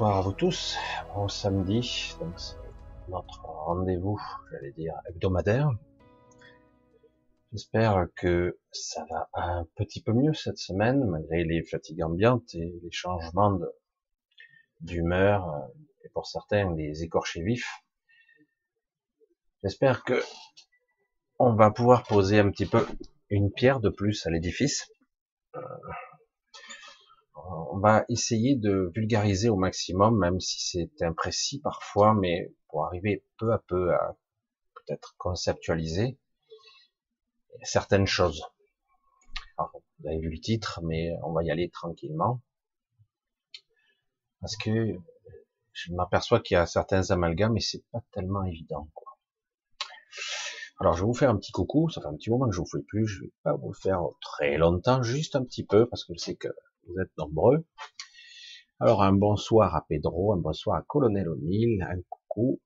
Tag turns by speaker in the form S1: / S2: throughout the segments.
S1: Bonsoir à vous tous. Bon samedi, donc c'est notre rendez-vous, j'allais dire hebdomadaire. J'espère que ça va un petit peu mieux cette semaine, malgré les fatigues ambiantes et les changements d'humeur, euh, et pour certains les écorchés vifs. J'espère que on va pouvoir poser un petit peu une pierre de plus à l'édifice. On va essayer de vulgariser au maximum, même si c'est imprécis parfois, mais pour arriver peu à peu à peut-être conceptualiser certaines choses. vous avez vu le titre, mais on va y aller tranquillement. Parce que je m'aperçois qu'il y a certains amalgames et c'est pas tellement évident. Quoi. Alors je vais vous faire un petit coucou, ça fait un petit moment que je vous fais plus, je vais pas vous le faire très longtemps, juste un petit peu, parce que je sais que vous êtes nombreux. Alors un bonsoir à Pedro, un bonsoir à Colonel O'Neill, un coucou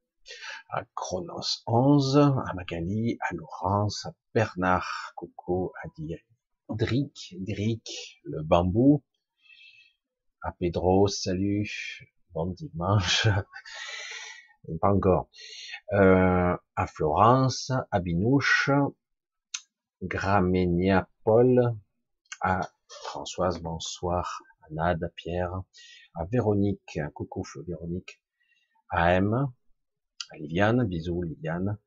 S1: à Chronos 11, à Magali, à Laurence, à Bernard, coucou à Drick, Drick, le bambou, à Pedro, salut, bon dimanche, pas encore, euh, à Florence, à Binouche, Graménia Paul, à Françoise, bonsoir, à Nade, à Pierre, à Véronique, coucou Véronique, à M, à Liliane, bisous Liliane,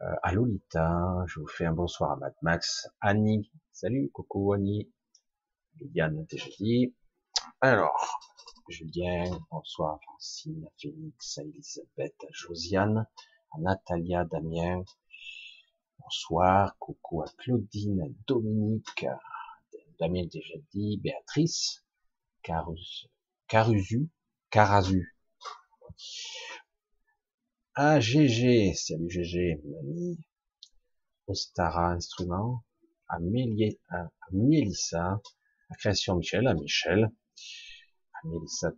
S1: euh, à Lolita, je vous fais un bonsoir à Mad Max, Annie, salut, coucou Annie, Liliane déjà dit, alors, Julien, bonsoir Francine, Félix, à Elisabeth, à Josiane, à Natalia, Damien, bonsoir, coucou à Claudine, Dominique, Damien déjà dit, Béatrice, Carusu, Carazu, ah, GG, salut GG, mamie. Ostara Instrument, à, Mélie, à, Création Michel, à Michel, à Mélissa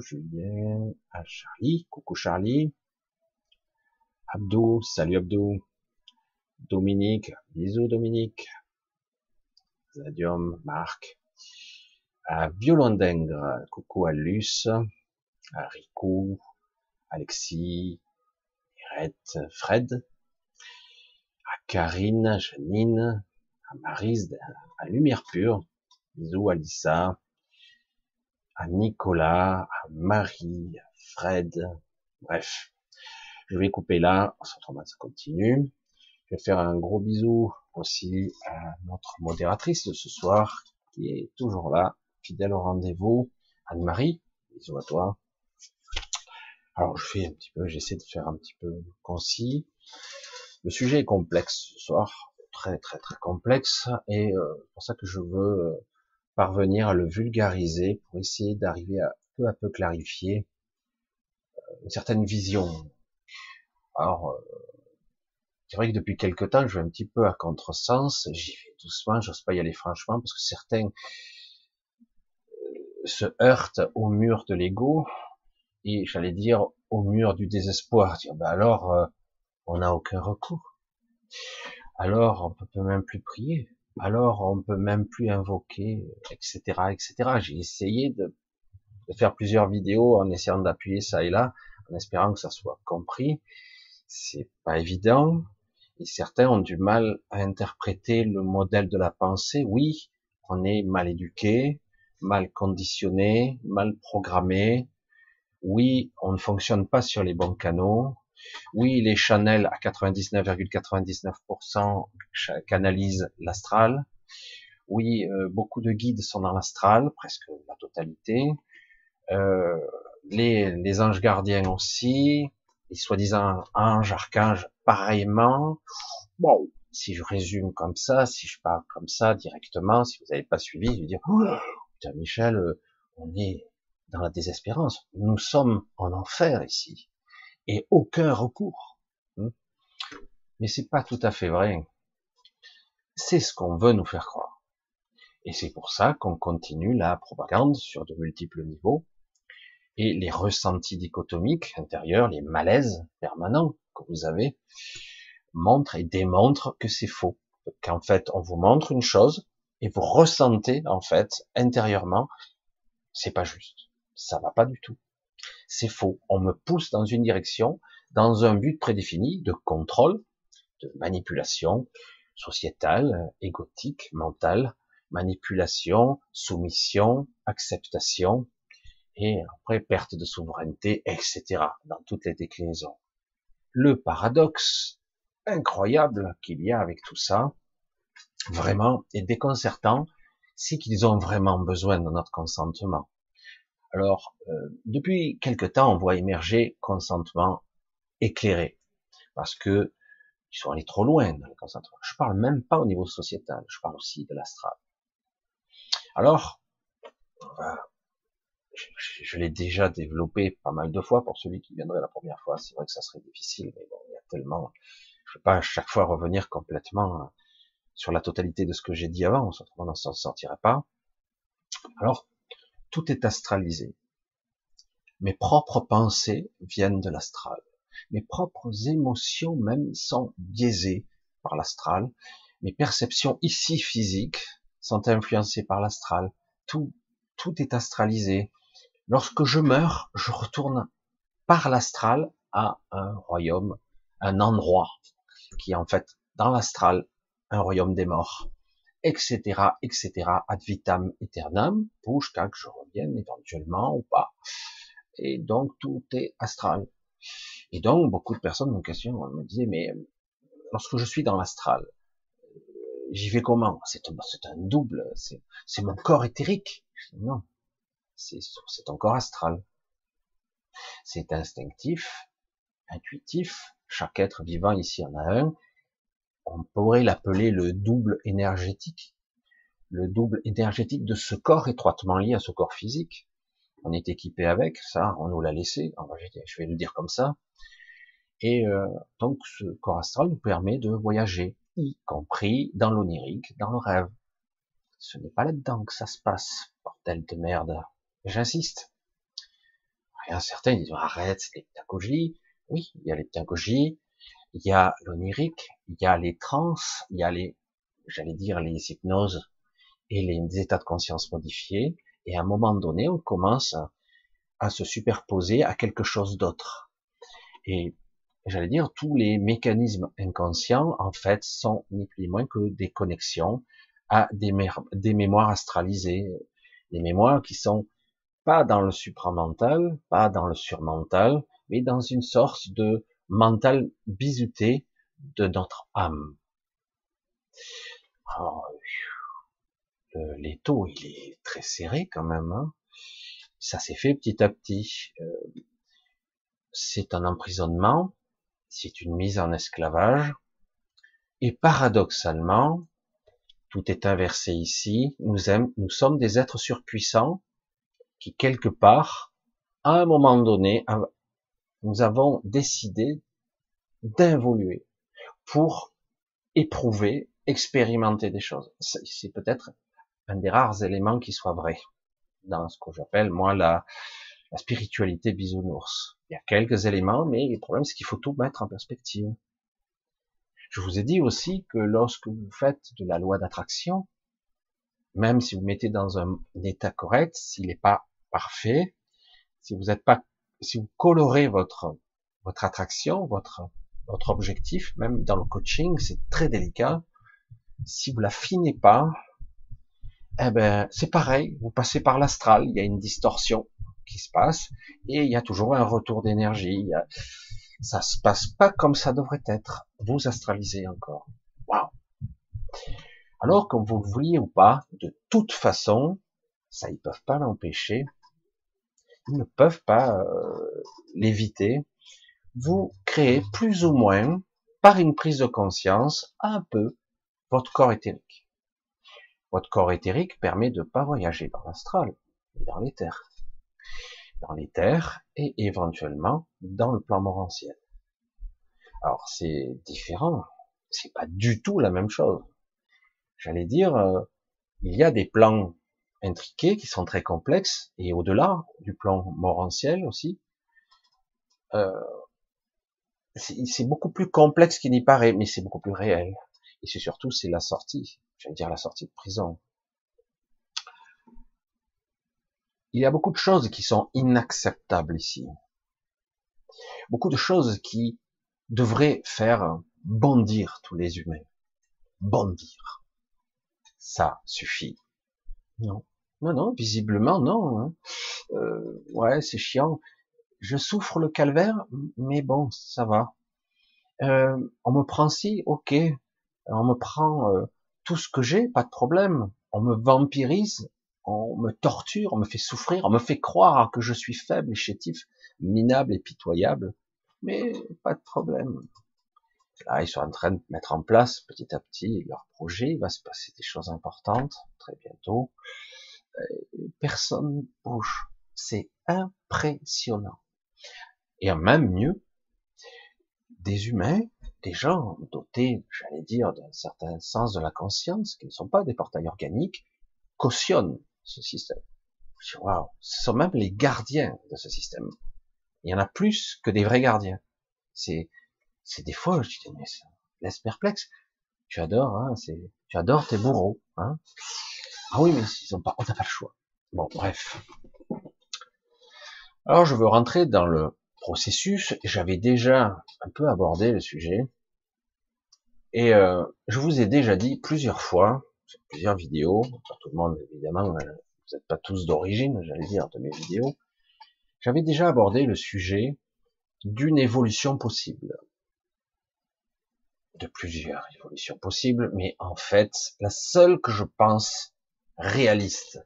S1: Julien, à Charlie, coucou Charlie, Abdou, salut Abdou, Dominique, bisous Dominique, Zadium, Marc, à Violondengre, coucou à Luce, à Rico, Alexis, Fred, à Karine, Janine, à Marise, à Lumière Pure, bisous à Lisa, à Nicolas, à Marie, à Fred, bref. Je vais couper là, ça continue. Je vais faire un gros bisou aussi à notre modératrice de ce soir, qui est toujours là, fidèle au rendez-vous, Anne-Marie, bisous à toi. Alors je fais un petit peu, j'essaie de faire un petit peu concis. Le sujet est complexe ce soir, très très très complexe, et euh, c'est pour ça que je veux euh, parvenir à le vulgariser pour essayer d'arriver à peu à peu clarifier euh, une certaine vision. Alors c'est vrai que depuis quelque temps, je vais un petit peu à contresens, j'y vais doucement, j'ose pas y aller franchement, parce que certains se heurtent au mur de l'ego, et j'allais dire au mur du désespoir, dire ben alors euh, on n'a aucun recours. Alors on peut même plus prier. Alors on peut même plus invoquer, etc., etc. J'ai essayé de, faire plusieurs vidéos en essayant d'appuyer ça et là, en espérant que ça soit compris. C'est pas évident. Et certains ont du mal à interpréter le modèle de la pensée. Oui, on est mal éduqué, mal conditionné, mal programmé, oui, on ne fonctionne pas sur les bons canaux. Oui, les channels à 99,99% canalisent l'astral. Oui, euh, beaucoup de guides sont dans l'astral, presque la totalité. Euh, les, anges gardiens aussi, les soi-disant anges, archanges, pareillement. Bon, si je résume comme ça, si je parle comme ça directement, si vous n'avez pas suivi, je vais dire, putain Michel, euh, on est dans la désespérance. Nous sommes en enfer ici et aucun recours. Hmm. Mais c'est pas tout à fait vrai. C'est ce qu'on veut nous faire croire. Et c'est pour ça qu'on continue la propagande sur de multiples niveaux et les ressentis dichotomiques intérieurs, les malaises permanents que vous avez montrent et démontrent que c'est faux. Qu'en fait, on vous montre une chose et vous ressentez en fait intérieurement, c'est pas juste ça va pas du tout. C'est faux. On me pousse dans une direction, dans un but prédéfini de contrôle, de manipulation sociétale, égotique, mentale, manipulation, soumission, acceptation, et après perte de souveraineté, etc. dans toutes les déclinaisons. Le paradoxe incroyable qu'il y a avec tout ça, vraiment, est déconcertant, c'est qu'ils ont vraiment besoin de notre consentement. Alors, euh, depuis quelque temps, on voit émerger consentement éclairé, parce que ils sont allés trop loin dans le consentement. Je parle même pas au niveau sociétal, je parle aussi de l'astral. Alors, je, l'ai déjà développé pas mal de fois pour celui qui viendrait la première fois. C'est vrai que ça serait difficile, mais bon, il y a tellement. Je ne vais pas à chaque fois revenir complètement euh, sur la totalité de ce que j'ai dit avant, on ne s'en sortirait pas. Alors, tout est astralisé. Mes propres pensées viennent de l'astral. Mes propres émotions même sont biaisées par l'astral. Mes perceptions ici physiques sont influencées par l'astral. Tout, tout est astralisé. Lorsque je meurs, je retourne par l'astral à un royaume, un endroit qui est en fait dans l'astral un royaume des morts, etc., etc., ad vitam aeternam, pour jusqu'à je revienne éventuellement ou pas. Et donc tout est astral. Et donc beaucoup de personnes me questionnent, me disaient, mais lorsque je suis dans l'astral, j'y vais comment? C'est un double, c'est mon corps éthérique. Non, c'est ton corps astral. C'est instinctif, intuitif. Chaque être vivant ici en a un. On pourrait l'appeler le double énergétique. Le double énergétique de ce corps étroitement lié à ce corps physique. On est équipé avec, ça, on nous l'a laissé. Je vais le dire comme ça. Et euh, donc ce corps astral nous permet de voyager, y compris dans l'onirique, dans le rêve. Ce n'est pas là-dedans que ça se passe, bordel de merde. J'insiste. Rien certains disent arrête, c'est l'hypnagogie. Oui, il y a l'hypnagogie, il y a l'onirique, il y a les trans, il y a les, j'allais dire les hypnoses et les états de conscience modifiés. Et à un moment donné, on commence à se superposer à quelque chose d'autre. Et j'allais dire, tous les mécanismes inconscients, en fait, sont ni plus ni moins que des connexions à des, des mémoires astralisées, des mémoires qui sont pas dans le supramental, pas dans le surmental, mais dans une sorte de mental bizuté de notre âme. Alors, l'étau, il est très serré quand même. Hein. Ça s'est fait petit à petit. Euh, c'est un emprisonnement, c'est une mise en esclavage, et paradoxalement, tout est inversé ici. Nous sommes des êtres surpuissants qui, quelque part, à un moment donné, nous avons décidé d'involuer pour éprouver, expérimenter des choses. C'est peut-être un des rares éléments qui soit vrai dans ce que j'appelle, moi, la, la spiritualité bisounours. Il y a quelques éléments, mais le problème, c'est qu'il faut tout mettre en perspective. Je vous ai dit aussi que lorsque vous faites de la loi d'attraction, même si vous mettez dans un état correct, s'il n'est pas parfait, si vous n'êtes pas, si vous colorez votre votre attraction, votre votre objectif, même dans le coaching, c'est très délicat. Si vous l'affinez pas, eh ben c'est pareil. Vous passez par l'astral, il y a une distorsion qui se passe et il y a toujours un retour d'énergie. Ça se passe pas comme ça devrait être. Vous astralisez encore. Waouh. Alors que vous le vouliez ou pas, de toute façon, ça ils peuvent pas l'empêcher. Ils ne peuvent pas euh, l'éviter. Vous créez plus ou moins, par une prise de conscience, un peu votre corps éthérique. Votre corps éthérique permet de pas voyager dans l'astral, mais dans l'éther dans les terres et éventuellement dans le plan morantiel. Alors c'est différent, c'est pas du tout la même chose. J'allais dire, euh, il y a des plans intriqués qui sont très complexes et au-delà du plan morantiel aussi, euh, c'est beaucoup plus complexe qu'il n'y paraît, mais c'est beaucoup plus réel. Et c'est surtout c'est la sortie, j'allais dire la sortie de prison. il y a beaucoup de choses qui sont inacceptables ici. Beaucoup de choses qui devraient faire bondir tous les humains. Bondir. Ça suffit. Non. Non, non, visiblement non. Hein. Euh, ouais, c'est chiant. Je souffre le calvaire, mais bon, ça va. Euh, on me prend si, ok. On me prend euh, tout ce que j'ai, pas de problème. On me vampirise, on me torture, on me fait souffrir, on me fait croire que je suis faible et chétif, minable et pitoyable. Mais pas de problème. Là, ils sont en train de mettre en place petit à petit leur projet. Il va se passer des choses importantes très bientôt. Euh, personne bouge. C'est impressionnant. Et même mieux, des humains, des gens dotés, j'allais dire, d'un certain sens de la conscience, qui ne sont pas des portails organiques, cautionnent ce système. Waouh, ce sont même les gardiens de ce système. Il y en a plus que des vrais gardiens. C'est, c'est des fois, je dis, mais ça laisse perplexe. Tu adores, hein, c'est, tu adores tes bourreaux, hein. Ah oui, mais ils ont pas, on n'a pas le choix. Bon, bref. Alors, je veux rentrer dans le processus. J'avais déjà un peu abordé le sujet. Et euh, je vous ai déjà dit plusieurs fois, sur plusieurs vidéos, pas tout le monde évidemment, euh, vous n'êtes pas tous d'origine, j'allais dire, de mes vidéos, j'avais déjà abordé le sujet d'une évolution possible. De plusieurs évolutions possibles, mais en fait, la seule que je pense réaliste,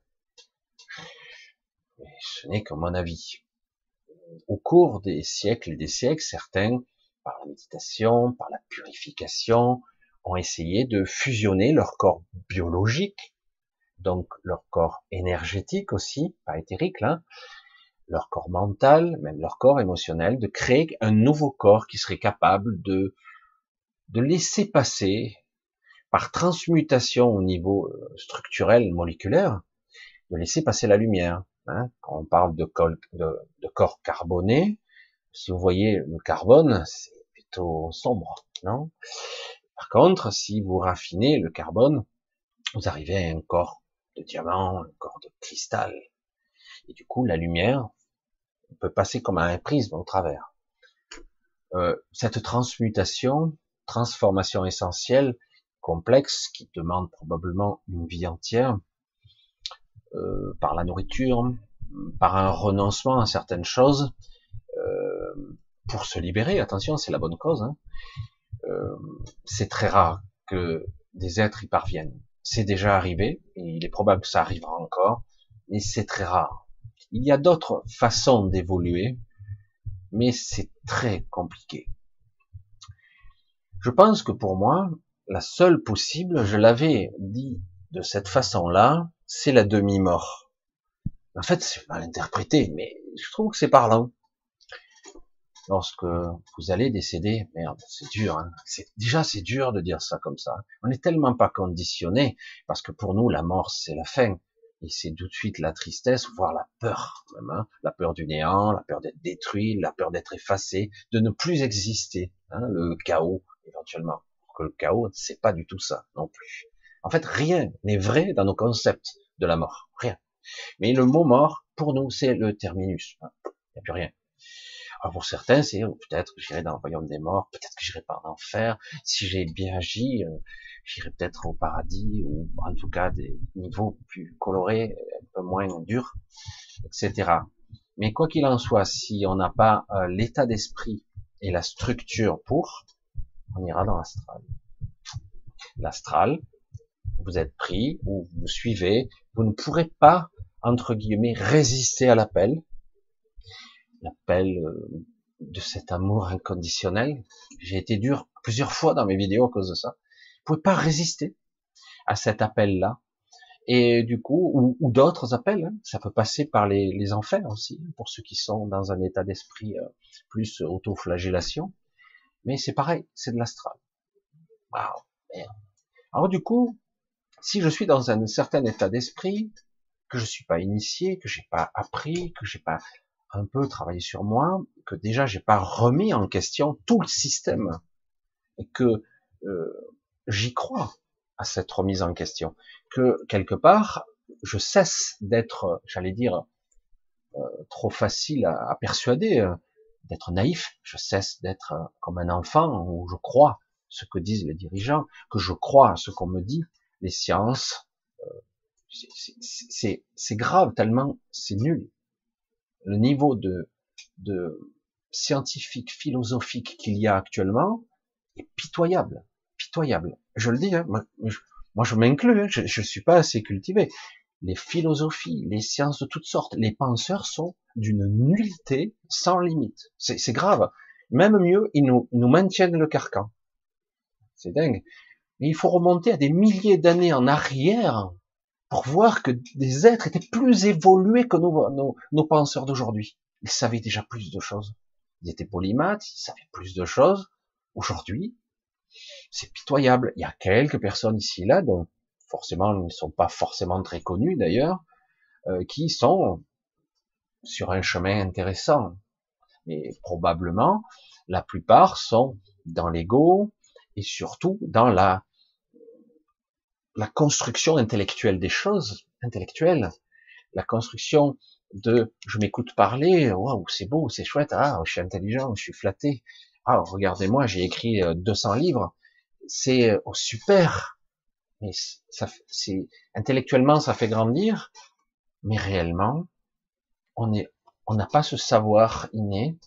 S1: ce n'est que mon avis. Au cours des siècles et des siècles, certains, par la méditation, par la purification, ont essayé de fusionner leur corps biologique, donc leur corps énergétique aussi, pas éthérique là, leur corps mental, même leur corps émotionnel, de créer un nouveau corps qui serait capable de, de laisser passer par transmutation au niveau euh, structurel, moléculaire, de laisser passer la lumière. Hein. Quand on parle de, corps carboné, si vous voyez le carbone, c'est plutôt sombre, non? Par contre, si vous raffinez le carbone, vous arrivez à un corps de diamant, un corps de cristal. Et du coup, la lumière peut passer comme un prisme au travers. Euh, cette transmutation, transformation essentielle, complexe, qui demande probablement une vie entière, euh, par la nourriture, par un renoncement à certaines choses, euh, pour se libérer. Attention, c'est la bonne cause. Hein. Euh, c'est très rare que des êtres y parviennent. C'est déjà arrivé, et il est probable que ça arrivera encore, mais c'est très rare. Il y a d'autres façons d'évoluer, mais c'est très compliqué. Je pense que pour moi, la seule possible, je l'avais dit de cette façon-là, c'est la demi-mort. En fait, c'est mal interprété, mais je trouve que c'est parlant. Lorsque vous allez décéder, merde, c'est dur. Hein. Déjà c'est dur de dire ça comme ça. On n'est tellement pas conditionné parce que pour nous la mort c'est la fin et c'est tout de suite la tristesse, voire la peur même, hein. la peur du néant, la peur d'être détruit, la peur d'être effacé, de ne plus exister, hein, le chaos éventuellement le chaos, c'est pas du tout ça non plus. En fait, rien n'est vrai dans nos concepts de la mort, rien. Mais le mot mort, pour nous, c'est le terminus. Il n'y a plus rien. Alors pour certains, c'est oh, peut-être que j'irai dans le royaume des morts, peut-être que j'irai pas en enfer. Si j'ai bien agi, euh, j'irai peut-être au paradis ou en tout cas des niveaux plus colorés, un peu moins durs, etc. Mais quoi qu'il en soit, si on n'a pas euh, l'état d'esprit et la structure pour, on ira dans l'astral. L'astral, vous êtes pris ou vous suivez, vous ne pourrez pas, entre guillemets, résister à l'appel, l'appel euh, de cet amour inconditionnel. J'ai été dur plusieurs fois dans mes vidéos à cause de ça. Vous pouvez pas résister à cet appel-là. Et du coup, ou, d'autres appels, hein. ça peut passer par les, les, enfers aussi, pour ceux qui sont dans un état d'esprit euh, plus autoflagellation. Mais c'est pareil, c'est de l'astral. Waouh, merde. Alors du coup, si je suis dans un certain état d'esprit, que je suis pas initié, que j'ai pas appris, que j'ai pas un peu travaillé sur moi, que déjà j'ai pas remis en question tout le système, et que euh, j'y crois à cette remise en question, que quelque part je cesse d'être, j'allais dire, trop facile à, persuader, d'être naïf. Je cesse d'être comme un enfant où je crois ce que disent les dirigeants, que je crois ce qu'on me dit, les sciences. c'est grave tellement c'est nul. Le niveau de, de scientifique, philosophique qu'il y a actuellement est pitoyable, pitoyable. Je le dis, hein, moi, je, m'inclus, hein, je, je suis pas assez cultivé. Les philosophies, les sciences de toutes sortes, les penseurs sont d'une nullité sans limite. C'est grave. Même mieux, ils nous, ils nous maintiennent le carcan. C'est dingue. Mais il faut remonter à des milliers d'années en arrière pour voir que des êtres étaient plus évolués que nos, nos, nos penseurs d'aujourd'hui. Ils savaient déjà plus de choses. Ils étaient polymathes, ils savaient plus de choses. Aujourd'hui, c'est pitoyable. Il y a quelques personnes ici et là, dont forcément ils ne sont pas forcément très connus d'ailleurs, euh, qui sont sur un chemin intéressant. Mais probablement, la plupart sont dans l'ego et surtout dans la la construction intellectuelle des choses, intellectuelle, la construction de je m'écoute parler, waouh, c'est beau, c'est chouette, ah, je suis intelligent, je suis flatté, ah, regardez-moi, j'ai écrit 200 euh, livres, c'est oh, super, mais ça, c'est intellectuellement ça fait grandir, mais réellement, on est, on n'a pas ce savoir inné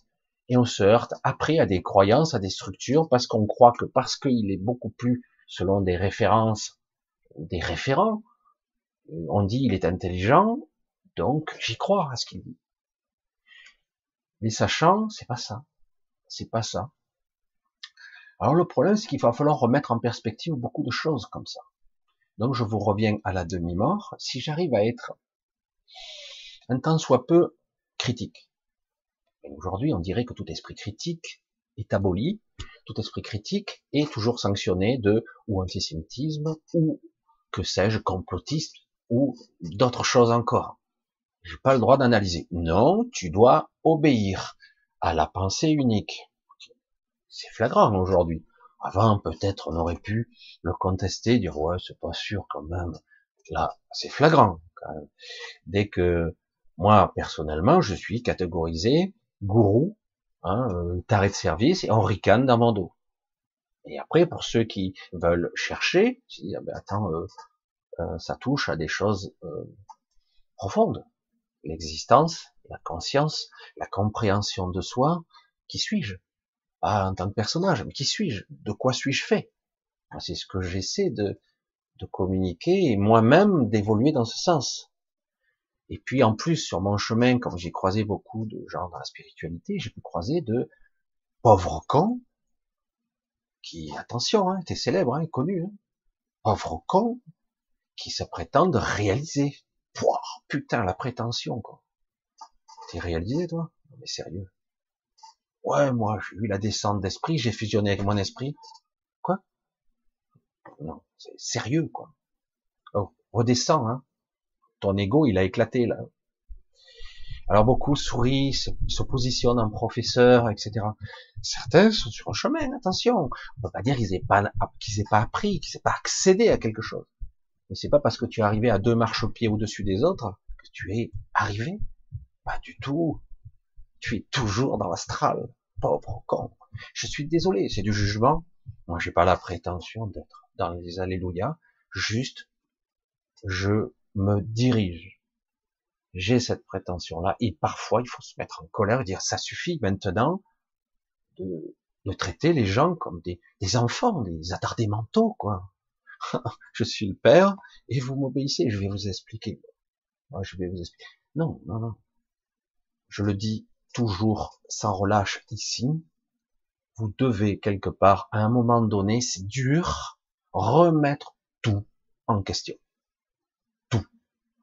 S1: et on se heurte après à des croyances, à des structures parce qu'on croit que parce qu'il est beaucoup plus selon des références, des référents, on dit il est intelligent, donc, j'y crois à ce qu'il dit. Mais sachant, c'est pas ça. C'est pas ça. Alors le problème, c'est qu'il va falloir remettre en perspective beaucoup de choses comme ça. Donc je vous reviens à la demi-mort. Si j'arrive à être un temps soit peu critique. Aujourd'hui, on dirait que tout esprit critique est aboli, tout esprit critique est toujours sanctionné de ou antisémitisme ou que sais-je, complotiste ou d'autres choses encore. J'ai pas le droit d'analyser. Non, tu dois obéir à la pensée unique. C'est flagrant aujourd'hui. Avant, peut-être, on aurait pu le contester, dire ouais, c'est pas sûr quand même. Là, c'est flagrant. Dès que moi, personnellement, je suis catégorisé gourou, hein, euh, taré de service, et on ricane dans mon dos. Et après, pour ceux qui veulent chercher, ah ben, attends, euh, euh, ça touche à des choses profondes l'existence, la conscience, la compréhension de soi, qui suis-je? Pas en tant que personnage, mais qui suis-je? De quoi suis-je fait? C'est ce que j'essaie de, de communiquer et moi-même d'évoluer dans ce sens. Et puis en plus, sur mon chemin, comme j'ai croisé beaucoup de gens dans la spiritualité, j'ai pu croiser de pauvres cons qui, attention, hein, t'es célèbre, hein, connu, hein, pauvres cons qui se prétendent réaliser Pouah, putain, la prétention, quoi. T'es réalisé, toi? Non, mais sérieux. Ouais, moi, j'ai eu la descente d'esprit, j'ai fusionné avec mon esprit. Quoi? Non, c'est sérieux, quoi. Oh, redescends, hein. Ton ego, il a éclaté, là. Alors beaucoup sourient, se, positionnent en professeur, etc. Certains sont sur un chemin, attention. On peut pas dire qu'ils aient pas, qu'ils aient pas appris, qu'ils aient pas accédé à quelque chose. Mais c'est pas parce que tu es arrivé à deux marches au pied au-dessus des autres que tu es arrivé. Pas du tout. Tu es toujours dans l'astral. Pauvre con. Je suis désolé, c'est du jugement. Moi, j'ai pas la prétention d'être dans les alléluia. Juste, je me dirige. J'ai cette prétention-là. Et parfois, il faut se mettre en colère et dire, ça suffit maintenant de, traiter les gens comme des, des enfants, des attardés mentaux, quoi. je suis le père et vous m'obéissez. Je vais vous expliquer. Moi, je vais vous expliquer. Non, non, non. Je le dis toujours sans relâche ici. Vous devez quelque part, à un moment donné, c'est dur, remettre tout en question. Tout.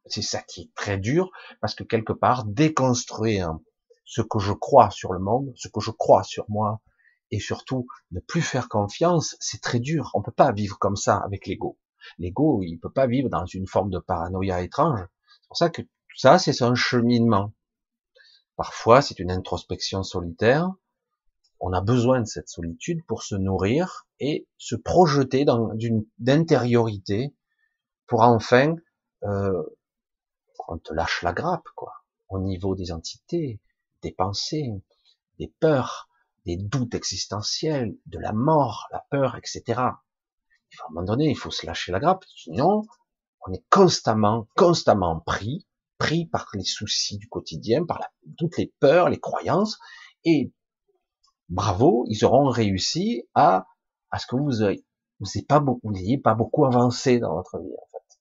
S1: C'est ça qui est très dur parce que quelque part, déconstruire ce que je crois sur le monde, ce que je crois sur moi, et surtout ne plus faire confiance, c'est très dur. On peut pas vivre comme ça avec l'ego. L'ego, il peut pas vivre dans une forme de paranoïa étrange. C'est pour ça que ça, c'est un cheminement. Parfois, c'est une introspection solitaire. On a besoin de cette solitude pour se nourrir et se projeter dans une intériorité pour enfin, euh, on te lâche la grappe, quoi. au niveau des entités, des pensées, des peurs, des doutes existentiels, de la mort, la peur, etc. À un moment donné, il faut se lâcher la grappe, sinon on est constamment, constamment pris, pris par les soucis du quotidien, par toutes les peurs, les croyances, et bravo, ils auront réussi à, à ce que vous n'ayez pas, vous pas beaucoup avancé dans votre vie, en fait.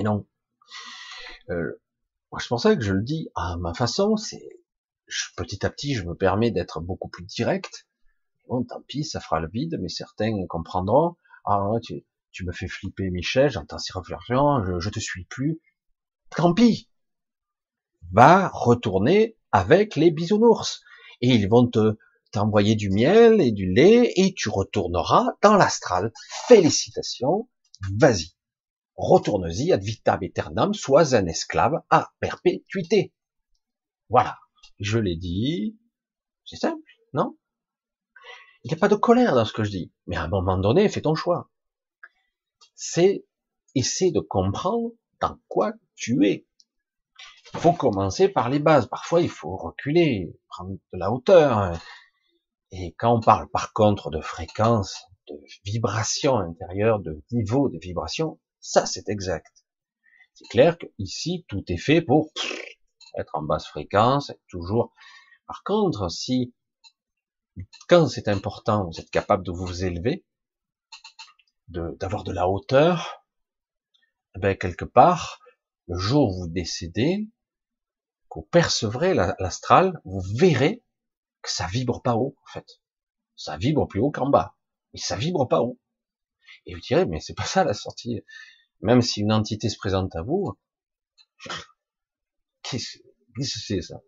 S1: Et non. Euh, moi, je pensais que je le dis à ma façon, c'est petit à petit, je me permets d'être beaucoup plus direct. Bon, tant pis, ça fera le vide, mais certains comprendront. Ah, tu, tu me fais flipper, Michel, j'entends ces réflexions, je, je te suis plus. Tant pis. Va retourner avec les bisounours. Et ils vont te, t'envoyer du miel et du lait et tu retourneras dans l'astral. Félicitations. Vas-y. Retourne-y ad vitam aeternam, sois un esclave à perpétuité. Voilà. Je l'ai dit. C'est simple, non? Il n'y a pas de colère dans ce que je dis. Mais à un moment donné, fais ton choix. C'est essayer de comprendre dans quoi tu es. Il faut commencer par les bases. Parfois, il faut reculer, prendre de la hauteur. Et quand on parle par contre de fréquence, de vibration intérieure, de niveau de vibration, ça c'est exact. C'est clair que ici tout est fait pour être en basse fréquence, toujours. Par contre, si quand c'est important, vous êtes capable de vous élever, d'avoir de, la hauteur, eh ben quelque part, le jour où vous décédez, que vous percevrez l'astral, vous verrez que ça vibre pas haut, en fait. Ça vibre plus haut qu'en bas. Mais ça vibre pas haut. Et vous direz, mais c'est pas ça la sortie. Même si une entité se présente à vous, qu'est-ce que c'est ça?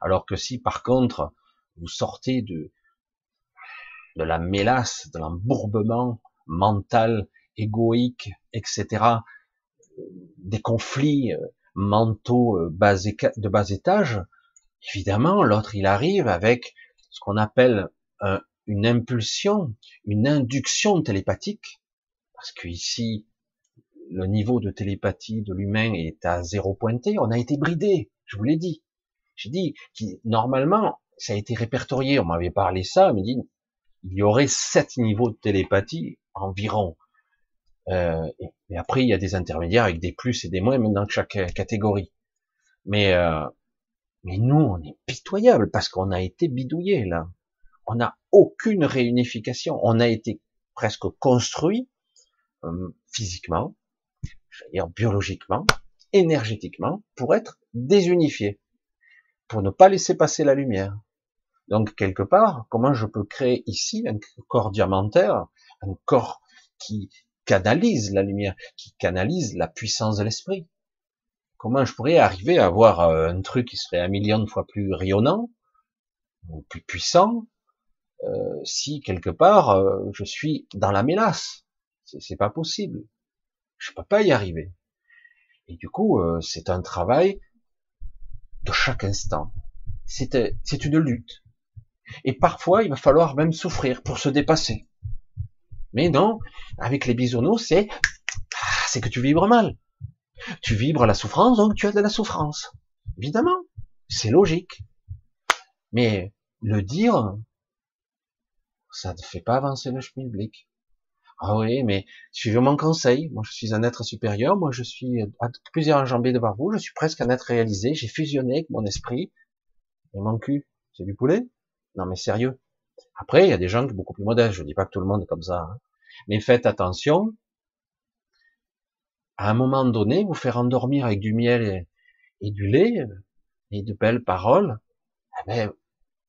S1: Alors que si par contre vous sortez de de la mélasse, de l'embourbement mental, égoïque, etc., des conflits euh, mentaux euh, de bas étage, évidemment, l'autre, il arrive avec ce qu'on appelle une impulsion, une induction télépathique, parce que ici, le niveau de télépathie de l'humain est à zéro pointé, on a été bridé, je vous l'ai dit. J'ai dit que normalement, ça a été répertorié, on m'avait parlé ça, on m'a dit, il y aurait sept niveaux de télépathie environ. Euh, et, après, il y a des intermédiaires avec des plus et des moins, dans chaque catégorie. Mais, euh, mais nous, on est pitoyable parce qu'on a été bidouillé là. On n'a aucune réunification. On a été presque construit euh, physiquement, dire biologiquement, énergétiquement, pour être désunifié, pour ne pas laisser passer la lumière. Donc quelque part, comment je peux créer ici un corps diamantaire, un corps qui canalise la lumière, qui canalise la puissance de l'esprit Comment je pourrais arriver à avoir euh, un truc qui serait un million de fois plus rayonnant, ou plus puissant, euh, si quelque part euh, je suis dans la mélasse? C'est pas possible. Je peux pas y arriver. Et du coup, c'est un travail de chaque instant. C'est une lutte. Et parfois, il va falloir même souffrir pour se dépasser. Mais non, avec les bisounours, c'est, ah, c'est que tu vibres mal. Tu vibres la souffrance, donc tu as de la souffrance. Évidemment. C'est logique. Mais le dire, ça ne fait pas avancer le schmilblick. Ah oui, mais suivez mon conseil. Moi, je suis un être supérieur. Moi, je suis à plusieurs enjambées devant vous. Je suis presque un être réalisé. J'ai fusionné avec mon esprit. Et mon cul, c'est du poulet? Non mais sérieux. Après, il y a des gens qui sont beaucoup plus modestes. Je dis pas que tout le monde est comme ça. Hein. Mais faites attention. À un moment donné, vous faire endormir avec du miel et, du lait et de belles paroles, eh ben,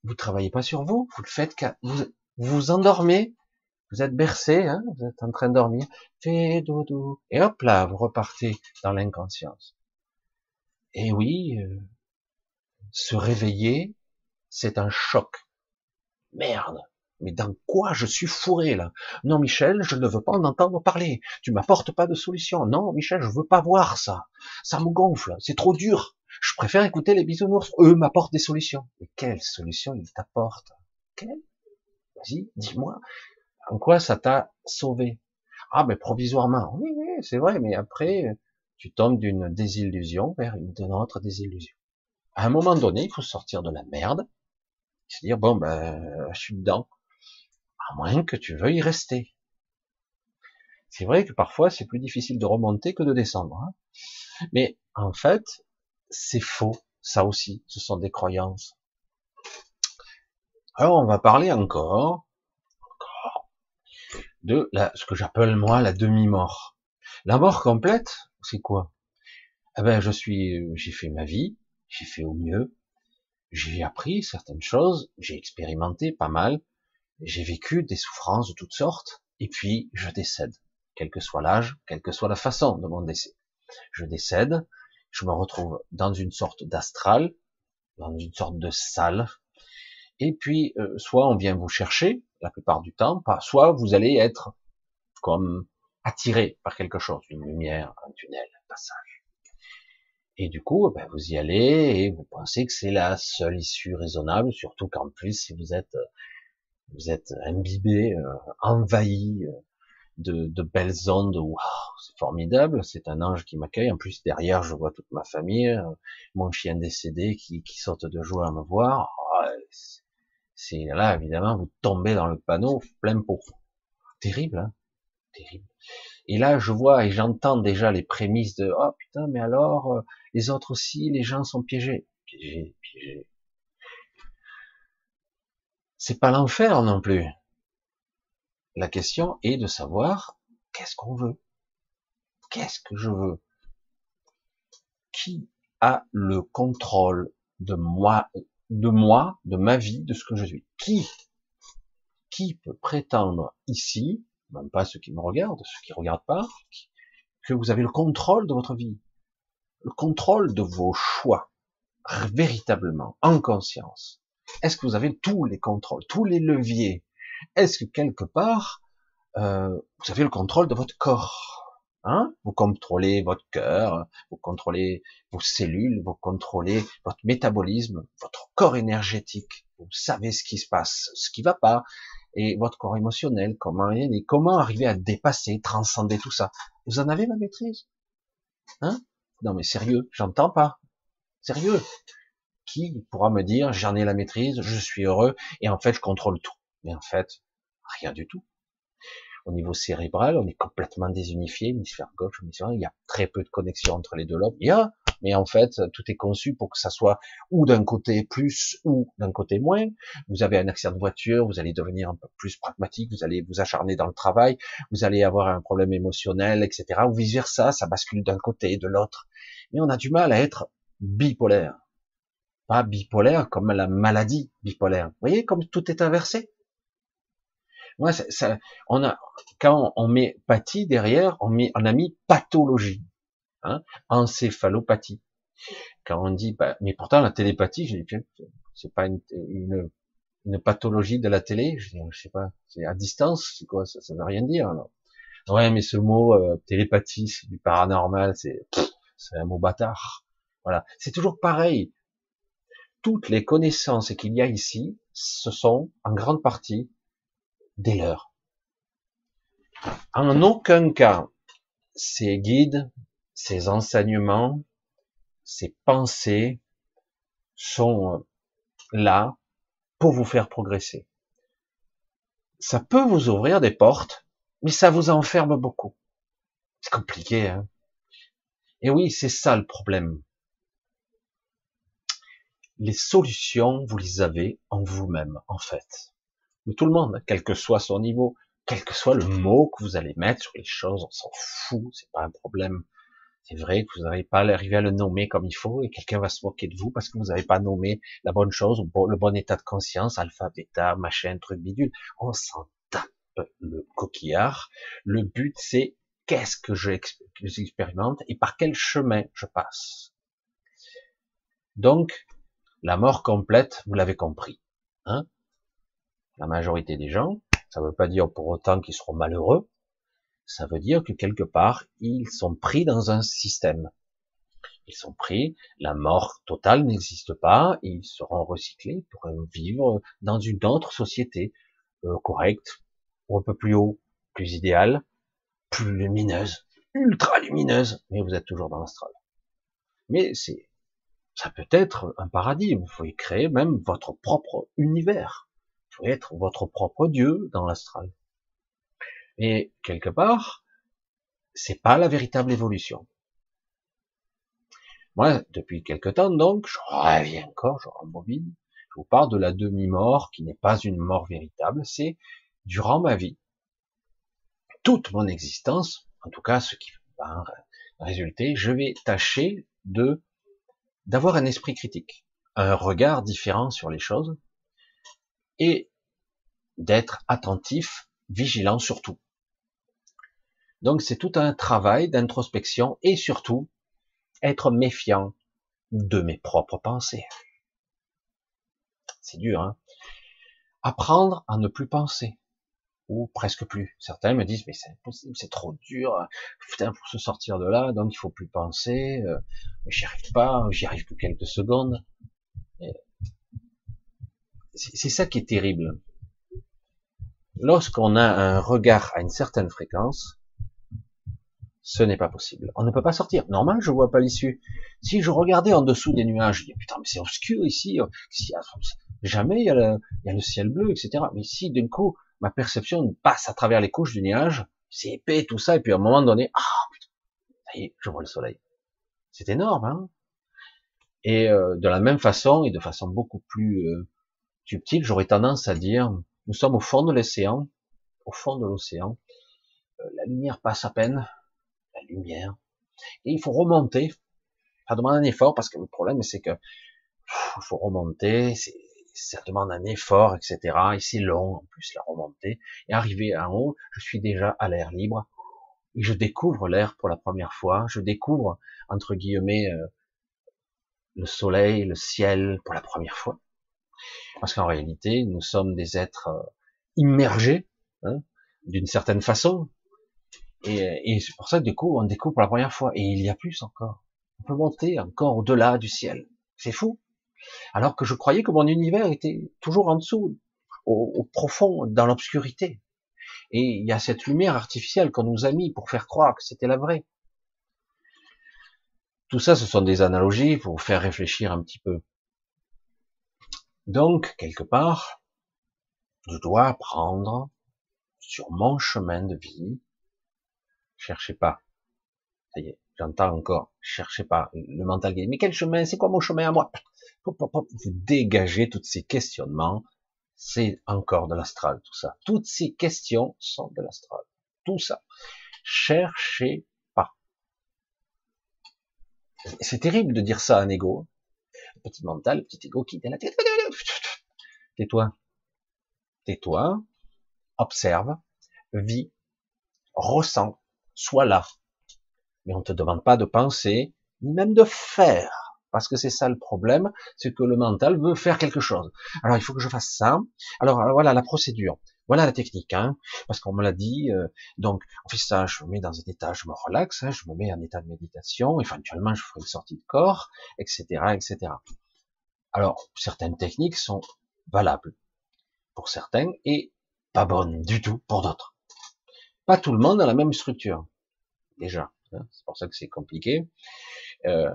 S1: vous travaillez pas sur vous. Vous le faites vous vous endormez. Vous êtes bercé, hein, vous êtes en train de dormir. Fais dodo. Et hop là, vous repartez dans l'inconscience. Et oui, euh, se réveiller, c'est un choc Merde. Mais dans quoi je suis fourré là? Non Michel, je ne veux pas en entendre parler. Tu m'apportes pas de solution. Non Michel, je veux pas voir ça. Ça me gonfle. C'est trop dur. Je préfère écouter les bisounours. Eux m'apportent des solutions. Mais quelles solutions ils t'apportent? Quelles Vas-y, dis-moi. En quoi ça t'a sauvé? Ah, mais provisoirement. Oui, oui, c'est vrai. Mais après, tu tombes d'une désillusion vers une, autre désillusion. À un moment donné, il faut sortir de la merde, se dire bon ben je suis dedans, à moins que tu veuilles y rester. C'est vrai que parfois c'est plus difficile de remonter que de descendre, hein. mais en fait c'est faux, ça aussi, ce sont des croyances. Alors on va parler encore, encore de la, ce que j'appelle moi la demi-mort. La mort complète, c'est quoi? Eh ben je suis, j'ai fait ma vie, j'ai fait au mieux, j'ai appris certaines choses, j'ai expérimenté pas mal, j'ai vécu des souffrances de toutes sortes, et puis je décède, quel que soit l'âge, quelle que soit la façon de mon décès. Je décède, je me retrouve dans une sorte d'astral, dans une sorte de salle, et puis euh, soit on vient vous chercher, la plupart du temps, soit vous allez être comme attiré par quelque chose, une lumière, un tunnel, un passage. Et du coup, ben, vous y allez et vous pensez que c'est la seule issue raisonnable, surtout qu'en plus, si vous êtes vous êtes imbibé, euh, envahi euh, de, de, belles ondes, c'est formidable, c'est un ange qui m'accueille. En plus, derrière, je vois toute ma famille, euh, mon chien décédé qui, qui saute de joie à me voir. Oh, c'est là, évidemment, vous tombez dans le panneau plein pot. Terrible, hein Terrible. Et là, je vois et j'entends déjà les prémices de oh putain, mais alors les autres aussi, les gens sont piégés, piégés, piégés. C'est pas l'enfer non plus. La question est de savoir qu'est-ce qu'on veut. Qu'est-ce que je veux? Qui a le contrôle de moi, de ma vie, de ce que je suis? Qui? Qui peut prétendre ici, même pas ceux qui me regardent, ceux qui regardent pas, que vous avez le contrôle de votre vie, le contrôle de vos choix, véritablement, en conscience. Est-ce que vous avez tous les contrôles, tous les leviers? Est-ce que quelque part, euh, vous avez le contrôle de votre corps hein? Vous contrôlez votre cœur, vous contrôlez vos cellules, vous contrôlez votre métabolisme, votre corps énergétique. Vous savez ce qui se passe, ce qui va pas, et votre corps émotionnel, comment et comment arriver à dépasser, transcender tout ça. Vous en avez ma maîtrise? Hein? Non mais sérieux, j'entends pas. Sérieux qui pourra me dire j'en ai la maîtrise, je suis heureux et en fait je contrôle tout. Mais en fait, rien du tout. Au niveau cérébral, on est complètement désunifié, hémisphère gauche, hémisphère il y a très peu de connexion entre les deux lobes. Il y a, mais en fait, tout est conçu pour que ça soit ou d'un côté plus ou d'un côté moins. Vous avez un accident de voiture, vous allez devenir un peu plus pragmatique, vous allez vous acharner dans le travail, vous allez avoir un problème émotionnel, etc. Ou vice versa, ça bascule d'un côté et de l'autre. Mais on a du mal à être bipolaire pas bipolaire comme la maladie bipolaire. Vous voyez comme tout est inversé? Moi, ça, on a quand on met pathie derrière, on, met, on a mis pathologie, hein, encéphalopathie. Quand on dit, bah, mais pourtant la télépathie, je dis, c'est pas une, une, une, pathologie de la télé, je, dis, je sais pas, c'est à distance, c'est quoi, ça, ça veut rien dire. Alors. Ouais, mais ce mot euh, télépathie, c'est du paranormal, c'est c'est un mot bâtard. Voilà, c'est toujours pareil toutes les connaissances qu'il y a ici, ce sont en grande partie des leurs. En aucun cas, ces guides, ces enseignements, ces pensées sont là pour vous faire progresser. Ça peut vous ouvrir des portes, mais ça vous enferme beaucoup. C'est compliqué, hein. Et oui, c'est ça le problème les solutions, vous les avez en vous-même, en fait. Mais tout le monde, quel que soit son niveau, quel que soit le mot que vous allez mettre sur les choses, on s'en fout, c'est pas un problème. C'est vrai que vous n'arrivez pas à arriver à le nommer comme il faut et quelqu'un va se moquer de vous parce que vous n'avez pas nommé la bonne chose, le bon état de conscience, alpha, bêta, machin, truc bidule. On s'en tape le coquillard. Le but, c'est qu'est-ce que j'expérimente et par quel chemin je passe. Donc, la mort complète, vous l'avez compris. Hein la majorité des gens, ça ne veut pas dire pour autant qu'ils seront malheureux, ça veut dire que quelque part, ils sont pris dans un système. Ils sont pris, la mort totale n'existe pas, ils seront recyclés pour vivre dans une autre société euh, correcte, ou un peu plus haut, plus idéale, plus lumineuse, ultra lumineuse, mais vous êtes toujours dans l'astral. Mais c'est, ça peut être un paradis. Vous pouvez créer même votre propre univers. Vous pouvez être votre propre Dieu dans l'astral. Et quelque part, c'est pas la véritable évolution. Moi, depuis quelque temps, donc, je reviens encore, je rembobine, je vous parle de la demi-mort qui n'est pas une mort véritable, c'est durant ma vie, toute mon existence, en tout cas ce qui va résulter, je vais tâcher de d'avoir un esprit critique, un regard différent sur les choses et d'être attentif, vigilant surtout. Donc c'est tout un travail d'introspection et surtout être méfiant de mes propres pensées. C'est dur, hein Apprendre à ne plus penser, ou presque plus. Certains me disent, mais c'est impossible, c'est trop dur, putain, pour se sortir de là, donc il faut plus penser, euh, j'y arrive pas, j'y arrive que quelques secondes. C'est ça qui est terrible. Lorsqu'on a un regard à une certaine fréquence, ce n'est pas possible. On ne peut pas sortir. Normal, je vois pas l'issue. Si je regardais en dessous des nuages, je dis, putain, mais c'est obscur ici. Jamais il y, a le, il y a le ciel bleu, etc. Mais si d'un coup, ma perception passe à travers les couches du nuage, c'est épais, tout ça, et puis à un moment donné, ah, putain, ça y est, je vois le soleil. C'est énorme, hein Et euh, de la même façon, et de façon beaucoup plus euh, subtile, j'aurais tendance à dire, nous sommes au fond de l'océan, au fond de l'océan, euh, la lumière passe à peine, Et il faut remonter. Ça demande un effort parce que le problème c'est que il faut remonter, ça demande un effort, etc. Et c'est long en plus la remontée. Et arrivé en haut, je suis déjà à l'air libre et je découvre l'air pour la première fois. Je découvre entre guillemets euh, le soleil, le ciel pour la première fois. Parce qu'en réalité, nous sommes des êtres euh, immergés hein, d'une certaine façon. Et, c'est pour ça que du coup, on découvre pour la première fois. Et il y a plus encore. On peut monter encore au-delà du ciel. C'est fou. Alors que je croyais que mon univers était toujours en dessous, au, profond, dans l'obscurité. Et il y a cette lumière artificielle qu'on nous a mis pour faire croire que c'était la vraie. Tout ça, ce sont des analogies pour faire réfléchir un petit peu. Donc, quelque part, je dois apprendre sur mon chemin de vie cherchez pas. Ça y est, j'entends encore, cherchez pas. Le mental dit, mais quel chemin, c'est quoi mon chemin à moi? Vous dégagez tous ces questionnements, c'est encore de l'astral, tout ça. Toutes ces questions sont de l'astral. Tout ça. Cherchez pas. C'est terrible de dire ça à un ego. Petit mental, petit ego qui est la tête. Tais-toi. Tais-toi. Observe. Vis. Ressens soit là. Mais on ne te demande pas de penser, ni même de faire. Parce que c'est ça le problème, c'est que le mental veut faire quelque chose. Alors il faut que je fasse ça. Alors voilà la procédure. Voilà la technique, hein, parce qu'on me l'a dit. Euh, donc, on fait ça, je me mets dans un état, je me relaxe, hein, je me mets en état de méditation. Éventuellement, je ferai une sortie de corps, etc., etc. Alors, certaines techniques sont valables pour certains et pas bonnes du tout pour d'autres. Pas tout le monde a la même structure, déjà. Hein, c'est pour ça que c'est compliqué. Euh,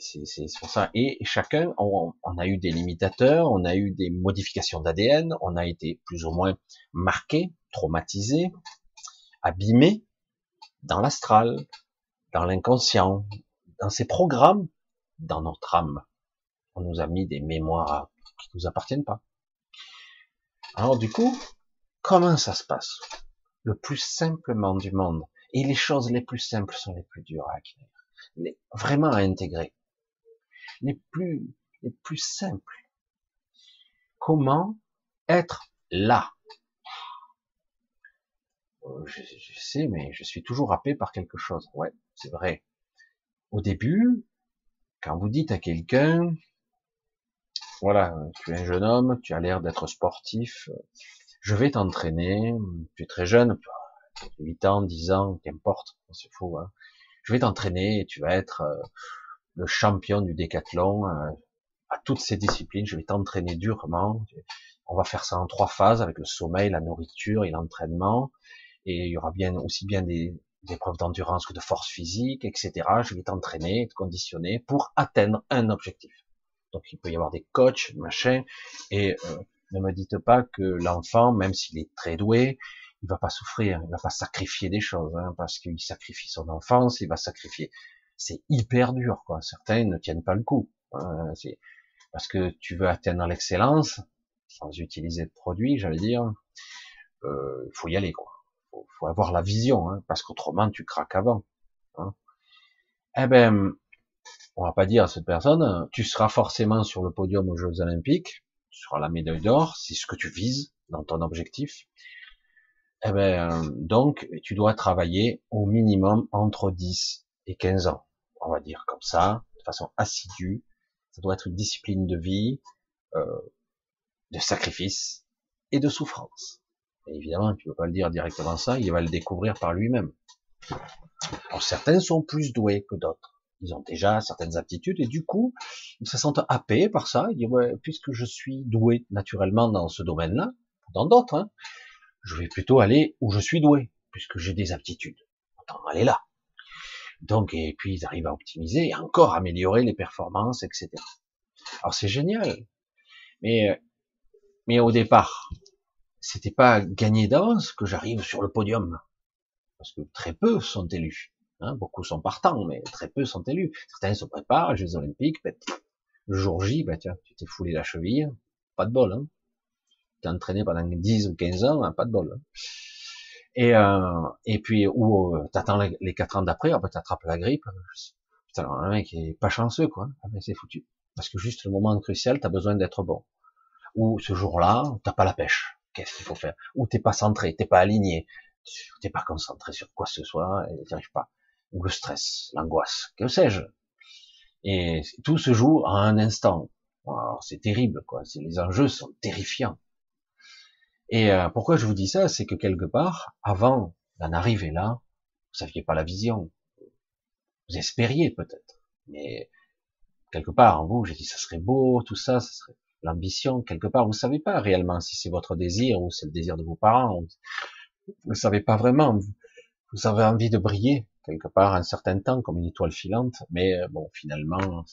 S1: c'est pour ça. Et chacun, on, a eu des limitateurs, on a eu des modifications d'ADN, on a été plus ou moins marqué, traumatisé, abîmé dans l'astral, dans l'inconscient, dans ces programmes, dans notre âme. On nous a mis des mémoires qui nous appartiennent pas. Alors du coup, comment ça se passe? Le plus simplement du monde. Et les choses les plus simples sont les plus dures à acquérir, les, vraiment à intégrer. Les plus, les plus simples. Comment être là? Euh, je, sais, mais je suis toujours happé par quelque chose. Ouais, c'est vrai. Au début, quand vous dites à quelqu'un, voilà, tu es un jeune homme, tu as l'air d'être sportif, je vais t'entraîner, tu es très jeune, 8 ans, 10 ans, qu'importe, c'est fou, hein. je vais t'entraîner et tu vas être euh, le champion du décathlon euh, à toutes ces disciplines, je vais t'entraîner durement, on va faire ça en trois phases avec le sommeil, la nourriture et l'entraînement, et il y aura bien aussi bien des, des preuves d'endurance que de force physique, etc. Je vais t'entraîner, te conditionner pour atteindre un objectif. Donc il peut y avoir des coachs, machin, et euh, ne me dites pas que l'enfant, même s'il est très doué, il va pas souffrir, il va pas sacrifier des choses, hein, parce qu'il sacrifie son enfance, il va sacrifier. C'est hyper dur, quoi. Certains ne tiennent pas le coup. Hein, parce que tu veux atteindre l'excellence, sans utiliser de produit, j'allais dire, euh, il faut y aller, quoi. Faut, faut avoir la vision, hein, parce qu'autrement tu craques avant. Eh ben, on va pas dire à cette personne, tu seras forcément sur le podium aux Jeux Olympiques, tu seras la médaille d'or, c'est ce que tu vises dans ton objectif. Eh ben, donc, tu dois travailler au minimum entre 10 et 15 ans, on va dire comme ça, de façon assidue. Ça doit être une discipline de vie, euh, de sacrifice et de souffrance. Évidemment, tu peux pas le dire directement ça, il va le découvrir par lui-même. Alors certains sont plus doués que d'autres. Ils ont déjà certaines aptitudes et du coup, ils se sentent happés par ça. Ils disent, puisque je suis doué naturellement dans ce domaine-là, dans d'autres, hein, je vais plutôt aller où je suis doué, puisque j'ai des aptitudes. Autant aller là. Donc, et puis ils arrivent à optimiser et encore améliorer les performances, etc. Alors c'est génial. Mais, mais au départ, c'était pas gagné d'avance que j'arrive sur le podium. Parce que très peu sont élus. Hein, beaucoup sont partants, mais très peu sont élus. Certains se préparent, Jeux Olympiques, ben, le jour J, ben, tiens, tu t'es foulé la cheville, pas de bol. Hein. Tu entraîné pendant 10 ou 15 ans, hein, pas de bol. Hein. Et, euh, et puis, ou euh, t'attends les, les 4 ans d'après, après t'attrapes la grippe. Putain, mec est pas chanceux, quoi. Ah, ben, c'est foutu. Parce que juste le moment crucial, t'as besoin d'être bon. Ou ce jour-là, t'as pas la pêche. Qu'est-ce qu'il faut faire? Ou t'es pas centré, t'es pas aligné, t'es pas concentré sur quoi que ce soit, et t'y pas ou le stress, l'angoisse, que sais-je. Et tout se joue en un instant. c'est terrible, quoi. Les enjeux sont terrifiants. Et euh, pourquoi je vous dis ça, c'est que quelque part, avant d'en arriver là, vous saviez pas la vision. Vous espériez peut-être, mais quelque part vous, j'ai dit ça serait beau, tout ça, ça serait l'ambition. Quelque part, vous savez pas réellement si c'est votre désir ou c'est le désir de vos parents. Vous savez pas vraiment. Vous avez envie de briller, quelque part un certain temps comme une étoile filante, mais euh, bon, finalement,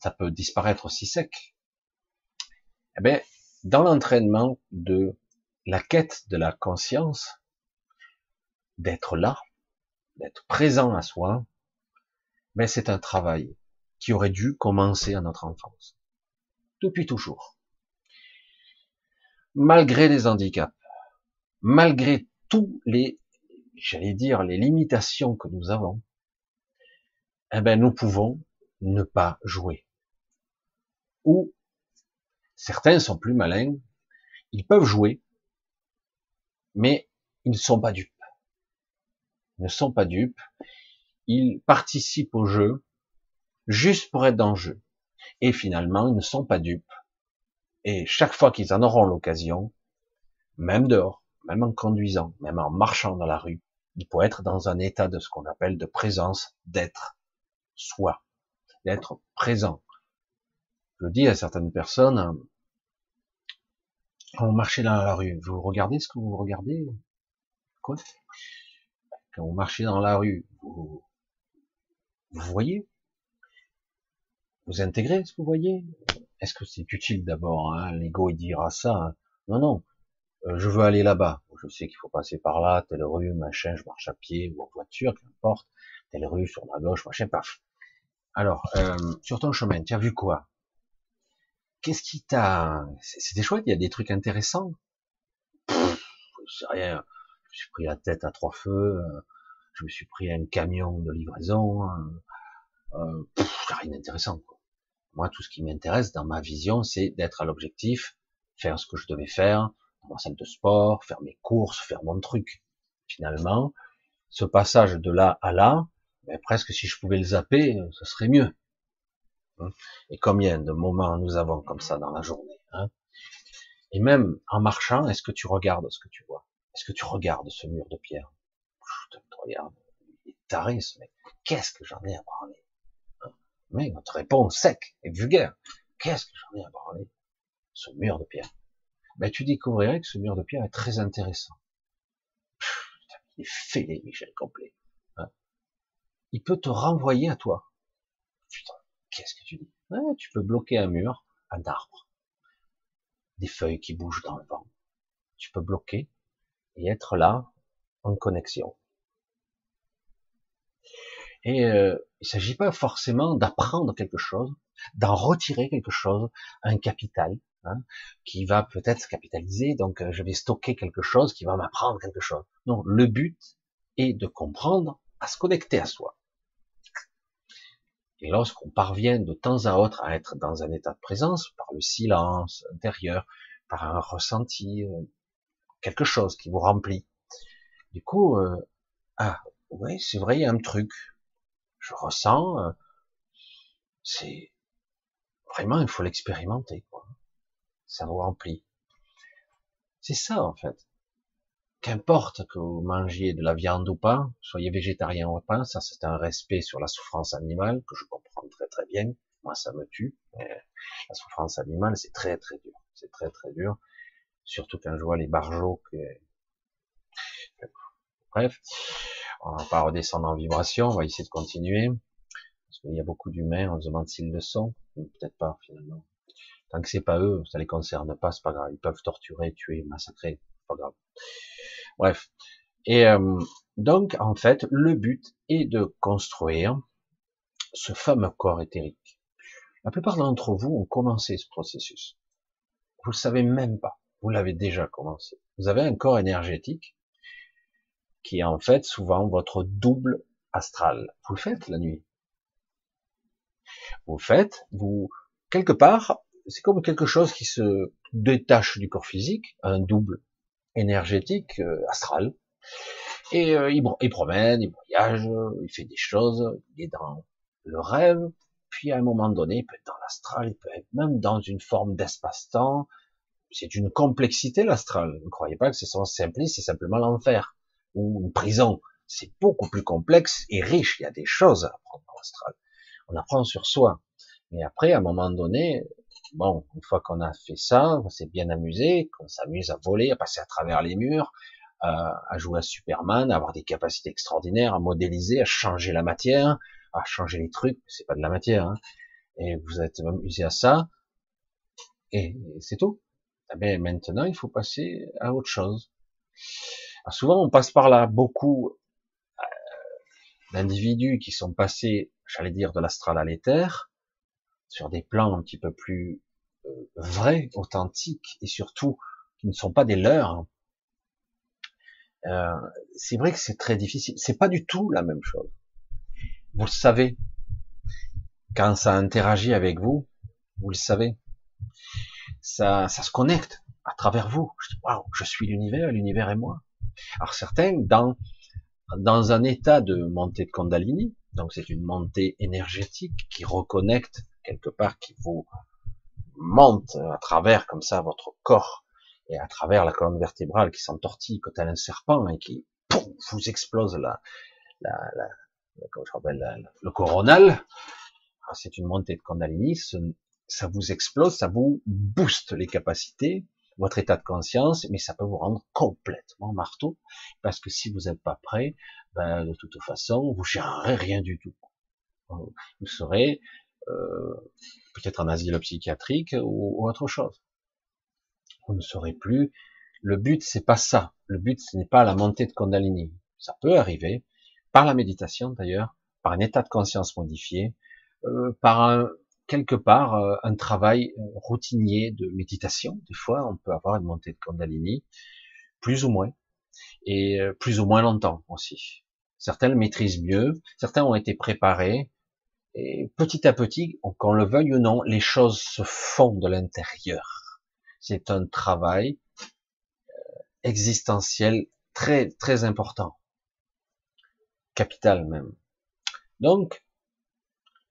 S1: ça peut disparaître aussi sec. Eh bien, dans l'entraînement de la quête de la conscience, d'être là, d'être présent à soi, mais ben, c'est un travail qui aurait dû commencer à notre enfance, depuis toujours. Malgré les handicaps, malgré tous les j'allais dire, les limitations que nous avons, eh ben, nous pouvons ne pas jouer. Ou, certains sont plus malins, ils peuvent jouer, mais ils ne sont pas dupes. Ils ne sont pas dupes, ils participent au jeu juste pour être dans le jeu. Et finalement, ils ne sont pas dupes. Et chaque fois qu'ils en auront l'occasion, même dehors, même en conduisant, même en marchant dans la rue, il faut être dans un état de ce qu'on appelle de présence, d'être soi, d'être présent. Je dis à certaines personnes, quand vous marchez dans la rue, vous regardez ce que vous regardez? Quoi? Quand vous marchez dans la rue, vous, vous voyez? Vous intégrez ce que vous voyez Est-ce que c'est utile d'abord hein? L'ego il dira ça. Hein non, non. Euh, je veux aller là-bas. Je sais qu'il faut passer par là, telle rue, machin, je marche à pied ou en voiture, qu'importe, telle rue sur la gauche, machin, paf. Alors, euh, sur ton chemin, tu as vu quoi? Qu'est-ce qui t'a... C'était chouette, il y a des trucs intéressants? je sais rien. Je me suis pris la tête à trois feux. Euh, je me suis pris un camion de livraison. Euh, rien d'intéressant. Moi, tout ce qui m'intéresse dans ma vision, c'est d'être à l'objectif, faire ce que je devais faire, ma salle de sport, faire mes courses, faire mon truc. Finalement, ce passage de là à là, ben, presque si je pouvais le zapper, ce serait mieux. Hein. Et combien de moments nous avons comme ça dans la journée hein Et même en marchant, est-ce que tu regardes ce que tu vois? Est-ce que tu regardes ce mur de pierre? Je te regarde, il est taré ce mec. Qu'est-ce que j'en ai à parler hein? Mais notre réponse sec et vulgaire. Qu'est-ce que j'en ai à parler Ce mur de pierre ben, tu découvrirais que ce mur de pierre est très intéressant. il est fêlé, Michel Complet. il peut te renvoyer à toi. Putain, qu'est-ce que tu dis? Tu peux bloquer un mur, un arbre, des feuilles qui bougent dans le vent. Tu peux bloquer et être là en connexion. Et euh, il ne s'agit pas forcément d'apprendre quelque chose, d'en retirer quelque chose, un capital, hein, qui va peut-être capitaliser, donc euh, je vais stocker quelque chose qui va m'apprendre quelque chose. Non, le but est de comprendre, à se connecter à soi. Et lorsqu'on parvient de temps à autre à être dans un état de présence, par le silence intérieur, par un ressenti, euh, quelque chose qui vous remplit, du coup, euh, ah, oui, c'est vrai, il y a un truc, je ressens, euh, c'est vraiment, il faut l'expérimenter, quoi. Ça vous remplit. C'est ça, en fait. Qu'importe que vous mangiez de la viande ou pas, soyez végétarien ou pas, ça c'est un respect sur la souffrance animale que je comprends très très bien. Moi, ça me tue. la souffrance animale, c'est très très dur. C'est très très dur. Surtout quand je vois les barjots que... Bref. On va pas redescendre en vibration, on va essayer de continuer. Parce qu'il y a beaucoup d'humains, on se demande s'ils le sont. Peut-être pas, finalement. Tant que c'est pas eux, ça les concerne pas, c'est pas grave. Ils peuvent torturer, tuer, massacrer, pas grave. Bref. Et euh, donc, en fait, le but est de construire ce fameux corps éthérique. La plupart d'entre vous ont commencé ce processus. Vous le savez même pas. Vous l'avez déjà commencé. Vous avez un corps énergétique qui est en fait souvent votre double astral. Vous le faites la nuit. Vous le faites, vous, quelque part, c'est comme quelque chose qui se détache du corps physique, un double énergétique, euh, astral. Et euh, il, il, promène, il voyage, il fait des choses, il est dans le rêve, puis à un moment donné, il peut être dans l'astral, il peut être même dans une forme d'espace-temps. C'est une complexité l'astral. Ne croyez pas que c'est simple, c'est simplement l'enfer ou une prison. C'est beaucoup plus complexe et riche. Il y a des choses à apprendre dans l'astral. On apprend sur soi. Mais après, à un moment donné, bon, une fois qu'on a fait ça, on s'est bien amusé, qu'on s'amuse à voler, à passer à travers les murs, à jouer à Superman, à avoir des capacités extraordinaires, à modéliser, à changer la matière, à changer les trucs, c'est pas de la matière, hein. et vous êtes amusé à ça, et c'est tout. Mais eh maintenant, il faut passer à autre chose souvent, on passe par là. Beaucoup euh, d'individus qui sont passés, j'allais dire, de l'astral à l'éther, sur des plans un petit peu plus euh, vrais, authentiques, et surtout qui ne sont pas des leurs. Euh, c'est vrai que c'est très difficile. C'est pas du tout la même chose. Vous le savez. Quand ça interagit avec vous, vous le savez. Ça, ça se connecte à travers vous. Je dis, waouh, je suis l'univers, l'univers est moi. Alors certains, dans, dans un état de montée de Kundalini, donc c'est une montée énergétique qui reconnecte quelque part, qui vous monte à travers comme ça votre corps et à travers la colonne vertébrale qui s'entortille comme tel un serpent et qui vous explose la, la, la, je rappelle, le coronal. C'est une montée de Kundalini, ça vous explose, ça vous booste les capacités, votre état de conscience, mais ça peut vous rendre complètement marteau, parce que si vous n'êtes pas prêt, ben, de toute façon, vous gérerez rien du tout. Vous serez peut-être en asile psychiatrique ou, autre chose. Vous ne serez plus. Le but, c'est pas ça. Le but, ce n'est pas la montée de Kundalini. Ça peut arriver par la méditation d'ailleurs, par un état de conscience modifié, euh, par un, quelque part euh, un travail euh, routinier de méditation. Des fois, on peut avoir une montée de Kundalini, plus ou moins, et euh, plus ou moins longtemps aussi. Certains le maîtrisent mieux, certains ont été préparés, et petit à petit, qu'on le veuille ou non, les choses se font de l'intérieur. C'est un travail existentiel très très important, capital même. Donc,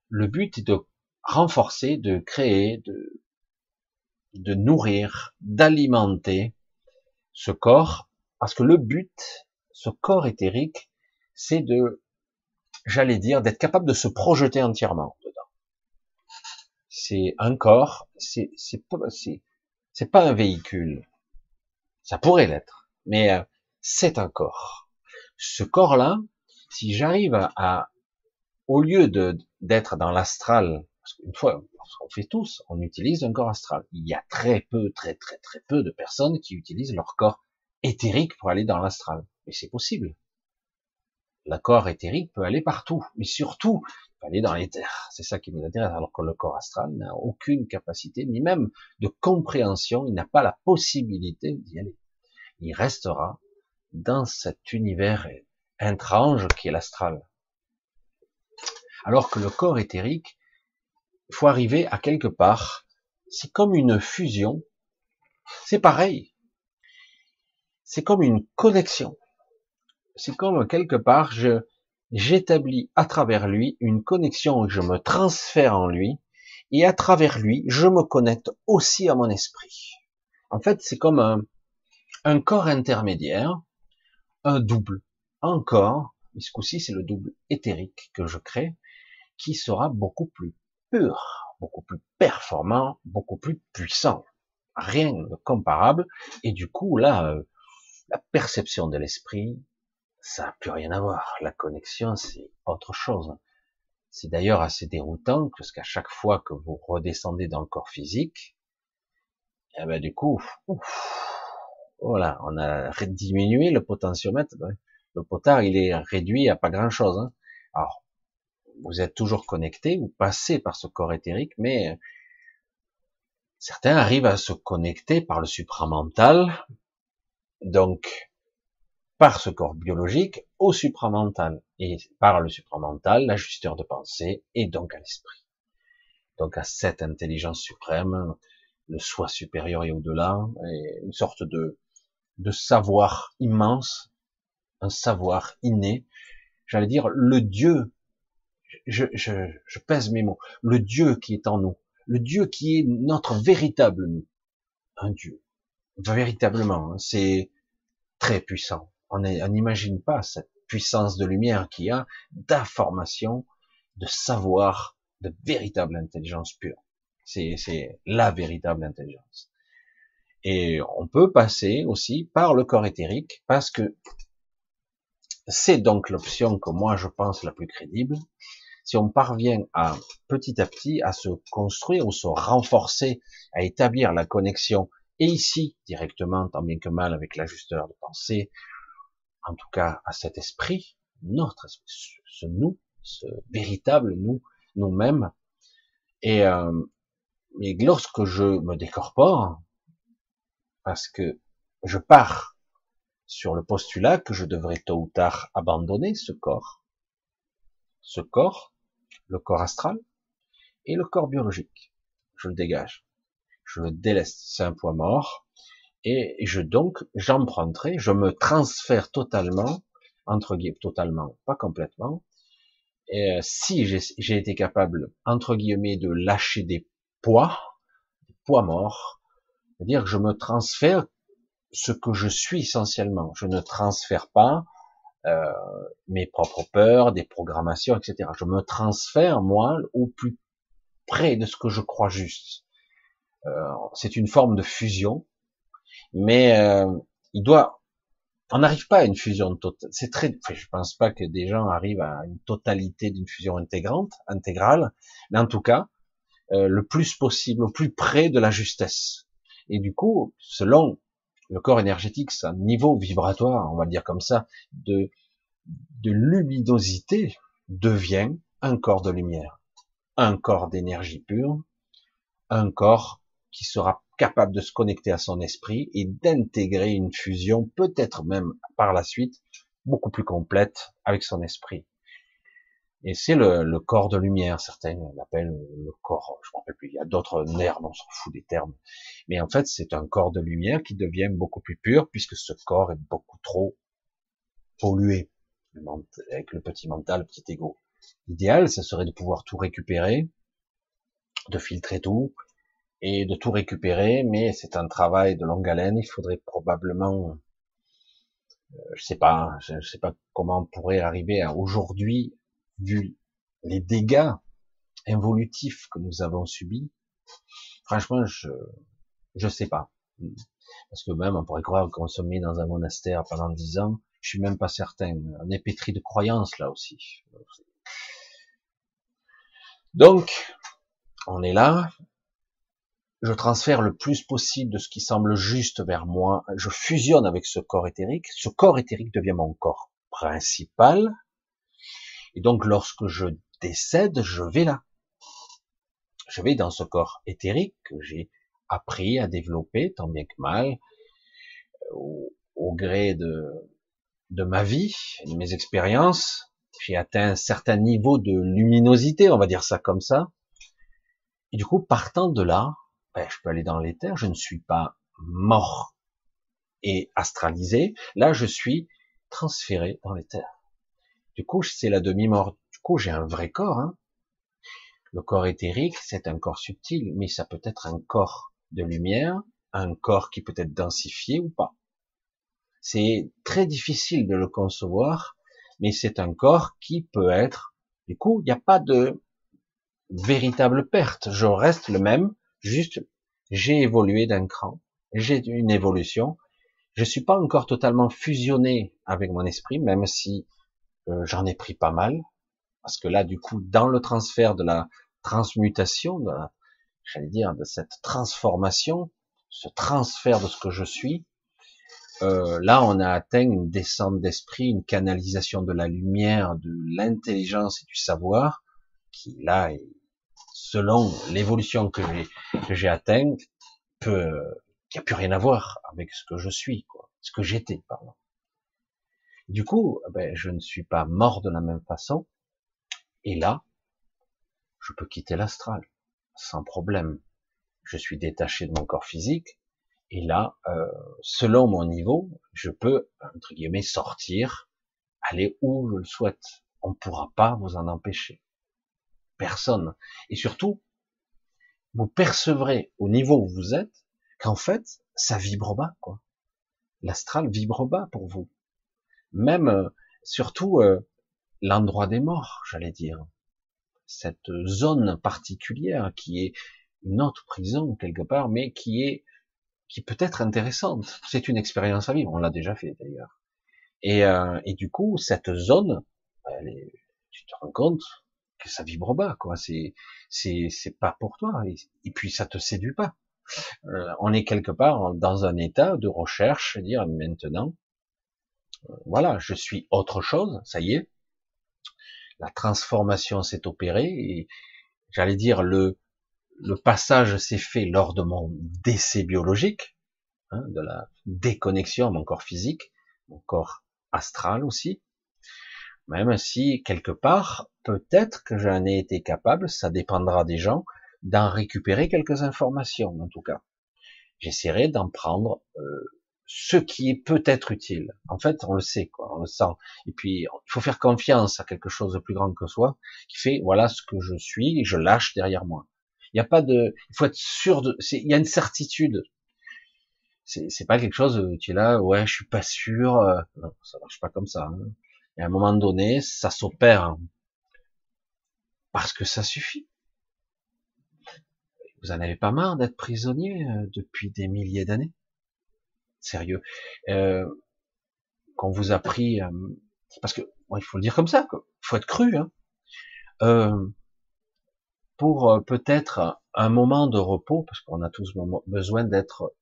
S1: le but est de renforcer, de créer, de, de nourrir, d'alimenter ce corps, parce que le but, ce corps éthérique, c'est de, j'allais dire, d'être capable de se projeter entièrement dedans. C'est un corps, c'est pas c'est pas un véhicule. Ça pourrait l'être, mais euh, c'est un corps. Ce corps-là, si j'arrive à au lieu de d'être dans l'astral, parce qu'une fois, on fait tous, on utilise un corps astral. Il y a très peu, très très très peu de personnes qui utilisent leur corps éthérique pour aller dans l'astral. Mais c'est possible. Le corps éthérique peut aller partout, mais surtout, il peut aller dans l'éther. C'est ça qui nous intéresse, alors que le corps astral n'a aucune capacité, ni même de compréhension, il n'a pas la possibilité d'y aller. Il restera dans cet univers étrange qui est l'astral. Alors que le corps éthérique, il faut arriver à quelque part, c'est comme une fusion, c'est pareil, c'est comme une connexion. C'est comme quelque part, je, j'établis à travers lui une connexion, je me transfère en lui, et à travers lui, je me connecte aussi à mon esprit. En fait, c'est comme un, un corps intermédiaire, un double, encore, mais ce coup-ci, c'est le double éthérique que je crée, qui sera beaucoup plus pur, beaucoup plus performant, beaucoup plus puissant. Rien de comparable. Et du coup, là, euh, la perception de l'esprit, ça n'a plus rien à voir. La connexion, c'est autre chose. C'est d'ailleurs assez déroutant parce qu'à chaque fois que vous redescendez dans le corps physique, eh ben du coup, voilà, on a diminué le potentiomètre. Le potard, il est réduit à pas grand chose. Hein. Alors, vous êtes toujours connecté, vous passez par ce corps éthérique, mais certains arrivent à se connecter par le supramental, donc par ce corps biologique au supramental, et par le supramental, l'ajusteur de pensée, et donc à l'esprit. Donc à cette intelligence suprême, le soi supérieur et au-delà, une sorte de, de savoir immense, un savoir inné, j'allais dire le Dieu, je, je, pèse mes mots, le Dieu qui est en nous, le Dieu qui est notre véritable nous, un Dieu, véritablement, hein, c'est très puissant. On n'imagine pas cette puissance de lumière qu'il y a, d'information, de savoir, de véritable intelligence pure. C'est la véritable intelligence. Et on peut passer aussi par le corps éthérique parce que c'est donc l'option que moi je pense la plus crédible. Si on parvient à petit à petit à se construire ou se renforcer, à établir la connexion et ici directement, tant bien que mal avec l'ajusteur de pensée, en tout cas à cet esprit, notre esprit, ce nous, ce véritable nous, nous-mêmes. Et, euh, et lorsque je me décorpore, parce que je pars sur le postulat que je devrais tôt ou tard abandonner ce corps, ce corps, le corps astral et le corps biologique, je le dégage je le délaisse, c'est un poids mort, et je donc j'emprunterai, je me transfère totalement, entre guillemets, totalement, pas complètement, et euh, si j'ai été capable, entre guillemets, de lâcher des poids, des poids morts, c'est-à-dire que je me transfère ce que je suis essentiellement, je ne transfère pas euh, mes propres peurs, des programmations, etc. Je me transfère, moi, au plus près de ce que je crois juste. Euh, c'est une forme de fusion, mais euh, il doit, on n'arrive pas à une fusion totale. C'est très, enfin, je pense pas que des gens arrivent à une totalité d'une fusion intégrante, intégrale, mais en tout cas, euh, le plus possible, au plus près de la justesse. Et du coup, selon le corps énergétique, un niveau vibratoire, on va dire comme ça, de, de luminosité devient un corps de lumière, un corps d'énergie pure, un corps qui sera capable de se connecter à son esprit et d'intégrer une fusion, peut-être même par la suite, beaucoup plus complète avec son esprit. Et c'est le, corps de lumière, certains l'appellent le corps, je ne me rappelle plus, il y a d'autres nerfs, on s'en fout des termes. Mais en fait, c'est un corps de lumière qui devient beaucoup plus pur puisque ce corps est beaucoup trop pollué avec le petit mental, le petit ego. L'idéal, ça serait de pouvoir tout récupérer, de filtrer tout, et de tout récupérer, mais c'est un travail de longue haleine. Il faudrait probablement, euh, je sais pas, je sais pas comment on pourrait arriver à aujourd'hui, vu les dégâts involutifs que nous avons subis. Franchement, je je sais pas, parce que même on pourrait croire qu'on se met dans un monastère pendant dix ans. Je suis même pas certain. On est pétri de croyances là aussi. Donc, on est là, je transfère le plus possible de ce qui semble juste vers moi, je fusionne avec ce corps éthérique, ce corps éthérique devient mon corps principal, et donc lorsque je décède, je vais là. Je vais dans ce corps éthérique que j'ai appris à développer tant bien que mal, au, gré de, de ma vie, de mes expériences, j'ai atteint un certain niveau de luminosité, on va dire ça comme ça. Et du coup, partant de là, ben, je peux aller dans l'éther, je ne suis pas mort et astralisé, là je suis transféré dans l'éther. Du coup, c'est la demi-mort. Du coup, j'ai un vrai corps. Hein. Le corps éthérique, c'est un corps subtil, mais ça peut être un corps de lumière, un corps qui peut être densifié ou pas. C'est très difficile de le concevoir, mais c'est un corps qui peut être. Du coup, il n'y a pas de véritable perte. Je reste le même, Juste, j'ai évolué d'un cran, j'ai une évolution. Je suis pas encore totalement fusionné avec mon esprit, même si euh, j'en ai pris pas mal, parce que là, du coup, dans le transfert de la transmutation, j'allais dire, de cette transformation, ce transfert de ce que je suis, euh, là, on a atteint une descente d'esprit, une canalisation de la lumière, de l'intelligence et du savoir, qui là est selon l'évolution que j'ai atteinte, qui a plus rien à voir avec ce que je suis, quoi, ce que j'étais, pardon. Du coup, ben, je ne suis pas mort de la même façon, et là, je peux quitter l'astral sans problème. Je suis détaché de mon corps physique, et là, euh, selon mon niveau, je peux entre guillemets sortir, aller où je le souhaite. On ne pourra pas vous en empêcher personne. Et surtout, vous percevrez au niveau où vous êtes qu'en fait, ça vibre bas, quoi. L'astral vibre bas pour vous. Même, euh, surtout, euh, l'endroit des morts, j'allais dire. Cette zone particulière qui est une autre prison quelque part, mais qui est, qui peut être intéressante. C'est une expérience à vivre. On l'a déjà fait d'ailleurs. Et, euh, et du coup, cette zone, elle est, tu te rends compte, ça vibre bas, quoi. C'est, c'est, c'est pas pour toi. Et, puis ça te séduit pas. Euh, on est quelque part dans un état de recherche, dire maintenant, euh, voilà, je suis autre chose, ça y est. La transformation s'est opérée et j'allais dire le le passage s'est fait lors de mon décès biologique, hein, de la déconnexion à mon corps physique, mon corps astral aussi, même si quelque part, peut-être que j'en ai été capable, ça dépendra des gens, d'en récupérer quelques informations en tout cas. J'essaierai d'en prendre euh, ce qui est peut-être utile. En fait, on le sait, quoi, on le sent. Et puis, il faut faire confiance à quelque chose de plus grand que soi, qui fait, voilà ce que je suis, et je lâche derrière moi. Il n'y a pas de, il faut être sûr de, il y a une certitude. C'est pas quelque chose, tu es là, ouais, je suis pas sûr, euh, non, ça marche pas comme ça. Hein. Et à un moment donné, ça s'opère parce que ça suffit. Vous en avez pas marre d'être prisonnier euh, depuis des milliers d'années? Sérieux. Euh, qu'on vous a pris, euh, parce que il faut le dire comme ça, il faut être cru. Hein. Euh, pour peut-être un moment de repos, parce qu'on a tous besoin d'être,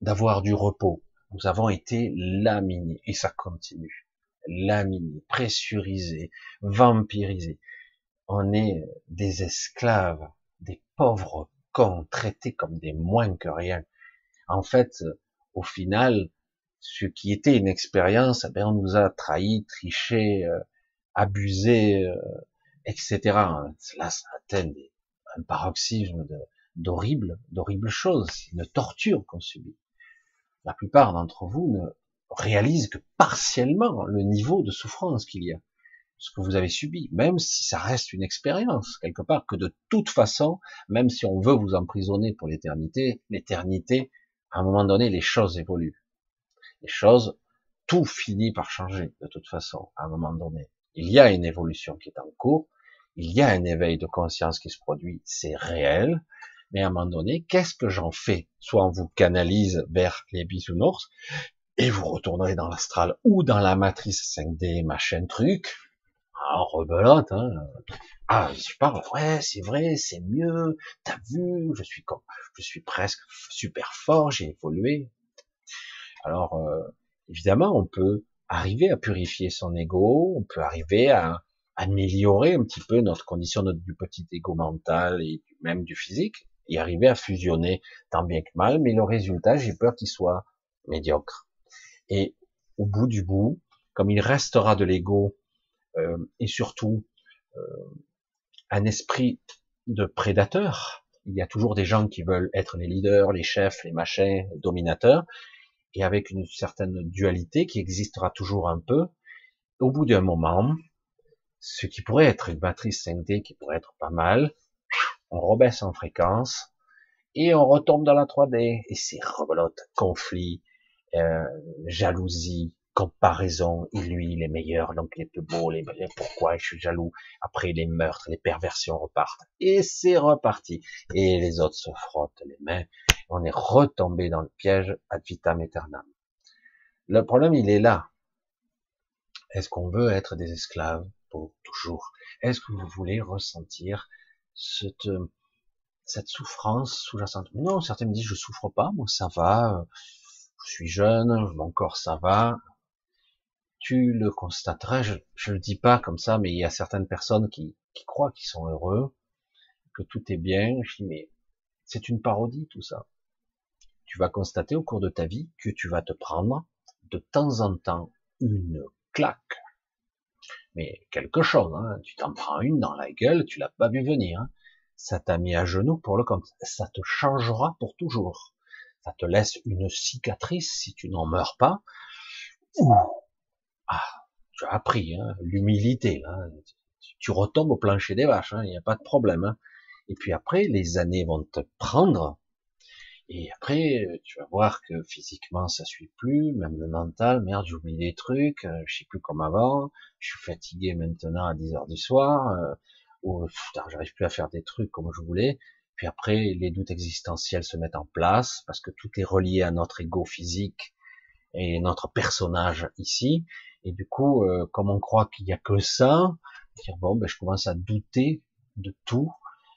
S1: d'avoir du repos. Nous avons été laminés et ça continue laminé, pressurisé, vampirisé. On est des esclaves, des pauvres cons, traités comme des moins que rien. En fait, au final, ce qui était une expérience, eh on nous a trahis, triché, euh, abusé, euh, etc. Là, ça atteint un paroxysme d'horribles, d'horribles choses, une torture qu'on subit. La plupart d'entre vous ne, réalise que partiellement le niveau de souffrance qu'il y a, ce que vous avez subi, même si ça reste une expérience quelque part, que de toute façon, même si on veut vous emprisonner pour l'éternité, l'éternité, à un moment donné, les choses évoluent. Les choses, tout finit par changer de toute façon, à un moment donné. Il y a une évolution qui est en cours, il y a un éveil de conscience qui se produit, c'est réel, mais à un moment donné, qu'est-ce que j'en fais? Soit on vous canalise vers les bisounours, et vous retournerez dans l'astral ou dans la matrice 5D, machin truc, en rebelote, hein. Ah, je parle, ouais, c'est vrai, c'est mieux, t'as vu, je suis comme, je suis presque super fort, j'ai évolué. Alors, euh, évidemment, on peut arriver à purifier son ego, on peut arriver à améliorer un petit peu notre condition du petit ego mental et même du physique, et arriver à fusionner tant bien que mal, mais le résultat, j'ai peur qu'il soit médiocre. Et au bout du bout, comme il restera de l'ego, euh, et surtout euh, un esprit de prédateur, il y a toujours des gens qui veulent être les leaders, les chefs, les machins, dominateurs, et avec une certaine dualité qui existera toujours un peu, au bout d'un moment, ce qui pourrait être une matrice 5D qui pourrait être pas mal, on rebaisse en fréquence et on retombe dans la 3D et c'est rebelote, conflit, euh, jalousie, comparaison, et lui il est meilleur, donc il est plus beau, les, pourquoi je suis jaloux, après les meurtres, les perversions repartent, et c'est reparti, et les autres se frottent les mains, on est retombé dans le piège ad vitam aeternam. Le problème il est là. Est-ce qu'on veut être des esclaves pour toujours? Est-ce que vous voulez ressentir cette, cette souffrance sous-jacente? Non, certains me disent je souffre pas, moi ça va, je suis jeune, mon corps ça va, tu le constateras, je, je le dis pas comme ça, mais il y a certaines personnes qui, croient qu'ils sont heureux, que tout est bien. Je dis, mais c'est une parodie tout ça. Tu vas constater au cours de ta vie que tu vas te prendre de temps en temps une claque. Mais quelque chose, hein. tu t'en prends une dans la gueule, tu l'as pas vu venir. Ça t'a mis à genoux pour le compte. Ça te changera pour toujours. Ça te laisse une cicatrice si tu n'en meurs pas. Ah, tu as appris hein, l'humilité. Tu retombes au plancher des vaches, il n'y a pas de problème. Hein. Et puis après, les années vont te prendre. Et après, tu vas voir que physiquement, ça suit plus, même le mental, merde, j'oublie des trucs, euh, je sais plus comme avant, je suis fatigué maintenant à 10 heures du soir, euh, ou j'arrive plus à faire des trucs comme je voulais. Puis après, les doutes existentiels se mettent en place, parce que tout est relié à notre ego physique et notre personnage ici. Et du coup, euh, comme on croit qu'il n'y a que ça, dire bon, ben, je commence à douter de tout.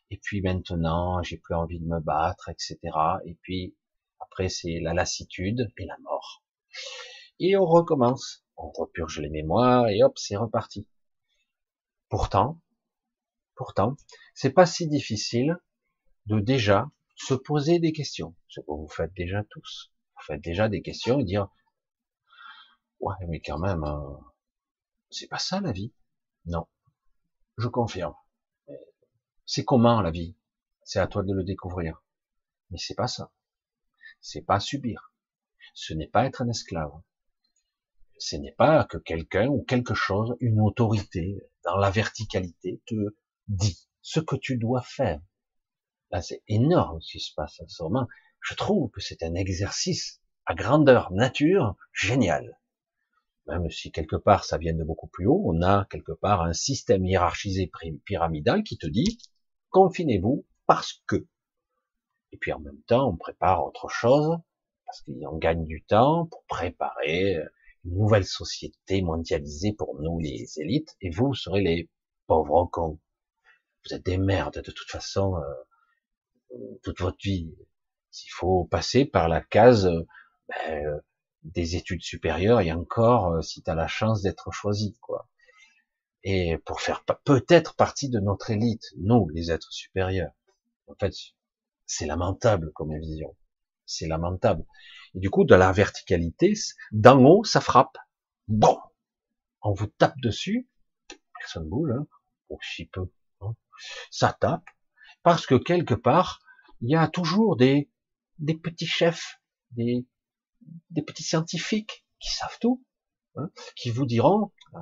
S1: Et puis maintenant, j'ai plus envie de me battre, etc. Et puis après, c'est la lassitude et la mort. Et on recommence. On repurge les mémoires et hop, c'est reparti. Pourtant, pourtant, c'est pas si difficile de déjà se poser des questions. Ce que vous faites déjà tous. Vous faites déjà des questions et dire Ouais, mais quand même, hein, c'est pas ça la vie. Non, je confirme. C'est comment la vie? C'est à toi de le découvrir. Mais c'est pas ça. C'est pas subir. Ce n'est pas être un esclave. Ce n'est pas que quelqu'un ou quelque chose, une autorité dans la verticalité te dit ce que tu dois faire. Là, c'est énorme ce qui se passe en ce moment. Je trouve que c'est un exercice à grandeur nature génial même si quelque part ça vient de beaucoup plus haut, on a quelque part un système hiérarchisé pyramidal qui te dit confinez-vous parce que. Et puis en même temps, on prépare autre chose parce qu'on gagne du temps pour préparer une nouvelle société mondialisée pour nous les élites et vous serez les pauvres cons. Vous êtes des merdes de toute façon euh, toute votre vie. S'il faut passer par la case ben, des études supérieures et encore euh, si tu as la chance d'être choisi quoi. Et pour faire peut-être partie de notre élite nous les êtres supérieurs. En fait c'est lamentable comme vision. C'est lamentable. Et du coup de la verticalité d'en haut ça frappe. Bon. On vous tape dessus. Personne bouge hein, aussi peu hein. ça tape parce que quelque part il y a toujours des petits chefs des des petits scientifiques qui savent tout, hein, qui vous diront euh,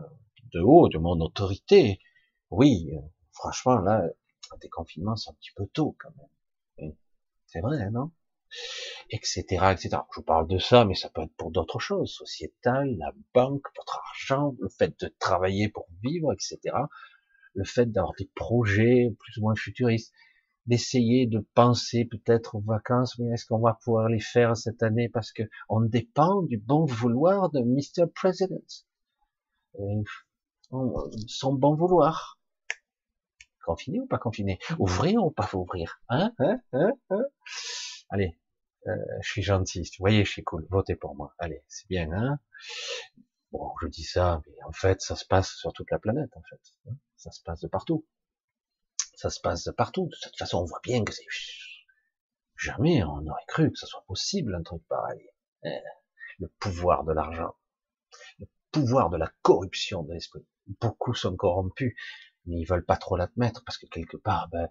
S1: de haut, de mon autorité, oui, euh, franchement là, un déconfinement c'est un petit peu tôt quand même. C'est vrai, non? Etc. etc. Je vous parle de ça, mais ça peut être pour d'autres choses, sociétales, la banque, votre argent, le fait de travailler pour vivre, etc. Le fait d'avoir des projets plus ou moins futuristes d'essayer de penser peut-être aux vacances, mais est-ce qu'on va pouvoir les faire cette année parce que on dépend du bon vouloir de Mr. President? son bon vouloir. Confiné ou pas confiné? Ouvrir ou pas ouvrir? Hein, hein, hein, hein? Allez, euh, je suis gentil. Vous voyez, je suis cool. Votez pour moi. Allez, c'est bien, hein? Bon, je dis ça, mais en fait, ça se passe sur toute la planète, en fait. Hein. Ça se passe de partout. Ça se passe de partout. De toute façon, on voit bien que c'est jamais on aurait cru que ce soit possible un truc pareil. Eh, le pouvoir de l'argent, le pouvoir de la corruption de l'esprit. Beaucoup sont corrompus, mais ils veulent pas trop l'admettre parce que quelque part, ben,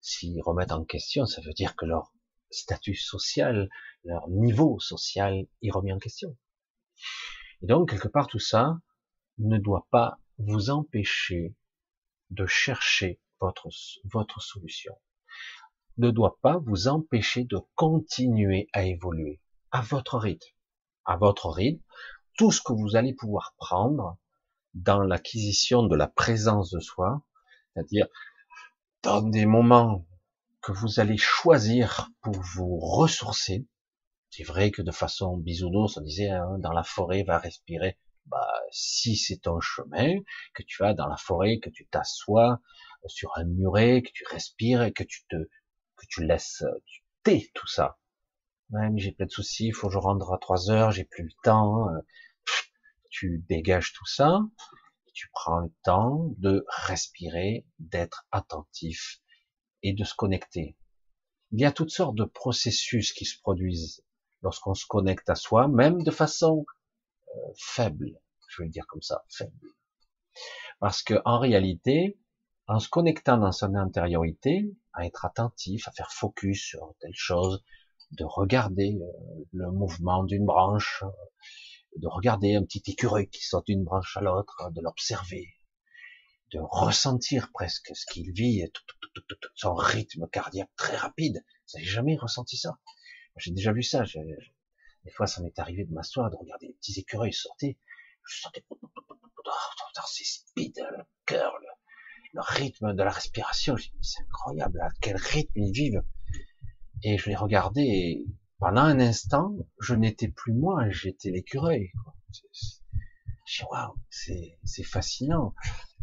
S1: s'ils remettent en question, ça veut dire que leur statut social, leur niveau social est remis en question. Et donc, quelque part, tout ça ne doit pas vous empêcher de chercher votre, votre solution. Ne doit pas vous empêcher de continuer à évoluer à votre rythme. À votre rythme, tout ce que vous allez pouvoir prendre dans l'acquisition de la présence de soi, c'est-à-dire dans des moments que vous allez choisir pour vous ressourcer. C'est vrai que de façon bisounours, on disait hein, dans la forêt, va respirer. Bah, si c'est ton chemin, que tu vas dans la forêt, que tu t'assois sur un muret, que tu respires et que tu te, que tu laisses, tu tais tout ça. Ouais, mais j'ai plein de soucis, il faut que je rentre à trois heures, j'ai plus le temps. Euh, tu dégages tout ça, tu prends le temps de respirer, d'être attentif et de se connecter. Il y a toutes sortes de processus qui se produisent lorsqu'on se connecte à soi, même de façon euh, faible, je vais le dire comme ça, faible. Parce que en réalité, en se connectant dans son intériorité, à être attentif, à faire focus sur telle chose, de regarder euh, le mouvement d'une branche, de regarder un petit écureuil qui saute d'une branche à l'autre, de l'observer, de ressentir presque ce qu'il vit, son rythme cardiaque très rapide. Vous n'avez jamais ressenti ça? J'ai déjà vu ça. Des fois, ça m'est arrivé de m'asseoir, de regarder les petits écureuils sortir. Je sentais c'est speed, le cœur, le, rythme de la respiration. C'est incroyable, à quel rythme ils vivent. Et je les regardais et pendant un instant, je n'étais plus moi, j'étais l'écureuil. Je waouh, c'est fascinant.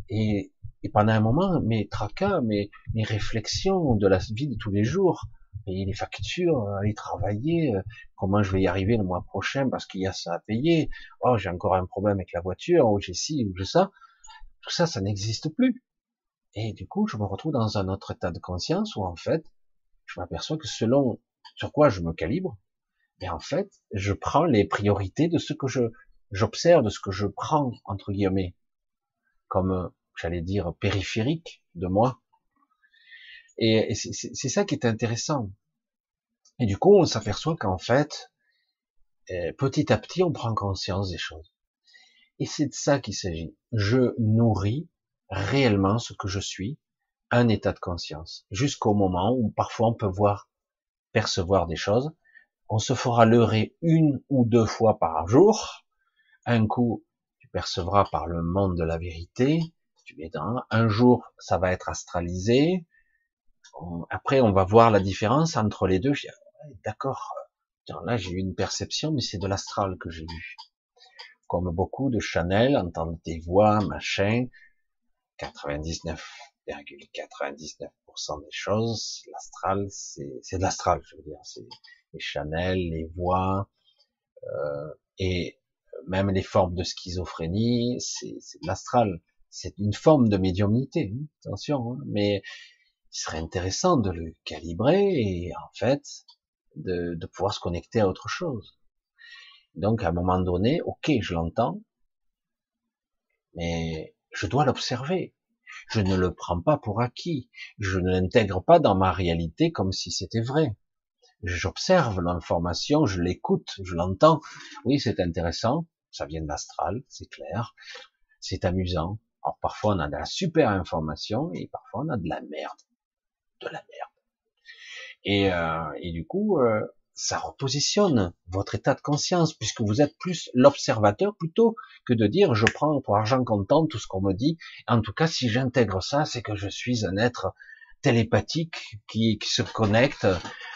S1: Et, et, pendant un moment, mes tracas, mes, mes réflexions de la vie de tous les jours, payer les factures, aller travailler, euh, comment je vais y arriver le mois prochain parce qu'il y a ça à payer, oh j'ai encore un problème avec la voiture, ou j'ai ci, ou j'ai ça, tout ça, ça n'existe plus. Et du coup, je me retrouve dans un autre état de conscience où en fait, je m'aperçois que selon sur quoi je me calibre, mais en fait, je prends les priorités de ce que je j'observe, de ce que je prends entre guillemets, comme j'allais dire périphérique de moi. Et, c'est ça qui est intéressant. Et du coup, on s'aperçoit qu'en fait, euh, petit à petit, on prend conscience des choses. Et c'est de ça qu'il s'agit. Je nourris réellement ce que je suis, un état de conscience, jusqu'au moment où parfois on peut voir percevoir des choses. On se fera leurrer une ou deux fois par jour. Un coup, tu percevras par le monde de la vérité. Tu es dans. Un jour, ça va être astralisé. Après, on va voir la différence entre les deux. D'accord. Là, j'ai eu une perception, mais c'est de l'astral que j'ai vu. Comme beaucoup de Chanel, entendre des voix, machin. 99,99% des choses. L'astral, c'est de l'astral, je veux dire. C'est les Chanel, les voix, euh, et même les formes de schizophrénie, c'est de l'astral. C'est une forme de médiumnité, hein, attention, hein, mais il serait intéressant de le calibrer et en fait de, de pouvoir se connecter à autre chose. Donc à un moment donné, ok, je l'entends, mais je dois l'observer. Je ne le prends pas pour acquis. Je ne l'intègre pas dans ma réalité comme si c'était vrai. J'observe l'information, je l'écoute, je l'entends. Oui, c'est intéressant. Ça vient de l'astral, c'est clair. C'est amusant. Alors parfois on a de la super information et parfois on a de la merde. De la merde. Et, euh, et du coup, euh, ça repositionne votre état de conscience, puisque vous êtes plus l'observateur plutôt que de dire je prends pour argent comptant tout ce qu'on me dit. En tout cas, si j'intègre ça, c'est que je suis un être télépathique qui, se connecte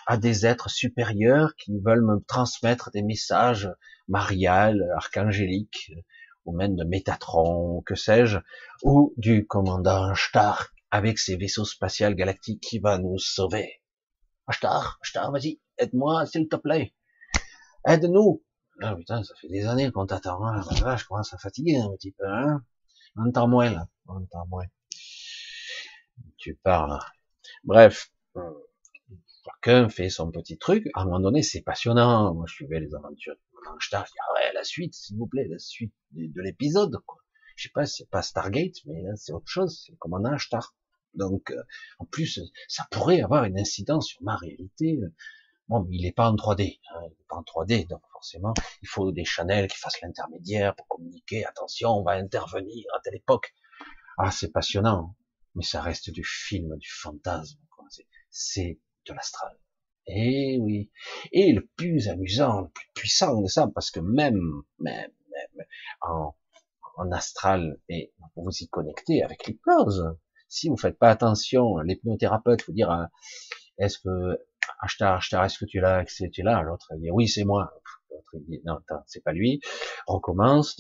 S1: à des êtres supérieurs qui veulent me transmettre des messages mariales, archangéliques, ou même de Métatron, que sais-je, ou du commandant Stark avec ses vaisseaux spatials galactiques qui va nous sauver. Ashtar, Ashtar, vas-y, aide-moi, s'il te plaît. Aide-nous. Ah putain, ça fait des années qu'on t'attend. Ah, je commence à fatiguer un petit peu. Hein on entend moins là. On entend moins. Tu parles. Bref, chacun fait son petit truc. À un moment donné, c'est passionnant. Moi, je suivais les aventures Ashtar. Je dis, ah ouais, la suite, s'il vous plaît, la suite de, l'épisode. Je sais pas, c'est pas Stargate, mais c'est autre chose. C'est le commandant Ashtar. Donc, euh, en plus, ça pourrait avoir une incidence sur ma réalité. Bon, mais il n'est pas en 3D, hein, il n'est pas en 3D, donc forcément, il faut des channels qui fassent l'intermédiaire pour communiquer. Attention, on va intervenir à telle époque. Ah, c'est passionnant, mais ça reste du film, du fantasme. C'est de l'astral. Eh oui. Et le plus amusant, le plus puissant de ça, parce que même, même, même en, en astral, et vous y connecter avec l'hypnose, si vous faites pas attention, l'hypnothérapeute vous hein, est-ce que, Ashtar, Ashtar, est-ce que tu là, est-ce que tu es là? L'autre, il dit, oui, c'est moi. L'autre, dit, non, c'est pas lui. Recommence.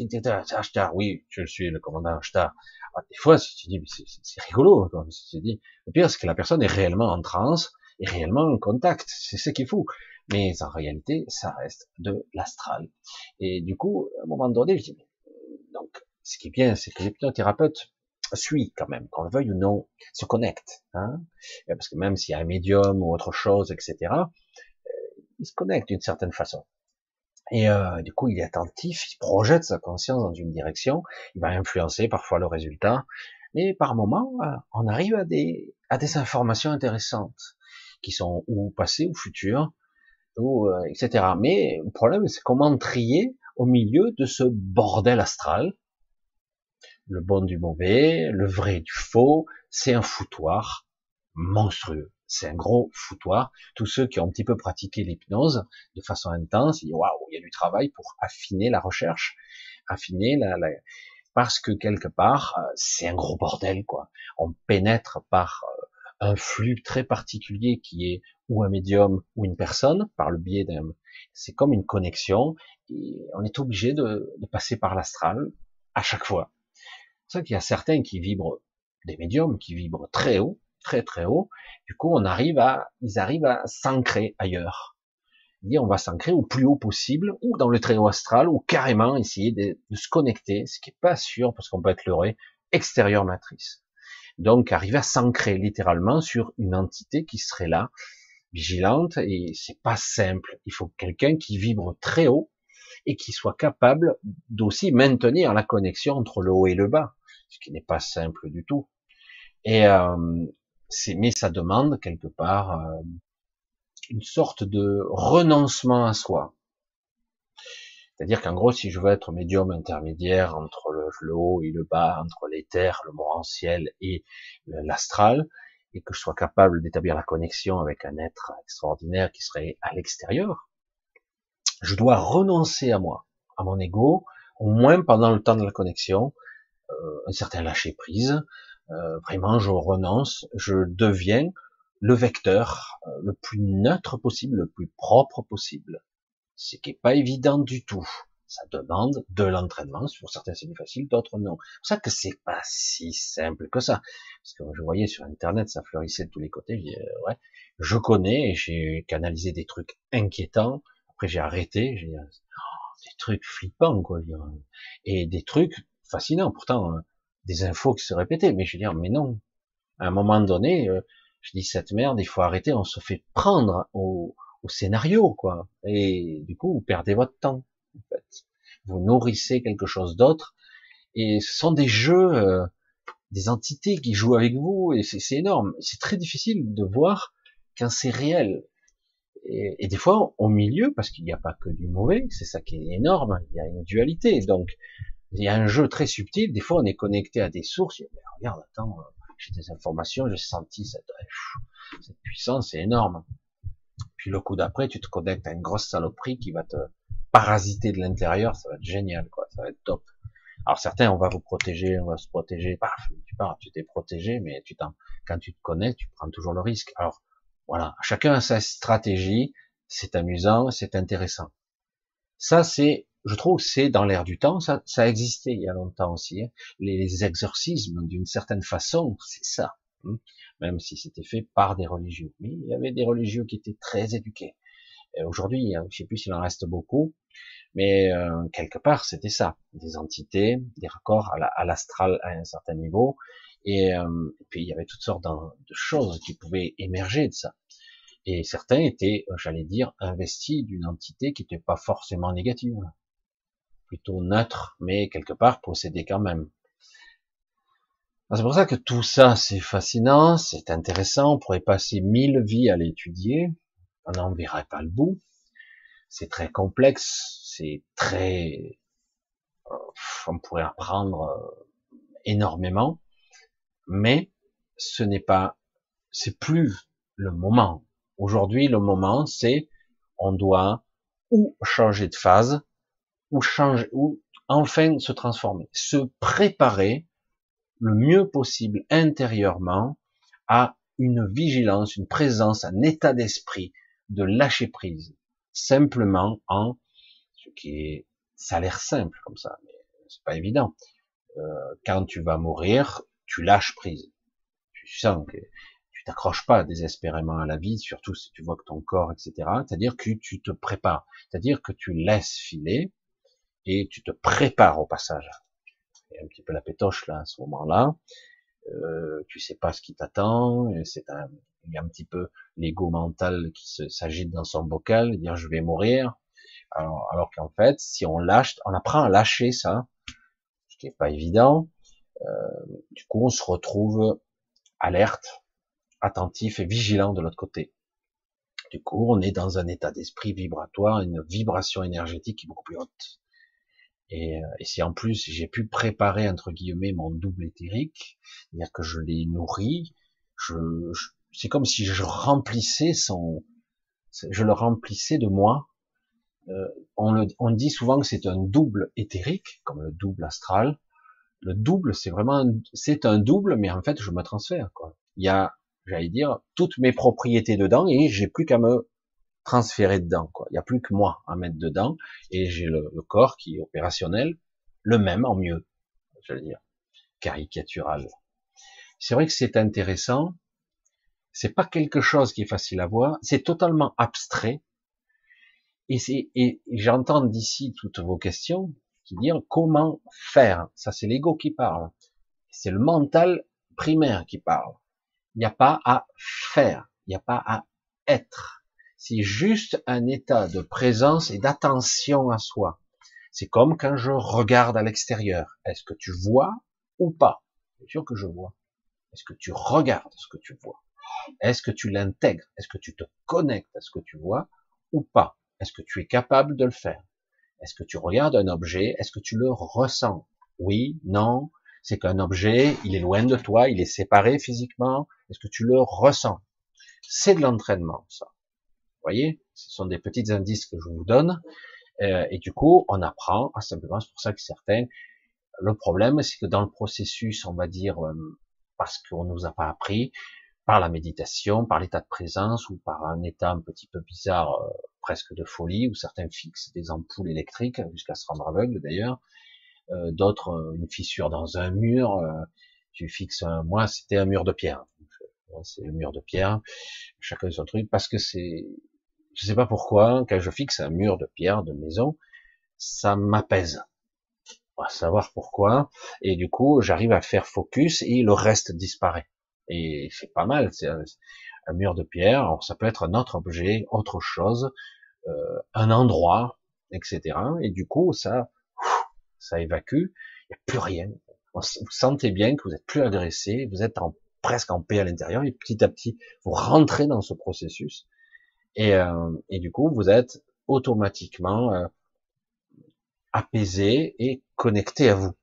S1: Ashtar, oui, je suis le commandant Ashtar. Ah, des fois, si tu dis, c'est rigolo, comme si tu dis, le pire, c'est que la personne est réellement en transe, est réellement en contact. C'est ce qu'il faut. Mais en réalité, ça reste de l'astral. Et du coup, à un moment donné, je dis, ce qui est bien, c'est que l'hypnothérapeute suit quand même, qu'on le veuille ou non, se connecte. Hein Parce que même s'il y a un médium ou autre chose, etc., euh, il se connecte d'une certaine façon. Et euh, du coup, il est attentif, il projette sa conscience dans une direction, il va influencer parfois le résultat, mais par moment, euh, on arrive à des, informations intéressantes, qui sont ou passées ou futures, ou, euh, etc. Mais le problème, c'est comment trier au milieu de ce bordel astral, le bon du mauvais, le vrai du faux, c'est un foutoir monstrueux. C'est un gros foutoir. Tous ceux qui ont un petit peu pratiqué l'hypnose de façon intense, ils disent waouh, il y a du travail pour affiner la recherche, affiner la, la... parce que quelque part, euh, c'est un gros bordel quoi. On pénètre par euh, un flux très particulier qui est ou un médium ou une personne par le biais d'un, c'est comme une connexion et on est obligé de, de passer par l'astral à chaque fois. C'est ça qu'il y a certains qui vibrent, des médiums qui vibrent très haut, très très haut. Du coup, on arrive à, ils arrivent à s'ancrer ailleurs. On va s'ancrer au plus haut possible, ou dans le très haut astral, ou carrément essayer de, se connecter, ce qui est pas sûr parce qu'on peut être leurré, extérieur matrice. Donc, arriver à s'ancrer littéralement sur une entité qui serait là, vigilante, et c'est pas simple. Il faut quelqu'un qui vibre très haut et qui soit capable d'aussi maintenir la connexion entre le haut et le bas ce qui n'est pas simple du tout. Et euh, mais ça demande quelque part euh, une sorte de renoncement à soi. C'est-à-dire qu'en gros, si je veux être médium intermédiaire entre le, haut et le bas, entre l'éther, le morantiel et l'astral, et que je sois capable d'établir la connexion avec un être extraordinaire qui serait à l'extérieur, je dois renoncer à moi, à mon ego, au moins pendant le temps de la connexion, euh, un certain lâcher prise. Euh, vraiment, je renonce, je deviens le vecteur euh, le plus neutre possible, le plus propre possible. Ce qui est pas évident du tout. Ça demande de l'entraînement. Pour certains, c'est plus facile, d'autres non. C'est pour ça que c'est pas si simple que ça. Parce que je voyais sur Internet, ça fleurissait de tous les côtés. Je ouais, je connais, j'ai canalisé des trucs inquiétants. Après, j'ai arrêté. J'ai oh, des trucs flippants, quoi. Et des trucs fascinant. Pourtant, euh, des infos qui se répétaient, mais je veux dire, mais non. À un moment donné, euh, je dis cette merde, il faut arrêter. On se fait prendre au, scénario, quoi. Et du coup, vous perdez votre temps. En fait. Vous nourrissez quelque chose d'autre. Et ce sont des jeux, euh, des entités qui jouent avec vous, et c'est énorme. C'est très difficile de voir quand c'est réel. Et, et, des fois, au milieu, parce qu'il n'y a pas que du mauvais, c'est ça qui est énorme, il y a une dualité. Donc, il y a un jeu très subtil. Des fois, on est connecté à des sources. Mais regarde, attends, j'ai des informations, j'ai senti cette, puissance, c'est énorme. Puis le coup d'après, tu te connectes à une grosse saloperie qui va te parasiter de l'intérieur. Ça va être génial, quoi. Ça va être top. Alors certains, on va vous protéger, on va se protéger. Paf, tu pars, tu t'es protégé, mais tu quand tu te connais, tu prends toujours le risque. Alors voilà, chacun a sa stratégie. C'est amusant, c'est intéressant. Ça, c'est je trouve c'est dans l'air du temps, ça, ça existait il y a longtemps aussi. Hein. Les, exorcismes, d'une certaine façon, c'est ça. hein, même si c'était fait par des religieux. Mais il y avait des religieux qui étaient très éduqués. Aujourd'hui, hein, je sais plus s'il en reste beaucoup, mais euh, quelque part, c'était ça, des entités, des raccords à l'astral à, un certain niveau, et, euh, puis il y avait toutes sortes de choses qui pouvaient émerger de ça. Et certains étaient, j'allais dire, investis d'une entité qui n'était pas forcément négative, plutôt neutre, mais quelque part possédée quand même. C'est pour ça que tout ça, c'est fascinant, c'est intéressant, on pourrait passer mille vies à l'étudier, on n'en verrait pas le bout. C'est très complexe, c'est très, euh, on pourrait apprendre euh, énormément, mais ce n'est pas, c'est plus le moment. Aujourd'hui, le moment, c'est, on doit ou changer de phase, ou changer, ou enfin se transformer, se préparer le mieux possible intérieurement à une vigilance, une présence, un état d'esprit de lâcher prise, simplement en ce qui est, ça a l'air simple comme ça, mais c'est pas évident. Euh, quand tu vas mourir, tu lâches prise. Tu sens que tu t'accroches pas désespérément à la vie, surtout si tu vois que ton corps, etc. C'est-à-dire que tu te prépares, c'est-à-dire que tu laisses filer et tu te prépares au passage. Et un petit peu la pétoche là à ce moment-là. Euh, tu sais pas ce qui t'attend, c'est un, il y a un petit peu l'ego mental qui s'agite dans son bocal, dire je vais mourir. Alors, alors qu'en fait, si on lâche, on apprend à lâcher ça, ce qui est pas évident. Euh, du coup, on se retrouve alerte, attentif et vigilant de l'autre côté. Du coup, on est dans un état d'esprit vibratoire, une vibration énergétique qui est beaucoup plus haute. Et, euh, et si en plus j'ai pu préparer entre guillemets mon double éthérique, c'est-à-dire que je l'ai nourri, je, je, c'est comme si je remplissais son, je le remplissais de moi. Euh, on, le, on dit souvent que c'est un double éthérique, comme le double astral. Le double, c'est vraiment, c'est un double, mais en fait, je me transfère. Quoi. Il y a, j'allais dire, toutes mes propriétés dedans et j'ai plus qu'à me transférer dedans. Quoi. Il n'y a plus que moi à mettre dedans et j'ai le, corps qui est opérationnel, le même en mieux, je veux dire, caricatural. C'est vrai que c'est intéressant c'est pas quelque chose qui est facile à voir, c'est totalement abstrait. Et, et j'entends d'ici toutes vos questions qui dire comment faire. Ça, c'est l'ego qui parle. C'est le mental primaire qui parle. Il n'y a pas à faire. Il n'y a pas à être. C'est juste un état de présence et d'attention à soi. C'est comme quand je regarde à l'extérieur. Est-ce que tu vois ou pas? C'est sûr que je vois. Est-ce que tu regardes ce que tu vois? Est-ce que tu l'intègres? Est-ce que tu te connectes à ce que tu vois ou pas? Est-ce que tu es capable de le faire? Est-ce que tu regardes un objet? Est-ce que tu le ressens? Oui, non C'est qu'un objet, il est loin de toi, il est séparé physiquement. Est-ce que tu le ressens? C'est de l'entraînement, ça. Vous voyez? Ce sont des petits indices que je vous donne. Euh, et du coup, on apprend à simplement, c'est pour ça que certains, le problème, c'est que dans le processus, on va dire, euh, parce qu'on nous a pas appris, par la méditation, par l'état de présence ou par un état un petit peu bizarre, euh, presque de folie, où certains fixent des ampoules électriques jusqu'à se rendre aveugle d'ailleurs, euh, d'autres euh, une fissure dans un mur, tu fixes un, moi c'était un mur de pierre, c'est le mur de pierre, chacun son truc, parce que c'est, je sais pas pourquoi, quand je fixe un mur de pierre de maison, ça m'apaise. On va savoir pourquoi, et du coup j'arrive à faire focus et le reste disparaît et c'est pas mal. Un, mur de pierre. Alors ça peut être un autre objet, autre chose, euh, un endroit, etc. Et du coup, ça, ça évacue. Il n'y a plus rien. Vous sentez bien que vous êtes plus agressé, vous êtes en, presque en paix à l'intérieur, et petit à petit, vous rentrez dans ce processus. Et, euh, et du coup, vous êtes automatiquement euh, apaisé et connecté à vous.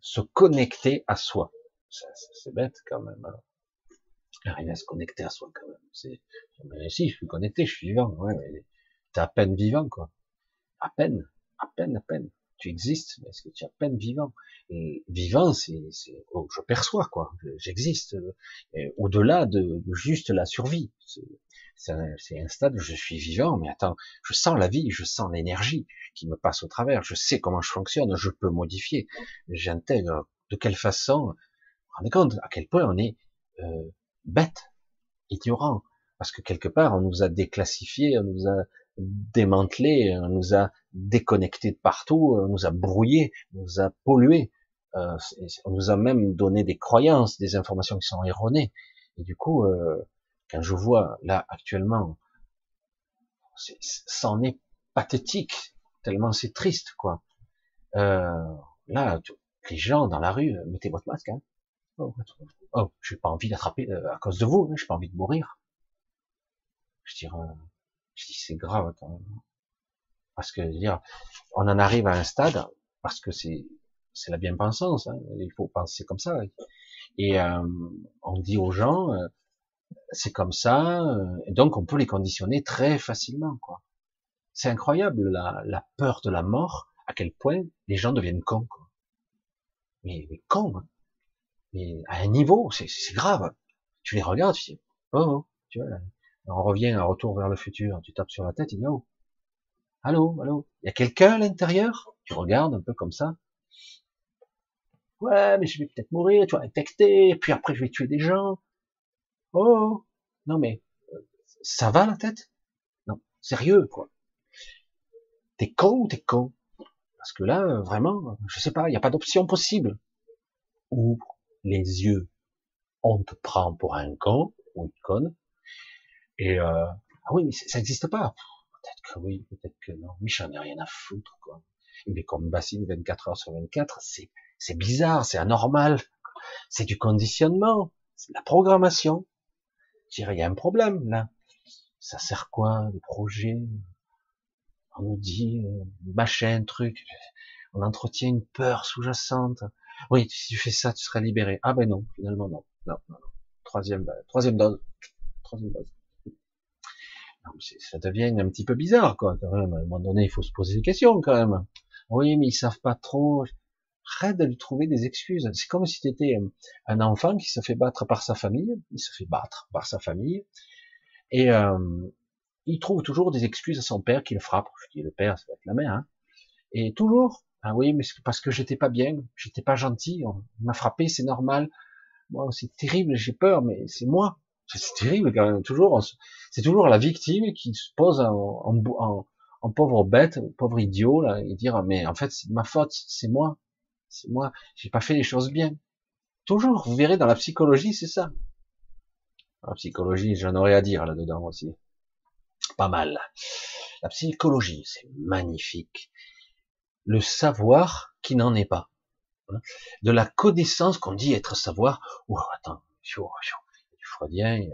S1: Se connecter à soi c'est bête quand même. Hein. Arriver à se connecter à soi quand même. C'est, si, je suis connecté, je suis vivant. Ouais, mais t'es à peine vivant, quoi. À peine, à peine, à peine. Tu existes, mais est-ce que tu es à peine vivant? Et Vivant, c'est, c'est, oh, je perçois, quoi. J'existe. Au-delà de, juste la survie. C'est un, un, stade où je suis vivant, mais attends, je sens la vie, je sens l'énergie qui me passe au travers, je sais comment je fonctionne, je peux modifier, j'intègre de quelle façon? Vous rendez compte à quel point on est euh, bête, ignorant, parce que quelque part on nous a déclassifié, on nous a démantelé, on nous a déconnecté de partout, on nous a brouillé, on nous a pollué, euh, on nous a même donné des croyances, des informations qui sont erronées. Et du coup, euh, quand je vois là actuellement, c'en est pathétique, tellement c'est triste, quoi. Euh, là, les gens dans la rue, mettez votre masque. Hein. Oh, oh j'ai pas envie d'attraper euh, à cause de vous, hein, j'ai pas envie de mourir. Je euh, je dis c'est grave parce que dire, on en arrive à un stade parce que c'est c'est la bien-pensance, hein, il faut penser comme ça. Et euh, on dit aux gens, euh, c'est comme ça, et donc on peut les conditionner très facilement, quoi. C'est incroyable la, la, peur de la mort, à quel point les gens deviennent cons, quoi. Mais, mais cons, hein. Mais à un niveau, c'est grave. Tu les regardes, tu dis, oh, oh tu vois, on revient à retour vers le futur, tu tapes sur la tête, il dit, oh, allô, allô, il y a quelqu'un à l'intérieur Tu regardes un peu comme ça. Ouais, mais je vais peut-être mourir, tu vas infecter, puis après je vais tuer des gens. Oh, non mais, euh, ça va la tête? Non, sérieux, quoi. T'es con ou t'es con? Parce que là, vraiment, je sais pas, il n'y a pas d'option possible. Ou les yeux, on te prend pour un con ou une conne, et euh, ah oui, mais ça n'existe pas. Peut-être que oui, peut-être que non. Mais j'en ai rien à foutre, quoi. Mais comme bassine 24 heures sur 24, c'est c'est bizarre, c'est anormal. C'est du conditionnement, c'est de la programmation. Je dirais, il y a un problème là. Ça sert quoi, le projet On nous dit euh, machin, truc. On entretient une peur sous-jacente. Oui, si tu fais ça, tu seras libéré. Ah ben non, finalement non. Non, non, non. Troisième, troisième dose. Troisième dose ça devient un petit peu bizarre, quoi. à un moment donné, il faut se poser des questions, quand même. Oui, mais ils savent pas trop. Arrête de lui trouver des excuses. C'est comme si tu étais un enfant qui se fait battre par sa famille. Il se fait battre par sa famille. Et euh, il trouve toujours des excuses à son père qui le frappe. Je dis, le père, ça va être la mère. Hein. Et toujours, ah oui, mais parce que j'étais pas bien, j'étais pas gentil, on m'a frappé, c'est normal. Moi, c'est terrible, j'ai peur, mais c'est moi. C'est terrible quand même. Toujours, c'est toujours la victime qui se pose en, pauvre bête, pauvre idiot là, et dire mais en fait c'est ma faute, c'est moi, c'est moi, j'ai pas fait les choses bien. Toujours, vous verrez dans la psychologie, c'est ça. La psychologie, j'en aurais à dire là-dedans aussi. Pas mal. La psychologie, c'est magnifique. Le savoir qui n'en est pas. De la connaissance qu'on dit être savoir. Oh, attends, freudien, il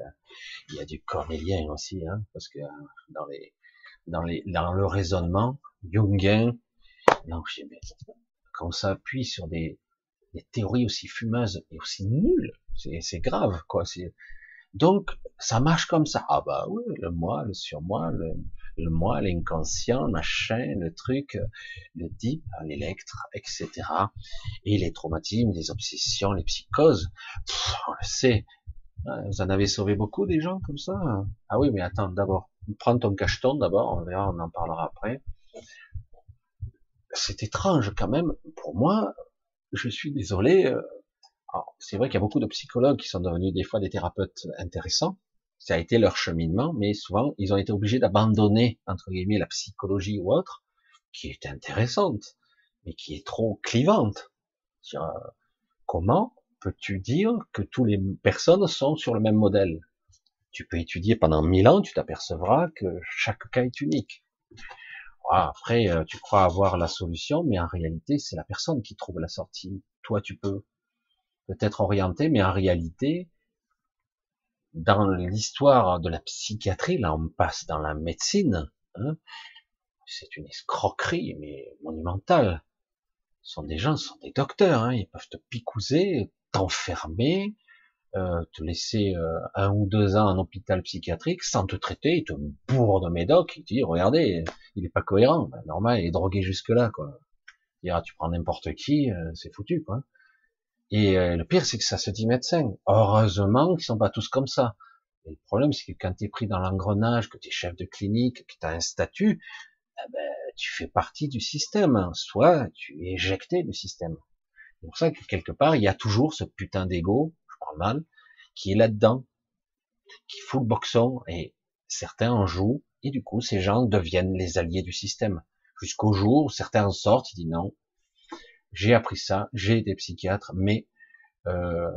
S1: y a, du cornélien aussi, hein, parce que dans les, dans les, dans le raisonnement jungien, quand on s'appuie sur des, des théories aussi fumeuses et aussi nulles, c'est grave, quoi. Donc, ça marche comme ça. Ah bah oui, le moi, le surmoi, le, le moi, l'inconscient, machin, le truc, le deep, l'électre, etc. Et les traumatismes, les obsessions, les psychoses, on le sait, vous en avez sauvé beaucoup des gens comme ça? Ah oui, mais attends, d'abord, prends ton cacheton d'abord, on verra, on en parlera après. C'est étrange quand même, pour moi, je suis désolé, euh, c'est vrai qu'il y a beaucoup de psychologues qui sont devenus des fois des thérapeutes intéressants, ça a été leur cheminement, mais souvent ils ont été obligés d'abandonner, entre guillemets, la psychologie ou autre, qui est intéressante, mais qui est trop clivante. Euh, comment peux-tu dire que toutes les personnes sont sur le même modèle? Tu peux étudier pendant mille ans, tu t'apercevras que chaque cas est unique. Après, euh, tu crois avoir la solution, mais en réalité, c'est la personne qui trouve la sortie. Toi, tu peux peut-être orienter, mais en réalité, dans l'histoire de la psychiatrie, là, on passe dans la médecine. Hein, c'est une escroquerie, mais monumentale. Ce sont des gens, ce sont des docteurs, hein, ils peuvent te picouser, t'enfermer, euh, te laisser euh, un ou deux ans en hôpital psychiatrique sans te traiter, il te bourre de médoc, il te dit regardez, il est pas cohérent, ben, normal, il est drogué jusque là. Il tu prends n'importe qui, euh, c'est foutu quoi. Et le pire c'est que ça se dit médecin. Heureusement qu'ils sont pas tous comme ça. Et le problème c'est que quand tu es pris dans l'engrenage, que tu es chef de clinique, que tu as un statut, eh ben, tu fais partie du système. Soit tu es éjecté du système. C'est pour ça que quelque part, il y a toujours ce putain d'ego, je parle mal, qui est là-dedans, qui fout le boxon, et certains en jouent, et du coup, ces gens deviennent les alliés du système. Jusqu'au jour où certains en sortent, ils disent non, j'ai appris ça, j'ai été psychiatre, mais euh,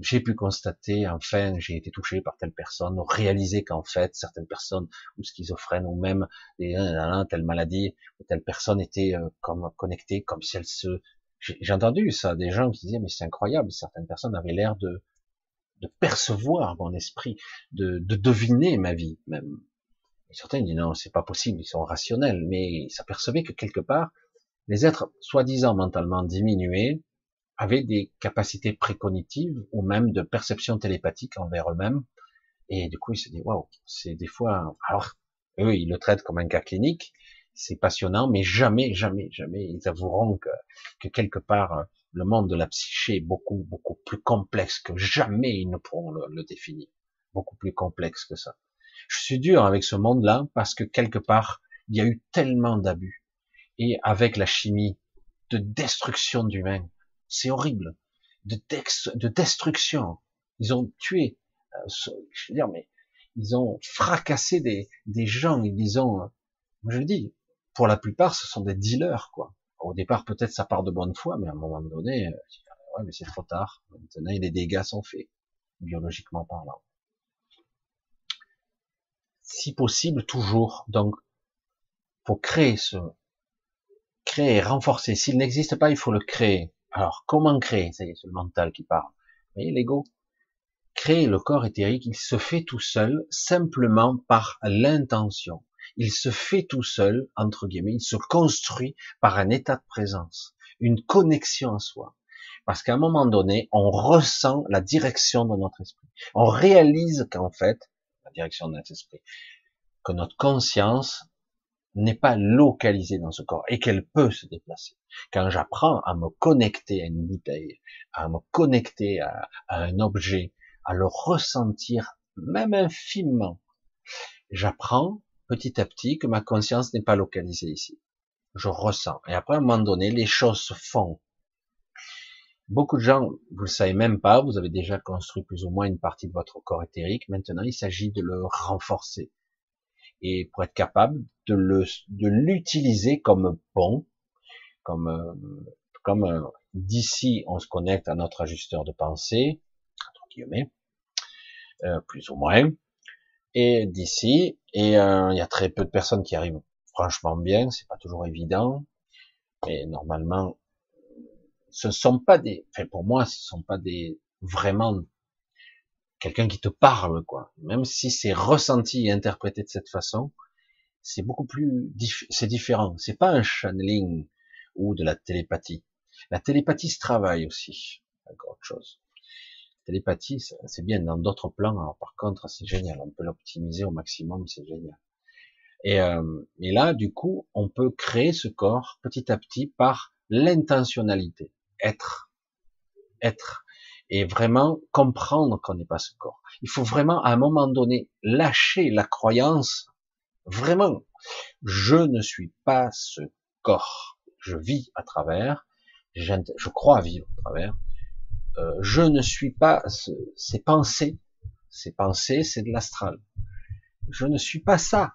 S1: j'ai pu constater, enfin, j'ai été touché par telle personne, réaliser qu'en fait, certaines personnes, ou schizophrènes, ou même telle maladie, ou telle personne était euh, comme connectée, comme si elle se... J'ai entendu ça, des gens qui disaient, mais c'est incroyable, certaines personnes avaient l'air de, de percevoir mon esprit, de, de deviner ma vie, même. Et certains disent, non, c'est pas possible, ils sont rationnels, mais ils s'apercevaient que quelque part, les êtres soi-disant mentalement diminués avaient des capacités précognitives ou même de perception télépathique envers eux-mêmes. Et du coup, ils se disent, waouh, c'est des fois, alors, eux, ils le traitent comme un cas clinique, c'est passionnant, mais jamais, jamais, jamais, ils avoueront que, que quelque part, le monde de la psyché est beaucoup, beaucoup plus complexe que jamais ils ne pourront le, le définir. Beaucoup plus complexe que ça. Je suis dur avec ce monde-là parce que quelque part, il y a eu tellement d'abus et avec la chimie de destruction d'humains. C'est horrible. De, de destruction. Ils ont tué, euh, je veux dire, mais ils ont fracassé des, des gens, ils ont, euh, je le dis, pour la plupart, ce sont des dealers, quoi. Au départ, peut-être ça part de bonne foi, mais à un moment donné, euh, ouais, mais c'est trop tard. Maintenant, les dégâts sont faits, biologiquement parlant. Si possible, toujours. Donc, pour créer ce, créer, renforcer. S'il n'existe pas, il faut le créer. Alors, comment créer? Ça y est, c'est le mental qui parle. Vous voyez, l'ego? Créer le corps éthérique, il se fait tout seul, simplement par l'intention. Il se fait tout seul, entre guillemets, il se construit par un état de présence, une connexion à soi. Parce qu'à un moment donné, on ressent la direction de notre esprit. On réalise qu'en fait, la direction de notre esprit, que notre conscience n'est pas localisée dans ce corps et qu'elle peut se déplacer. Quand j'apprends à me connecter à une bouteille, à me connecter à, un objet, à le ressentir même infiniment, j'apprends petit à petit que ma conscience n'est pas localisée ici. Je ressens. Et après, à un moment donné, les choses se font. Beaucoup de gens, vous le savez même pas, vous avez déjà construit plus ou moins une partie de votre corps éthérique. Maintenant, il s'agit de le renforcer et pour être capable de le de l'utiliser comme pont, comme euh, comme euh, d'ici on se connecte à notre ajusteur de pensée entre guillemets, euh, plus ou moins, et d'ici et il y a très peu de personnes qui arrivent franchement bien, c'est pas toujours évident, mais normalement ce sont pas des, enfin pour moi ce sont pas des vraiment quelqu'un qui te parle, quoi. Même si c'est ressenti et interprété de cette façon, c'est beaucoup plus, c'est différent. C'est pas un channeling ou de la télépathie. La télépathie se travaille aussi. Encore autre chose. La télépathie, c'est bien dans d'autres plans. par contre, c'est génial. On peut l'optimiser au maximum. C'est génial. Et, euh, et là, du coup, on peut créer ce corps petit à petit par l'intentionnalité. Être. Être et vraiment comprendre qu'on n'est pas ce corps. Il faut vraiment à un moment donné lâcher la croyance, vraiment, je ne suis pas ce corps, je vis à travers, je crois vivre à travers, euh, je ne suis pas ce, ces pensées, ces pensées c'est de l'astral, je ne suis pas ça,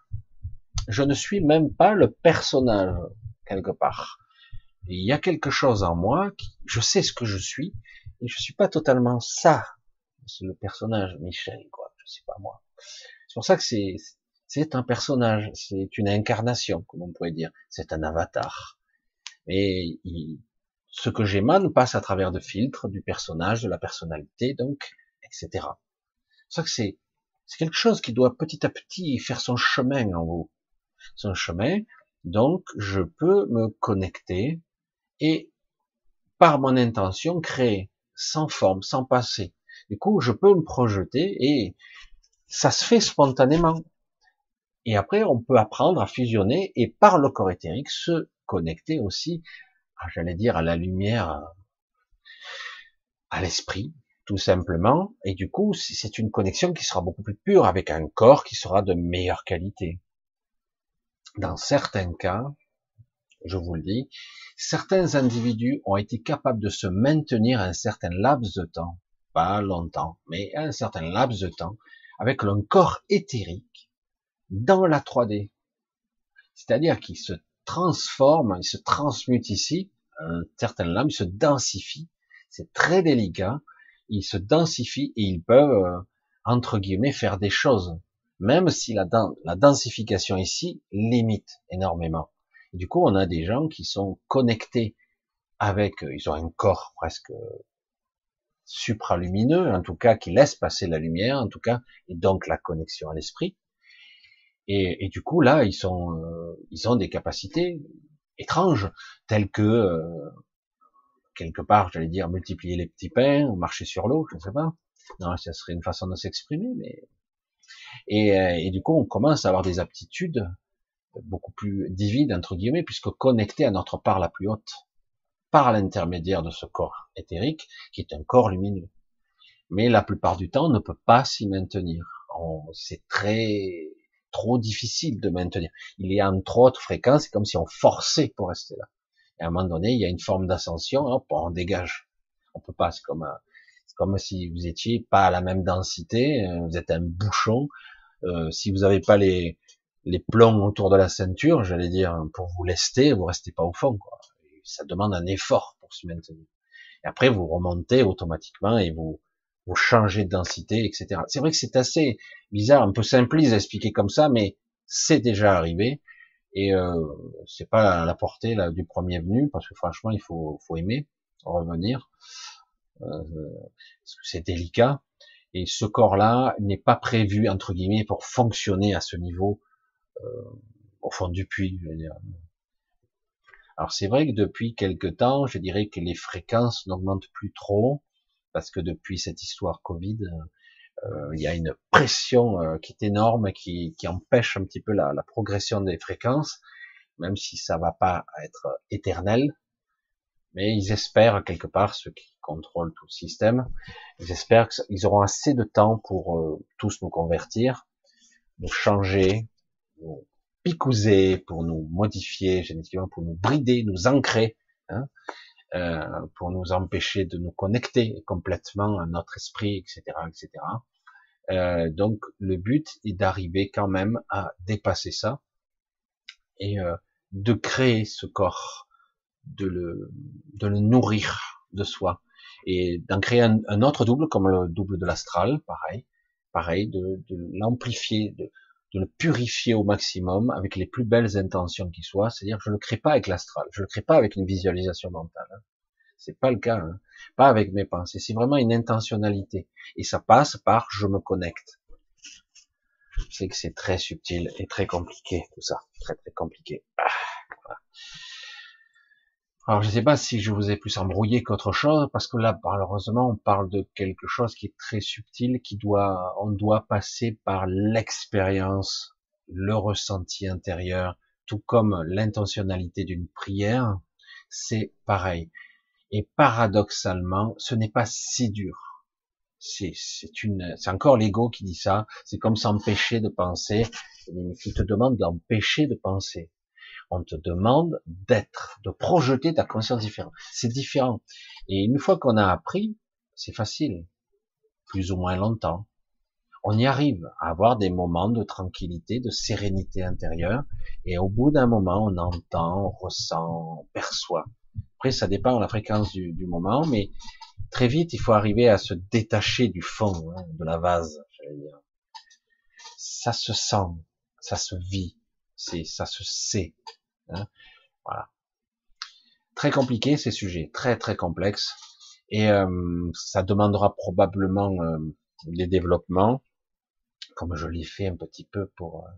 S1: je ne suis même pas le personnage quelque part. Il y a quelque chose en moi, qui, je sais ce que je suis, et je suis pas totalement ça. C'est le personnage Michel, quoi. Je sais pas moi. C'est pour ça que c'est, c'est un personnage, c'est une incarnation, comme on pourrait dire. C'est un avatar. Et ce que j'émane passe à travers de filtres du personnage, de la personnalité, donc, etc. C'est pour ça que c'est, c'est quelque chose qui doit petit à petit faire son chemin en vous. Son chemin. Donc, je peux me connecter et, par mon intention, créer sans forme, sans passé. Du coup, je peux me projeter et ça se fait spontanément. Et après, on peut apprendre à fusionner et par le corps éthérique se connecter aussi, j'allais dire, à la lumière, à l'esprit, tout simplement. Et du coup, c'est une connexion qui sera beaucoup plus pure avec un corps qui sera de meilleure qualité. Dans certains cas, je vous le dis, certains individus ont été capables de se maintenir un certain laps de temps, pas longtemps, mais un certain laps de temps, avec un corps éthérique dans la 3D. C'est-à-dire qu'il se transforme, il se transmute ici, un certain laps, se densifie, c'est très délicat, il se densifie et ils peuvent, euh, entre guillemets, faire des choses, même si la densification ici limite énormément. Du coup, on a des gens qui sont connectés avec, euh, ils ont un corps presque supralumineux, en tout cas qui laisse passer la lumière, en tout cas, et donc la connexion à l'esprit. Et, du coup, là, ils sont, euh, ils ont des capacités étranges, telles que euh, quelque part, j'allais dire, multiplier les petits pains, marcher sur l'eau, je ne sais pas. Non, ça serait une façon de s'exprimer, mais euh, et, du coup, on commence à avoir des aptitudes beaucoup plus divides entre guillemets, puisque connectées à notre part la plus haute par l'intermédiaire de ce corps éthérique, qui est un corps lumineux. Mais la plupart du temps, on ne peut pas s'y maintenir. C'est très trop difficile de maintenir. Il y a entre autres fréquences, c'est comme si on forçait pour rester là. Et à un moment donné, il y a une forme d'ascension, hop, on dégage. On peut pas, c'est comme, comme si vous étiez pas à la même densité, euh, vous êtes un bouchon. Euh, si vous n'avez pas les, les plombs autour de la ceinture, j'allais dire, pour vous lester, vous restez pas au fond. Quoi ça demande un effort pour se maintenir. Et après, vous remontez automatiquement et vous, vous changez de densité, etc. C'est vrai que c'est assez bizarre, un peu simpliste à expliquer comme ça, mais c'est déjà arrivé. Et euh, c'est pas la portée là, du premier venu, parce que franchement, il faut, faut aimer revenir. Euh, c'est délicat. Et ce corps-là n'est pas prévu, entre guillemets, pour fonctionner à ce niveau au fond du puits, je veux dire. Alors c'est vrai que depuis quelque temps, je dirais que les fréquences n'augmentent plus trop, parce que depuis cette histoire Covid, euh, il y a une pression euh, qui est énorme, qui, qui empêche un petit peu la, la, progression des fréquences, même si ça va pas être éternel. Mais ils espèrent quelque part, ceux qui contrôlent tout le système, ils espèrent qu'ils auront assez de temps pour euh, tous nous convertir, nous changer, nous picouser, pour nous modifier génétiquement, pour nous brider, nous ancrer, hein, euh, pour nous empêcher de nous connecter complètement à notre esprit, etc., etc. Euh, donc le but est d'arriver quand même à dépasser ça et euh, de créer ce corps, de le, de le nourrir de soi et d'en créer un, un, autre double comme le double de l'astral, pareil, pareil, de, de l'amplifier, de, de le purifier au maximum avec les plus belles intentions qui soient. C'est-à-dire je ne le crée pas avec l'astral, je le crée pas avec une visualisation mentale. Hein. C'est pas le cas, hein. pas avec mes pensées. C'est vraiment une intentionnalité et ça passe par je me connecte. Je sais que c'est très subtil et très compliqué tout ça, très très compliqué. Ah, alors je ne sais pas si je vous ai plus embrouillé qu'autre chose, parce que là, malheureusement, on parle de quelque chose qui est très subtil, qui doit, on doit passer par l'expérience, le ressenti intérieur, tout comme l'intentionnalité d'une prière, c'est pareil. Et paradoxalement, ce n'est pas si dur. C'est, une, c'est encore l'ego qui dit ça. C'est comme s'empêcher de penser. Qui te demande d'empêcher de penser on te demande d'être, de projeter ta conscience différente. C'est différent. Et une fois qu'on a appris, c'est facile, plus ou moins longtemps. On y arrive à avoir des moments de tranquillité, de sérénité intérieure, et au bout d'un moment, on entend, on ressent, on perçoit. Après, ça dépend de la fréquence du, moment, mais très vite, il faut arriver à se détacher du fond, hein, de la vase, dire. Ça se sent, ça se vit, ça se sait. Hein. voilà. Très compliqué ces sujets, très très complexes, et euh, ça demandera probablement euh, des développements, comme je l'ai fait un petit peu pour euh,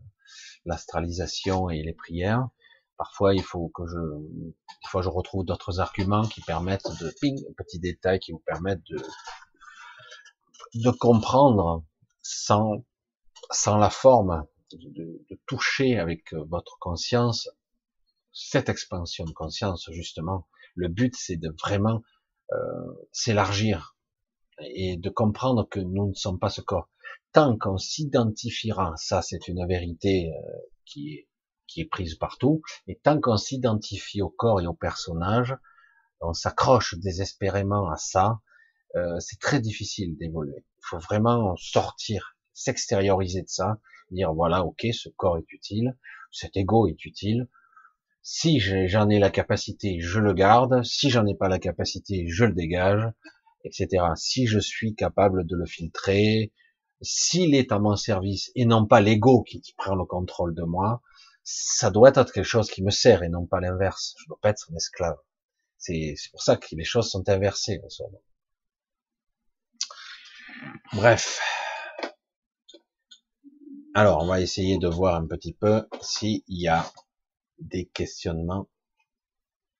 S1: l'astralisation et les prières. Parfois, il faut que je, retrouve d'autres arguments qui permettent de, ping, petits détails qui vous permettent de, comprendre sans, la forme, de toucher avec votre conscience cette expansion de conscience, justement, le but, c'est de vraiment euh, s'élargir et de comprendre que nous ne sommes pas ce corps. Tant qu'on s'identifiera, ça c'est une vérité euh, qui est qui est prise partout. Et tant qu'on s'identifie au corps et au personnage, on s'accroche désespérément à ça, euh, c'est très difficile d'évoluer. Il faut vraiment sortir, s'extérioriser de ça, dire voilà, ok, ce corps est utile, cet ego est utile. Si j'en ai la capacité, je le garde. Si j'en ai pas la capacité, je le dégage, etc. Si je suis capable de le filtrer, s'il est à mon service et non pas l'ego qui, prend le contrôle de moi, ça doit être quelque chose qui me sert et non pas l'inverse. Je ne dois pas être un esclave. C'est pour ça que les choses sont inversées en. Bref. Alors, on va essayer de voir un petit peu s'il y a des questionnements.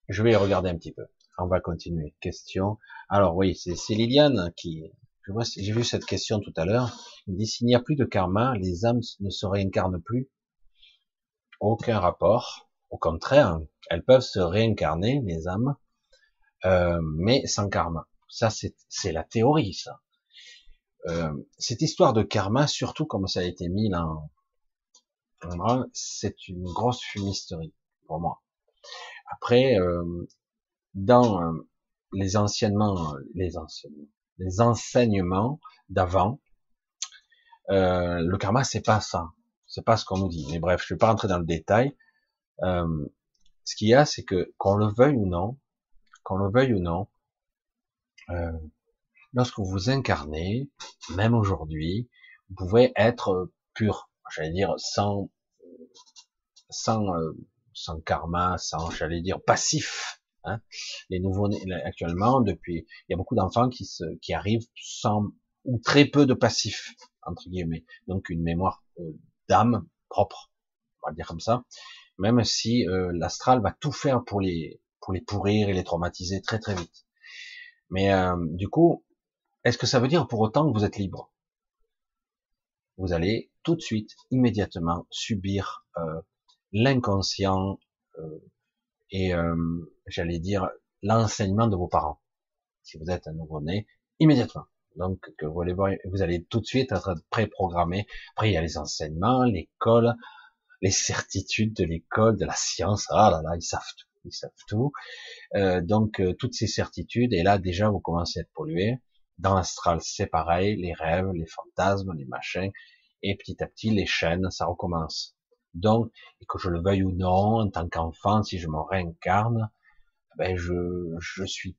S1: Je vais regarder un petit peu. On va continuer. Question. Alors oui, c'est Liliane qui, j'ai vu cette question tout à l'heure. Il dit s'il n'y a plus de karma, les âmes ne se réincarnent plus. Aucun rapport. Au contraire, elles peuvent se réincarner, les âmes, euh, mais sans karma. Ça, c'est la théorie, ça. Euh, cette histoire de karma, surtout comme ça a été mis là, c'est une grosse fumisterie pour moi. Après, euh, dans euh, les anciennements, les anciennements, les enseignements d'avant, euh, le karma c'est pas ça, c'est pas ce qu'on nous dit. Mais bref, je vais pas rentrer dans le détail. Euh, ce qu'il y a, c'est que qu'on le veuille ou non, qu'on le veuille ou non, euh, lorsque vous incarnez, même aujourd'hui, vous pouvez être pur, j'allais dire sans sans sans karma, sans j'allais dire passif. Hein. Les nouveaux actuellement, depuis, il y a beaucoup d'enfants qui se, qui arrivent sans ou très peu de passifs entre guillemets, donc une mémoire euh, d'âme propre, on va dire comme ça. Même si euh, l'astral va tout faire pour les pour les pourrir et les traumatiser très très vite. Mais euh, du coup, est-ce que ça veut dire pour autant que vous êtes libre? Vous allez tout de suite, immédiatement, subir l'inconscient et j'allais dire, l'enseignement de vos parents. Si vous êtes un nouveau-né, immédiatement. Donc, que vous allez voir, vous allez tout de suite être préprogrammé. Après, il y a les enseignements, l'école, les certitudes de l'école, de la science. Ah là là, ils savent tout. Ils savent tout. Euh, donc, euh, toutes ces certitudes, et là, déjà, vous commencez à être pollué. Dans l'astral, c'est pareil, les rêves, les fantasmes, les machins. Et petit à petit, les chaînes, ça recommence. Donc, et que je le veuille ou non, en tant qu'enfant, si je me réincarne, ben je, je suis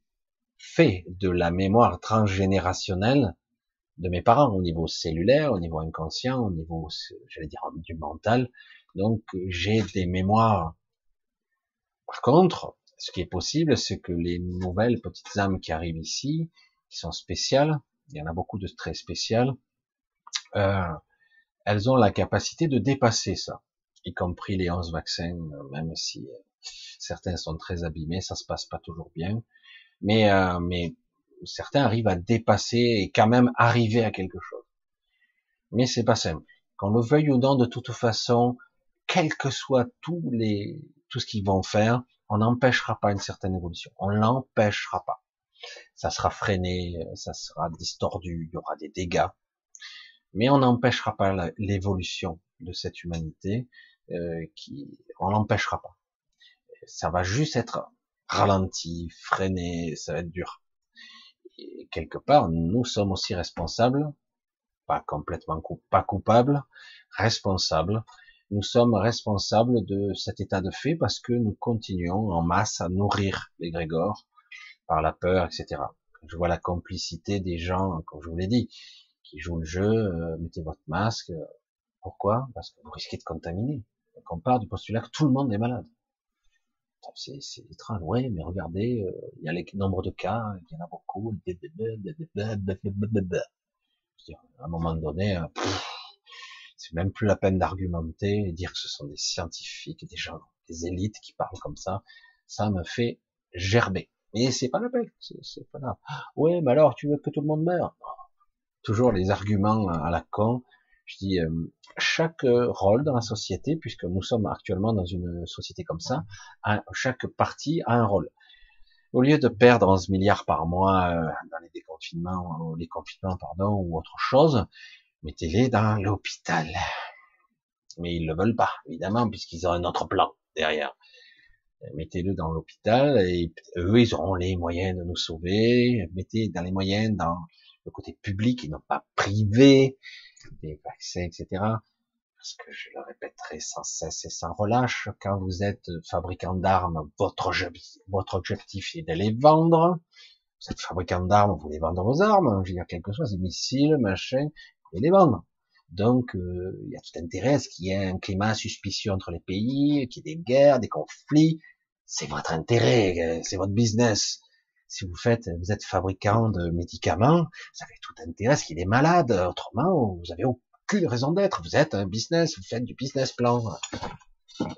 S1: fait de la mémoire transgénérationnelle de mes parents au niveau cellulaire, au niveau inconscient, au niveau, j'allais dire, du mental. Donc, j'ai des mémoires. Par contre, ce qui est possible, c'est que les nouvelles petites âmes qui arrivent ici, qui sont spéciales, il y en a beaucoup de très spéciales, euh, elles ont la capacité de dépasser ça, y compris les 11 vaccins, même si certains sont très abîmés, ça se passe pas toujours bien, mais euh, mais certains arrivent à dépasser et quand même arriver à quelque chose. Mais c'est pas simple. Qu'on le veuille ou non, de toute façon, quel que soit tous les tout ce qu'ils vont faire, on n'empêchera pas une certaine évolution. On l'empêchera pas. Ça sera freiné, ça sera distordu, il y aura des dégâts, mais on n'empêchera pas l'évolution de cette humanité. Euh, qui, on l'empêchera pas ça va juste être ralenti, freiné, ça va être dur. Et quelque part, nous sommes aussi responsables, pas complètement pas coupables, responsables. Nous sommes responsables de cet état de fait parce que nous continuons en masse à nourrir les grégores par la peur, etc. Je vois la complicité des gens, comme je vous l'ai dit, qui jouent le jeu, euh, mettez votre masque. Pourquoi? Parce que vous risquez de contaminer. Donc on part du postulat que tout le monde est malade c'est étrange. Ouais, mais regardez, euh, il y a les nombres de cas, il y en a beaucoup. À un moment donné, euh, c'est même plus la peine d'argumenter et dire que ce sont des scientifiques, des gens, des élites qui parlent comme ça. Ça me fait gerber. Mais c'est pas la peine, c'est pas grave. Ouais, mais alors tu veux que tout le monde meure? Toujours les arguments à la con. Je dis, euh, chaque rôle dans la société, puisque nous sommes actuellement dans une société comme ça, chaque partie a un rôle. Au lieu de perdre 11 milliards par mois euh, dans les déconfinements, les confinements, pardon, ou autre chose, mettez-les dans l'hôpital. Mais ils le veulent pas, évidemment, puisqu'ils ont un autre plan derrière. Mettez-le dans l'hôpital et eux, ils auront les moyens de nous sauver. Mettez dans les moyens dans le côté public et non pas privé, des vaccins, etc. Parce que je le répéterai sans cesse et sans relâche, quand vous êtes fabricant d'armes, votre, votre objectif est de les vendre. Vous êtes fabricant d'armes, vous voulez vendre vos armes, je veux dire quelque chose, des missiles, machin, vous voulez les vendre. Donc, euh, il y a tout intérêt à ce qu'il y ait un climat suspicieux entre les pays, qu'il y ait des guerres, des conflits. C'est votre intérêt, euh, c'est votre business. Si vous faites, vous êtes fabricant de médicaments, vous avez tout intérêt à qu'il des malades. Autrement, vous avez aucune raison d'être. Vous êtes un business, vous faites du business plan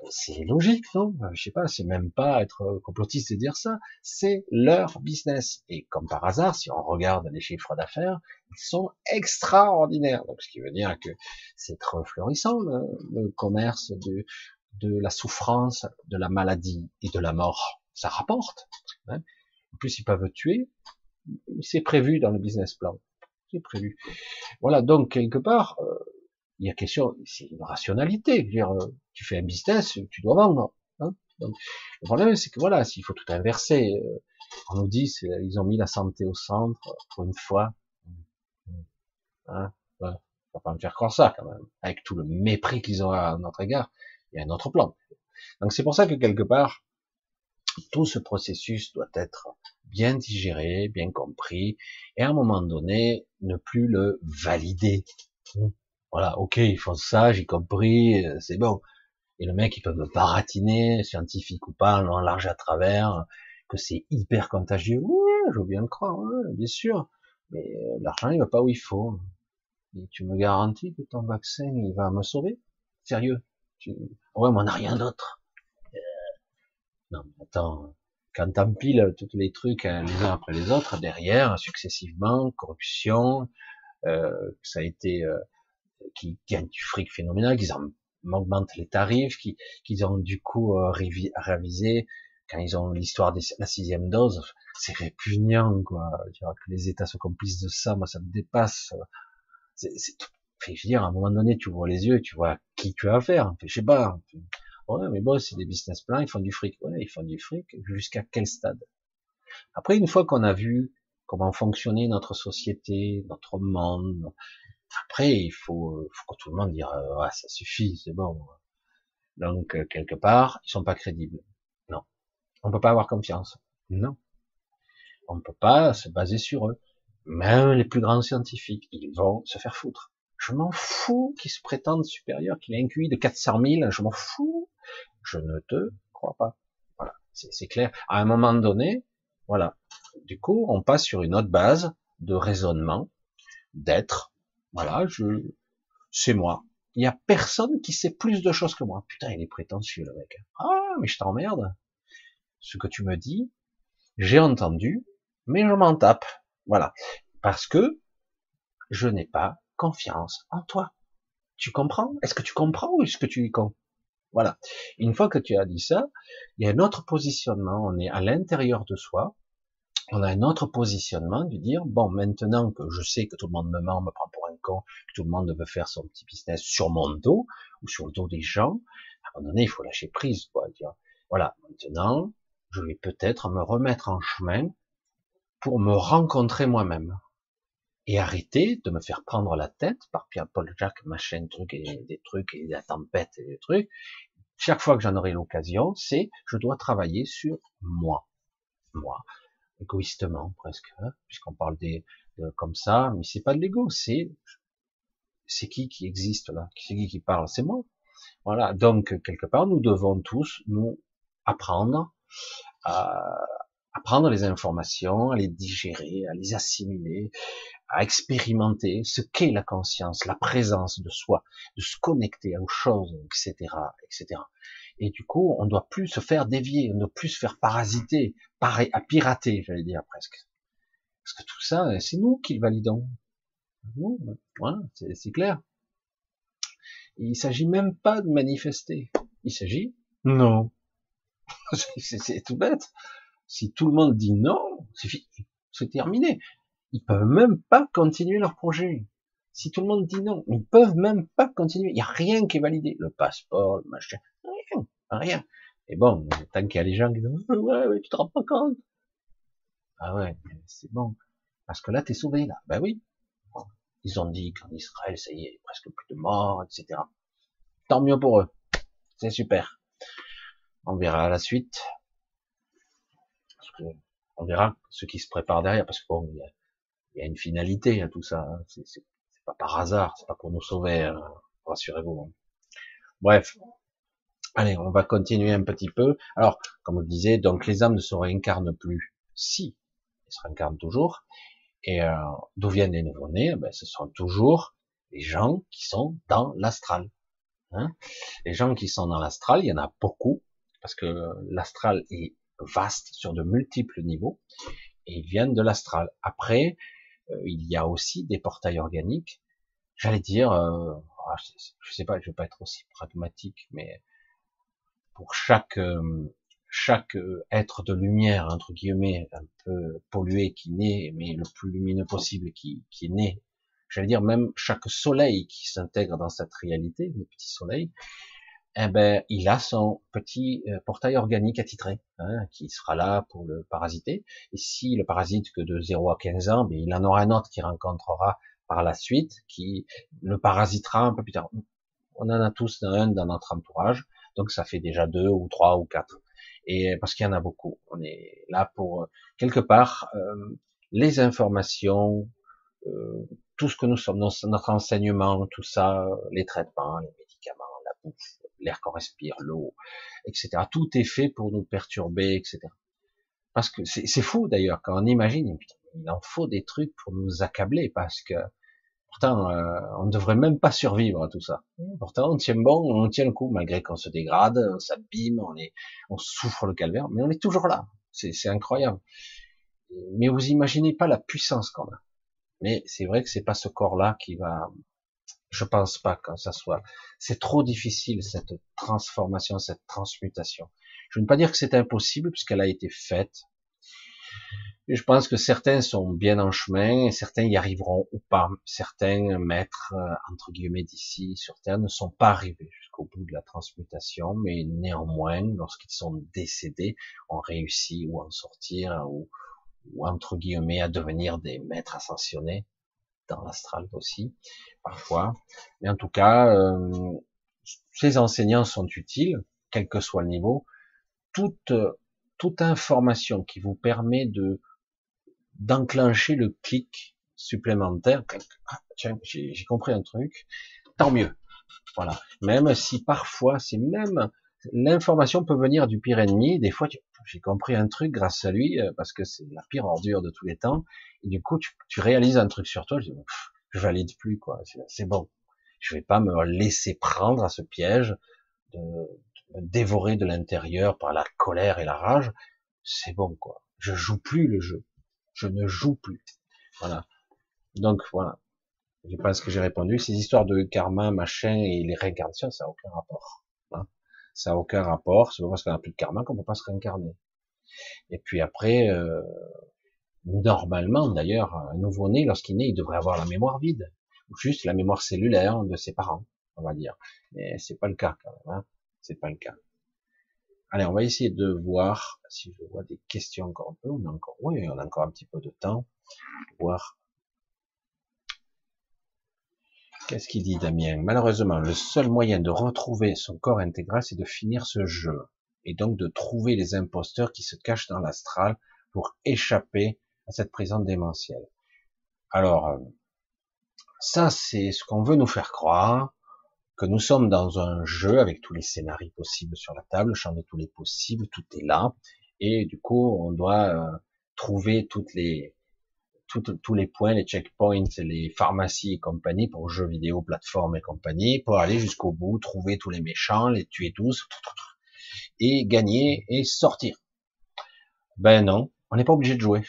S1: c'est logique, non? Je sais pas, c'est même pas être complotiste de dire ça. C'est leur business. Et comme par hasard, si on regarde les chiffres d'affaires, ils sont extraordinaires. Donc, ce qui veut dire que c'est trop florissant le, commerce de, de la souffrance, de la maladie et de la mort. Ça rapporte. Hein. en plus, ils peuvent tuer. C'est prévu dans le business plan. C'est prévu. Voilà. Donc quelque part. Euh, il y a question, c'est une rationalité. dire, euh, tu fais un business, tu dois vendre. Hein Donc, le problème, c'est que voilà, s'il faut tout inverser, euh, on nous dit, ils ont mis la santé au centre pour une fois. Hein ouais, va pas me faire croire ça quand même. Avec tout le mépris qu'ils ont à notre égard, il y a un autre plan. Donc c'est pour ça que quelque part, tout ce processus doit être bien digéré, bien compris, et à un moment donné, ne plus le valider. Voilà, ok, ils font ça, j'ai compris, euh, c'est bon. Et le mec, il peut me baratiner, scientifique ou pas, en large à travers, que c'est hyper contagieux. Oui, je veux bien le croire, bien sûr. Mais euh, l'argent, il va pas où il faut. Et tu me garantis que ton vaccin, il va me sauver? Sérieux? Tu... Ouais, mais on n'a rien d'autre. Euh, non, mais attends, quand t'empiles tous les trucs hein, les uns après les autres, derrière, successivement, corruption, euh, ça a été qui gagnent du fric phénoménal, qu'ils augmentent les tarifs, qu'ils ont du coup euh, révisé quand ils ont l'histoire de la sixième dose, c'est répugnant, quoi. Que les États sont complices de ça, moi ça me dépasse. C'est, je veux dire, à un moment donné, tu vois les yeux, tu vois qui tu as affaire. je sais pas. Ouais, mais bon, c'est des business plans, ils font du fric. Ouais, ils font du fric. Jusqu'à quel stade? Après, une fois qu'on a vu comment fonctionnait notre société, notre monde, après, il faut, faut que tout le monde dise, ah, ça suffit, c'est bon. Donc, euh, quelque part, ils sont pas crédibles. Non. On peut pas avoir confiance. Non. On ne peut pas se baser sur eux. Même les plus grands scientifiques, ils vont se faire foutre. Je m'en fous qu'ils se prétendent supérieurs, qu'il ait un QI de 400 000, je m'en fous. Je ne te crois pas. Voilà. C'est clair. À un moment donné, voilà. Du coup, on passe sur une autre base de raisonnement, d'être, voilà, je, c'est moi. Il y a personne qui sait plus de choses que moi. Putain, il est prétentieux, le mec. Ah, mais je t'emmerde. Ce que tu me dis, j'ai entendu, mais je m'en tape. Voilà. Parce que je n'ai pas confiance en toi. Tu comprends? Est-ce que tu comprends ou est-ce que tu y con? Voilà. Une fois que tu as dit ça, il y a un autre positionnement. On est à l'intérieur de soi on a un autre positionnement de dire bon maintenant que je sais que tout le monde me ment, me prend pour un con, que tout le monde veut faire son petit business sur mon dos ou sur le dos des gens, à un moment donné il faut lâcher prise quoi. Voilà maintenant je vais peut-être me remettre en chemin pour me rencontrer moi-même et arrêter de me faire prendre la tête par Pierre-Paul Jacques, machin, truc et des trucs et la tempête et des trucs. Chaque fois que j'en aurai l'occasion, c'est je dois travailler sur moi, moi égoïstement presque, hein, puisqu'on parle des comme ça, mais c'est pas de l'ego, c'est c'est qui qui existe là, c'est qui qui parle, c'est moi. Voilà, donc quelque part nous devons tous nous apprendre à apprendre les informations, à les digérer, à les assimiler, à expérimenter ce qu'est la conscience, la présence de soi, de se connecter aux choses, etc., etc. Et du coup, on doit plus se faire dévier, on ne doit plus se faire parasiter, à pirater, j'allais dire presque. Parce que tout ça, c'est nous qui le validons. voilà, c'est clair. Il s'agit même pas de manifester. Il s'agit non. c'est tout bête. Si tout le monde dit non, c'est terminé. Ils peuvent même pas continuer leur projet. Si tout le monde dit non, ils peuvent même pas continuer. Il n'y a rien qui est validé. Le passeport, le machin, rien, rien. Et bon, tant qu'il y a les gens qui disent, ouais, ouais, tu te rends pas compte. Ah ouais, c'est bon. Parce que là, t'es sauvé, là. Ben oui. Ils ont dit qu'en Israël, ça y est, presque plus de morts, etc. Tant mieux pour eux. C'est super. On verra la suite. on verra ce qui se prépare derrière, parce que bon, il y a, une finalité à tout ça. Hein. C'est pas par hasard, c'est pas pour nous sauver, hein. rassurez-vous. Hein. Bref. Allez, on va continuer un petit peu. Alors, comme je disais, donc les âmes ne se réincarnent plus. Si, elles se réincarnent toujours. Et euh, d'où viennent les nouveau-nés? Ben, Ce sont toujours les gens qui sont dans l'astral. Hein les gens qui sont dans l'astral, il y en a beaucoup, parce que l'astral est vaste sur de multiples niveaux, et ils viennent de l'astral. Après, il y a aussi des portails organiques. J'allais dire, euh, ah, je sais pas, je vais pas être aussi pragmatique, mais pour chaque euh, chaque être de lumière entre guillemets un peu pollué qui naît, mais le plus lumineux possible qui, qui naît j'allais dire même chaque soleil qui s'intègre dans cette réalité, le petit soleil, eh ben, il a son petit euh, portail organique attitré, hein, qui sera là pour le parasiter. Et si le parasite que de 0 à 15 ans, ben, il en aura un autre qui rencontrera par la suite, qui le parasitera un peu plus tard. On en a tous un dans notre entourage, donc ça fait déjà deux ou trois ou quatre. Et parce qu'il y en a beaucoup, on est là pour euh, quelque part euh, les informations, euh, tout ce que nous sommes, notre enseignement, tout ça, les traitements, les médicaments, la bouffe, l'air qu'on respire, l'eau, etc. Tout est fait pour nous perturber, etc. Parce que c'est fou d'ailleurs quand on imagine, il en faut des trucs pour nous accabler, parce que pourtant euh, on ne devrait même pas survivre à tout ça. Pourtant on tient bon, on tient le coup malgré qu'on se dégrade, on s'abîme, on on souffre le calvaire, mais on est toujours là. C'est incroyable. Mais vous imaginez pas la puissance qu'on a. Mais c'est vrai que c'est pas ce corps-là qui va, je pense pas que ça soit, c'est trop difficile cette transformation, cette transmutation. Je ne veux pas dire que c'est impossible puisqu'elle a été faite. Je pense que certains sont bien en chemin et certains y arriveront ou pas. Certains maîtres, euh, entre guillemets, d'ici sur Terre ne sont pas arrivés jusqu'au bout de la transmutation, mais néanmoins, lorsqu'ils sont décédés, ont réussi ou en sortir ou entre guillemets à devenir des maîtres ascensionnés dans l'astral aussi parfois. Mais en tout cas, euh, ces enseignants sont utiles, quel que soit le niveau. Toute toute information qui vous permet de d'enclencher le clic supplémentaire. Ah, j'ai compris un truc. Tant mieux. Voilà. Même si parfois c'est même l'information peut venir du pire ennemi. Des fois, j'ai compris un truc grâce à lui euh, parce que c'est la pire ordure de tous les temps. Et du coup, tu, tu réalises un truc sur toi. Je, valide plus quoi. C'est bon. Je vais pas me laisser prendre à ce piège de, de me dévorer de l'intérieur par la colère et la rage. C'est bon quoi. Je joue plus le jeu. Je ne joue plus. Voilà. Donc voilà. Je pense que j'ai répondu. Ces histoires de karma, machin et les réincarnations, ça n'a aucun rapport. Hein ça n'a aucun rapport. C'est pas parce qu'on n'a plus de karma qu'on peut pas se réincarner. Et puis après, euh, normalement d'ailleurs, un nouveau-né, lorsqu'il naît, il devrait avoir la mémoire vide, ou juste la mémoire cellulaire de ses parents, on va dire. Mais c'est pas le cas quand même. Hein c'est pas le cas. Allez, on va essayer de voir si je vois des questions encore un peu. On a encore, oui, on a encore un petit peu de temps. Voir Qu'est-ce qu'il dit Damien? Malheureusement, le seul moyen de retrouver son corps intégral, c'est de finir ce jeu. Et donc de trouver les imposteurs qui se cachent dans l'astral pour échapper à cette prison démentielle. Alors, euh, ça c'est ce qu'on veut nous faire croire, que nous sommes dans un jeu avec tous les scénarios possibles sur la table, le tous les possibles, tout est là, et du coup on doit euh, trouver toutes les, tous les points, les checkpoints, les pharmacies et compagnie pour jeux vidéo, plateformes et compagnie, pour aller jusqu'au bout, trouver tous les méchants, les tuer tous, et gagner et sortir. Ben non, on n'est pas obligé de jouer.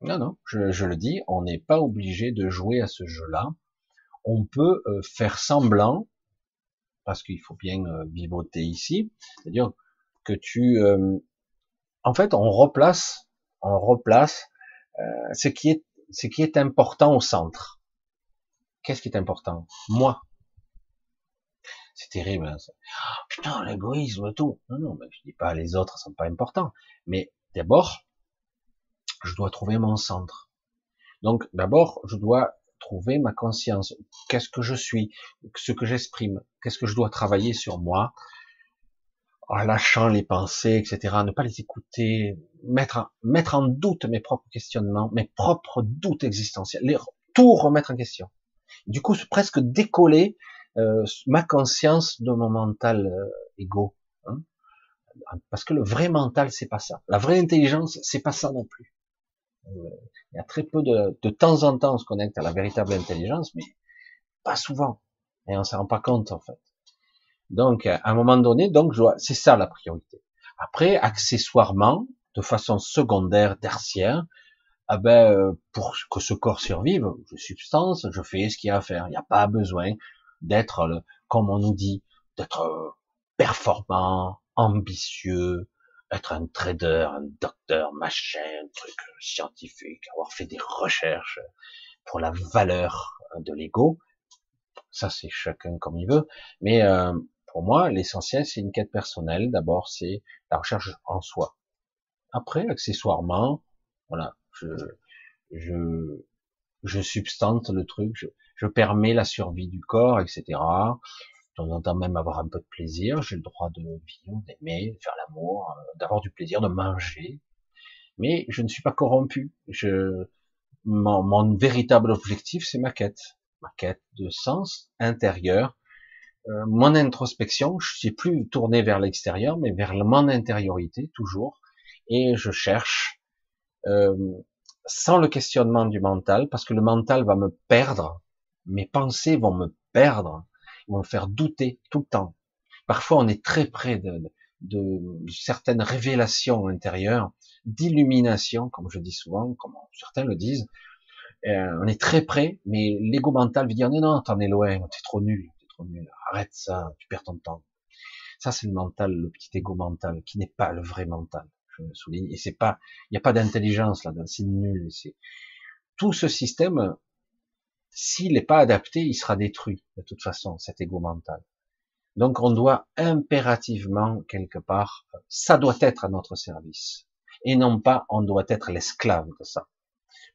S1: Non, non, je, le dis, on n'est pas obligé de jouer à ce jeu-là. On peut euh, faire semblant, parce qu'il faut bien euh, ici, c'est-à-dire que tu, euh, en fait, on replace, on replace euh, ce qui est ce qui est important au centre. Qu'est-ce qui est important? Moi. C'est terrible. Hein, oh, putain, l'égoïsme, tout. Non, non, mais je dis pas les autres sont pas importants. Mais d'abord, je dois trouver mon centre. Donc, d'abord, je dois trouver ma conscience. Qu'est-ce que je suis? Ce que j'exprime. Qu'est-ce que je dois travailler sur moi? En lâchant les pensées, etc., ne pas les écouter, mettre mettre en doute mes propres questionnements, mes propres doutes existentiels, les, tout remettre en question. Du coup, presque décoller euh, ma conscience de mon mental euh, égo. Hein Parce que le vrai mental, c'est pas ça. La vraie intelligence, c'est pas ça non plus. Euh, il y a très peu de, de temps en temps, on se connecte à la véritable intelligence, mais pas souvent. Et on s'en rend pas compte, en fait. Donc, à un moment donné, donc, c'est ça la priorité. Après, accessoirement, de façon secondaire, tertiaire, ah ben, euh, pour que ce corps survive, je substance, je fais ce qu'il y a à faire. Il n'y a pas besoin d'être, comme on nous dit, d'être euh, performant, ambitieux, être un trader, un docteur, machin, un truc scientifique, avoir fait des recherches pour la valeur de l'ego. Ça, c'est chacun comme il veut. Mais euh, pour moi, l'essentiel, c'est une quête personnelle. D'abord, c'est la recherche en soi. Après, accessoirement, voilà, je, je, je substante le truc, je, je permets la survie du corps, etc. De temps en temps même avoir un peu de plaisir. J'ai le droit de vivre, d'aimer, de faire l'amour, euh, d'avoir du plaisir, de manger. Mais je ne suis pas corrompu. Je, mon, mon véritable objectif, c'est ma quête. Ma quête de sens intérieur euh, mon introspection, je suis plus tourné vers l'extérieur, mais vers mon intériorité toujours, et je cherche euh, sans le questionnement du mental, parce que le mental va me perdre, mes pensées vont me perdre, vont me faire douter tout le temps. Parfois, on est très près de, de, certaines révélations intérieures, d'illumination, comme je dis souvent, comme certains le disent. Euh, on est très près, mais l'ego mental veut dire non, non, t'en es loin, t'es trop nul, arrête ça, tu perds ton temps. Ça, c'est le mental, le petit ego mental, qui n'est pas le vrai mental. Je me souligne. Et c'est pas, il n'y a pas d'intelligence là-dedans, c'est nul. C'est tout ce système, s'il n'est pas adapté, il sera détruit de toute façon, cet ego mental. Donc, on doit impérativement quelque part, ça doit être à notre service, et non pas on doit être l'esclave de ça,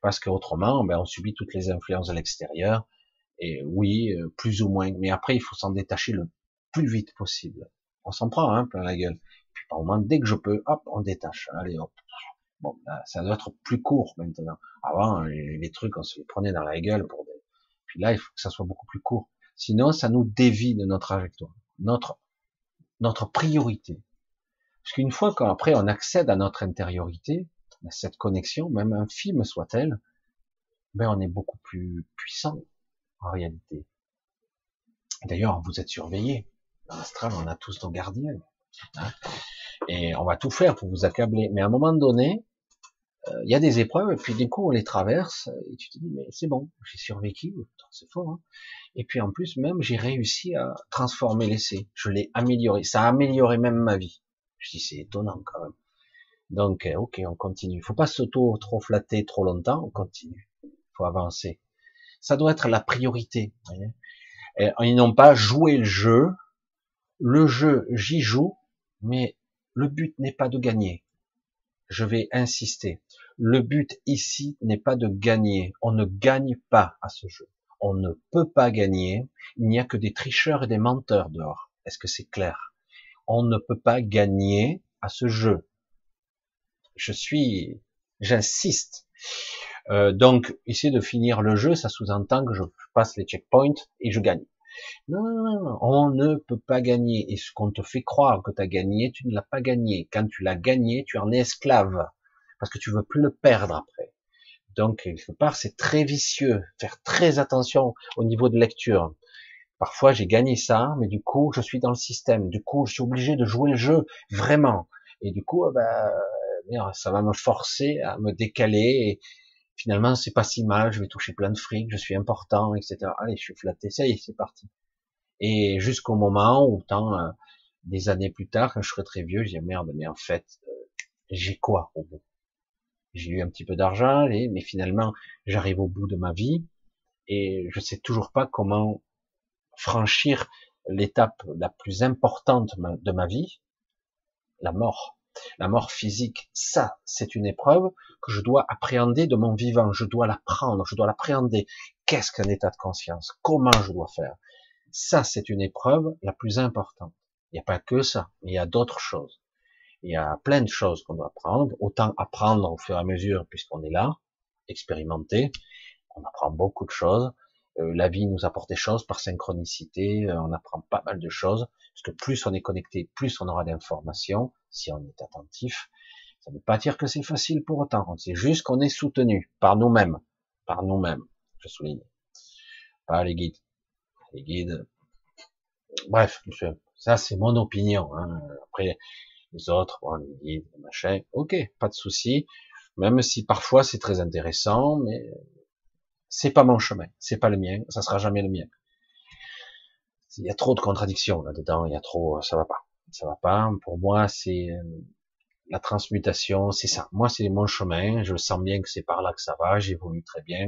S1: parce qu'autrement, ben, on subit toutes les influences de l'extérieur, et oui, euh, plus ou moins. Mais après, il faut s'en détacher le plus vite possible. On s'en prend hein, plein la gueule. Puis par moment, dès que je peux, hop, on détache. Allez, hop. Bon, ça doit être plus court maintenant. Avant, les, trucs, on se les prenait dans la gueule pour des... Puis là, il faut que ça soit beaucoup plus court. Sinon, ça nous dévie de notre trajectoire, notre notre priorité. Parce qu'une fois qu'après on accède à notre intériorité, à cette connexion, même infime soit-elle, ben on est beaucoup plus puissant, en réalité. D'ailleurs, vous êtes surveillés. Dans l'astral, on a tous nos gardiens. Hein. et on va tout faire pour vous accabler. Mais à un moment donné, euh, il y a des épreuves, et puis du coup, on les traverse, et tu te dis, mais c'est bon, j'ai survécu, c'est fort. Hein. et puis en plus, même, j'ai réussi à transformer l'essai. Je l'ai amélioré. Ça a amélioré même ma vie. Je dis, c'est étonnant quand même. Donc, euh, ok, on continue. Il faut pas s'auto trop flatter trop longtemps, on continue. Faut avancer. Ça doit être la priorité. Ils n'ont pas joué le jeu. Le jeu, j'y joue, mais le but n'est pas de gagner. Je vais insister. Le but ici n'est pas de gagner. On ne gagne pas à ce jeu. On ne peut pas gagner. Il n'y a que des tricheurs et des menteurs dehors. Est-ce que c'est clair? On ne peut pas gagner à ce jeu. Je suis, j'insiste. Euh, donc, essayer de finir le jeu, ça sous-entend que je passe les checkpoints et je gagne. Non, non, non, on ne peut pas gagner. Et ce qu'on te fait croire que tu as gagné, tu ne l'as pas gagné. Quand tu l'as gagné, tu en es esclave. Parce que tu veux plus le perdre après. Donc, quelque part, c'est très vicieux. Faire très attention au niveau de lecture. Parfois, j'ai gagné ça, mais du coup, je suis dans le système. Du coup, je suis obligé de jouer le jeu vraiment. Et du coup, ben, ça va me forcer à me décaler finalement c'est pas si mal, je vais toucher plein de fric, je suis important, etc. Allez, je suis flatté, ça y est, c'est parti. Et jusqu'au moment où, tant euh, des années plus tard, quand je serai très vieux, je dis merde, mais en fait, euh, j'ai quoi au bout? J'ai eu un petit peu d'argent, mais finalement, j'arrive au bout de ma vie. et je sais toujours pas comment franchir l'étape la plus importante de ma vie, la mort. La mort physique, ça, c'est une épreuve que je dois appréhender de mon vivant. Je dois l'apprendre, je dois l'appréhender. Qu'est-ce qu'un état de conscience? Comment je dois faire? Ça, c'est une épreuve la plus importante. Il n'y a pas que ça, il y a d'autres choses. Il y a plein de choses qu'on doit apprendre. Autant apprendre au fur et à mesure, puisqu'on est là, expérimenter. On apprend beaucoup de choses. Euh, la vie nous apporte des choses par synchronicité, euh, on apprend pas mal de choses, parce que plus on est connecté, plus on aura d'informations, si on est attentif. Ça ne veut pas dire que c'est facile pour autant, c'est juste qu'on est soutenu par nous-mêmes, par nous-mêmes, je souligne. Pas les guides. Les guides. Bref, ça c'est mon opinion. Hein. Après, les autres, bon, les guides, les machins, ok, pas de souci. Même si parfois c'est très intéressant, mais c'est pas mon chemin, c'est pas le mien, ça sera jamais le mien. Il y a trop de contradictions là-dedans, il y a trop, ça va pas, ça va pas. Pour moi, c'est euh, la transmutation, c'est ça. Moi, c'est mon chemin. Je sens bien que c'est par là que ça va. J'évolue très bien.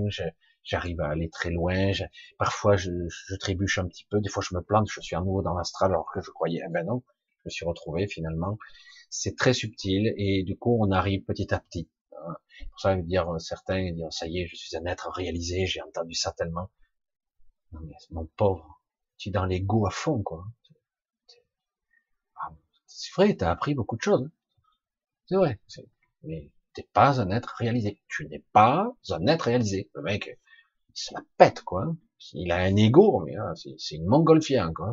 S1: J'arrive à aller très loin. parfois, je, je, trébuche un petit peu. Des fois, je me plante. Je suis à nouveau dans l'astral alors que je croyais. Eh ben non, je me suis retrouvé finalement. C'est très subtil et du coup, on arrive petit à petit. Pour ça que dire euh, certains dire ça y est, je suis un être réalisé, j'ai entendu ça tellement. Non mais mon pauvre, tu es dans l'ego à fond quoi. C'est vrai, tu as appris beaucoup de choses. Hein. C'est vrai. Mais t'es pas un être réalisé. Tu n'es pas un être réalisé. Le mec, il se la pète quoi. Il a un ego, mais c'est une montgolfière quoi.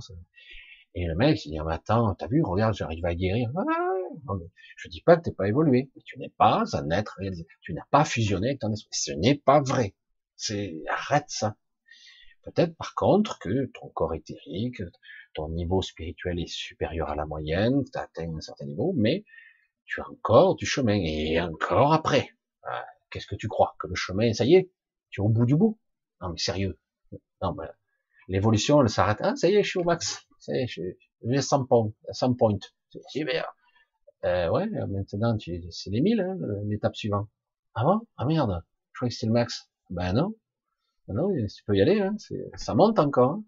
S1: Et le mec, il dit, ah, attends, t'as vu, regarde, j'arrive à guérir. Ah, je dis pas que t'es pas évolué, mais tu n'es pas un être réalisé. Tu n'as pas fusionné avec ton esprit. Ce n'est pas vrai. C'est, arrête ça. Peut-être par contre que ton corps éthérique, ton niveau spirituel est supérieur à la moyenne, tu as atteint un certain niveau, mais tu as encore du chemin et encore après. Ah, qu'est-ce que tu crois? Que le chemin, ça y est, tu es au bout du bout Non mais sérieux. Non mais l'évolution, elle s'arrête. Ah, ça y est, je suis au max. Ça y est, j'ai 100 points. 100 points. Super. Euh, ouais, maintenant, c'est les 1000, hein, l'étape suivante. Ah bon? Ah merde, je croyais que c'était le max. Ben non. Ben non, tu peux y aller, hein, ça monte encore. Hein.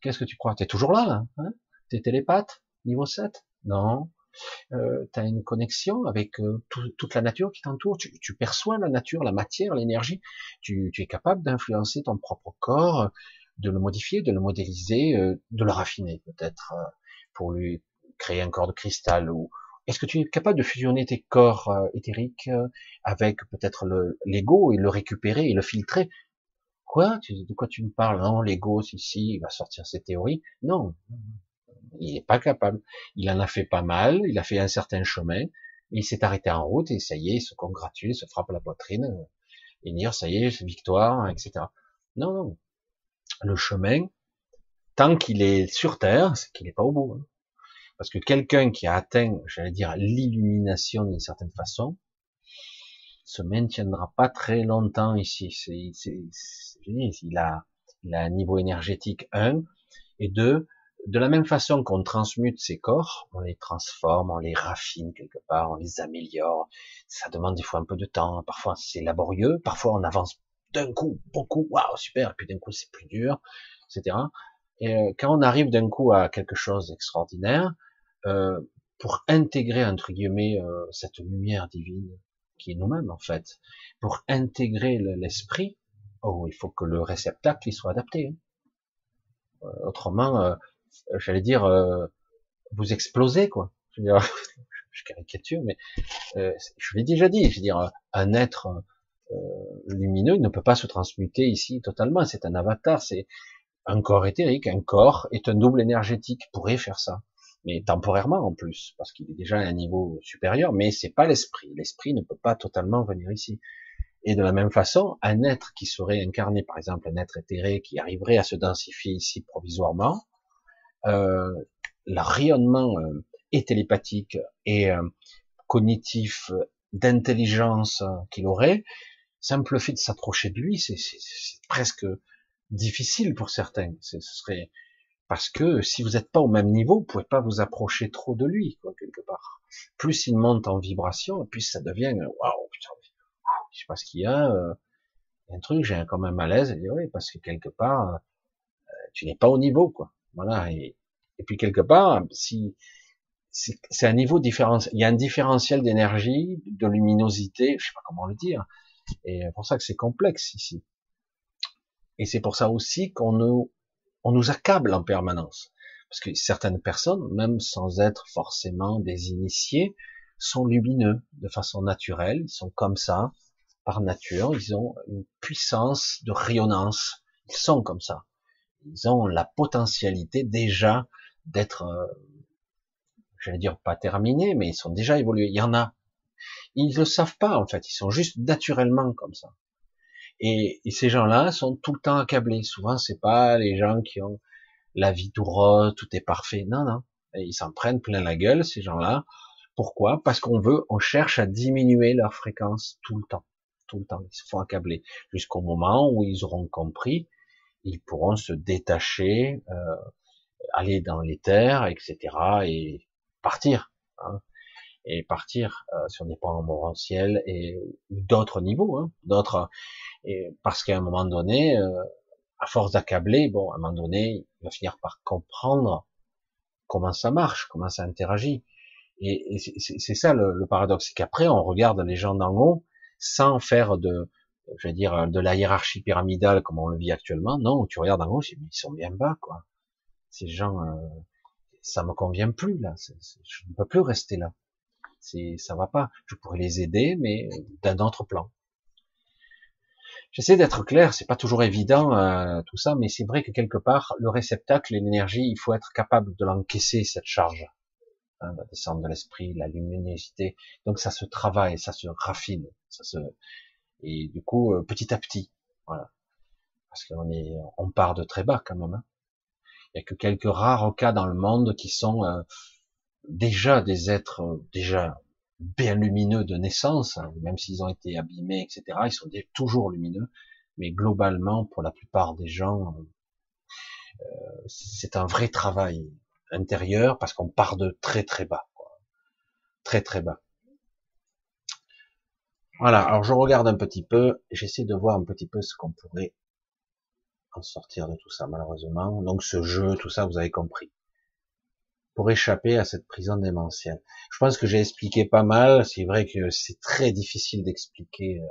S1: Qu'est-ce que tu crois? T'es toujours là, hein? T'es télépathe Niveau 7 Non. Euh, tu as une connexion avec euh, toute la nature qui t'entoure, tu, perçois la nature, la matière, l'énergie, tu, es capable d'influencer ton propre corps, de le modifier, de le modéliser, euh, de le raffiner peut-être, euh, pour lui créer un corps de cristal ou, est-ce que tu es capable de fusionner tes corps éthériques avec peut-être l'ego et le récupérer et le filtrer? Quoi De quoi tu me parles? Non, l'ego, si, si, il va sortir ses théories. Non, il n'est pas capable. Il en a fait pas mal, il a fait un certain chemin, il s'est arrêté en route et ça y est, il se congratule, il se frappe la poitrine euh, et dire ça y est, victoire, etc. Non, non. Le chemin, tant qu'il est sur Terre, c'est qu'il n'est pas au bout. Hein. Parce que quelqu'un qui a atteint, j'allais dire, l'illumination d'une certaine façon, se maintiendra pas très longtemps ici. C'est, il a, il a un niveau énergétique 1 et 2. De la même façon qu'on transmute ces corps, on les transforme, on les raffine quelque part, on les améliore. Ça demande des fois un peu de temps. Parfois c'est laborieux, parfois on avance d'un coup beaucoup, waouh super, et puis d'un coup c'est plus dur, etc. Et euh, quand on arrive d'un coup à quelque chose d'extraordinaire, euh, pour intégrer entre guillemets euh, cette lumière divine qui est nous-mêmes en fait, pour intégrer l'esprit, oh, il faut que le réceptacle il soit adapté. Hein. Euh, autrement, j'allais dire, vous explosez quoi. Je, caricature, mais je l'ai déjà dit. Je veux dire, un être lumineux ne peut pas se transmuter ici totalement. C'est un avatar, c'est un corps éthérique. Un corps est un double énergétique pourrait faire ça mais temporairement en plus, parce qu'il est déjà à un niveau supérieur, mais c'est pas l'esprit. L'esprit ne peut pas totalement venir ici. Et de la même façon, un être qui serait incarné, par exemple, un être éthéré qui arriverait à se densifier ici provisoirement, euh, le rayonnement euh, et télépathique et euh, cognitif d'intelligence qu'il aurait, simple fait de s'approcher de lui, c'est presque difficile pour certains. Ce serait parce que si vous n'êtes pas au même niveau, vous pouvez pas vous approcher trop de lui, quoi, quelque part. Plus il monte en vibration, plus ça devient, waouh, putain, sais pas ce qu'il y a, euh, un truc, j'ai comme un malaise. Et oui, parce que quelque part, euh, tu n'es pas au niveau, quoi. Voilà. Et, puis quelque part, si c'est un niveau différentiel, il y a un différentiel d'énergie, de luminosité, je sais pas comment le dire. Et pour ça que c'est complexe ici. Et c'est pour ça aussi qu'on nous, on nous accable en permanence. Parce que certaines personnes, même sans être forcément des initiés, sont lumineux de façon naturelle. Ils sont comme ça, par nature. Ils ont une puissance de rayonnance. Ils sont comme ça. Ils ont la potentialité déjà d'être, euh, j'allais dire pas terminés, mais ils sont déjà évolués. Il y en a. Ils le savent pas en fait. Ils sont juste naturellement comme ça. Et, ces gens-là sont tout le temps accablés. Souvent, c'est pas les gens qui ont la vie tout tout est parfait. Non, non. ils s'en prennent plein la gueule, ces gens-là. Pourquoi? Parce qu'on veut, on cherche à diminuer leur fréquence tout le temps. Tout le temps. Ils se font accabler. Jusqu'au moment où ils auront compris, ils pourront se détacher, euh, aller dans les terres, etc. et partir. Hein, et partir euh, sur des plans morantiels et d'autres niveaux, hein, d'autres. Parce qu'à un moment donné, euh, à force d'accabler, bon, à un moment donné, il va finir par comprendre comment ça marche, comment ça interagit. Et, c'est ça le paradoxe, c'est qu'après on regarde les gens d'en haut sans faire de, je veux dire, de la hiérarchie pyramidale comme on le vit actuellement. Non, tu regardes en haut, ils sont bien bas, quoi. Ces gens, euh, ça me convient plus là. je ne peux plus rester là. C'est, ça va pas. Je pourrais les aider, mais d'un autre plan. J'essaie d'être clair, c'est pas toujours évident euh, tout ça, mais c'est vrai que quelque part, le réceptacle, l'énergie, il faut être capable de l'encaisser cette charge, hein, la descente de l'esprit, la luminosité. Donc ça se travaille, ça se raffine, ça se et du coup euh, petit à petit, voilà. Parce qu'on est, on part de très bas quand même. Hein. Il y a que quelques rares cas dans le monde qui sont euh, déjà des êtres euh, déjà bien lumineux de naissance, hein, même s'ils ont été abîmés, etc. Ils sont toujours lumineux, mais globalement, pour la plupart des gens, c'est un vrai travail intérieur parce qu'on part de très très bas, quoi. très très bas. Voilà. Alors je regarde un petit peu, j'essaie de voir un petit peu ce qu'on pourrait en sortir de tout ça, malheureusement. Donc ce jeu, tout ça, vous avez compris. Pour échapper à cette prison démentielle. Je pense que j'ai expliqué pas mal. C'est vrai que c'est très difficile d'expliquer, euh,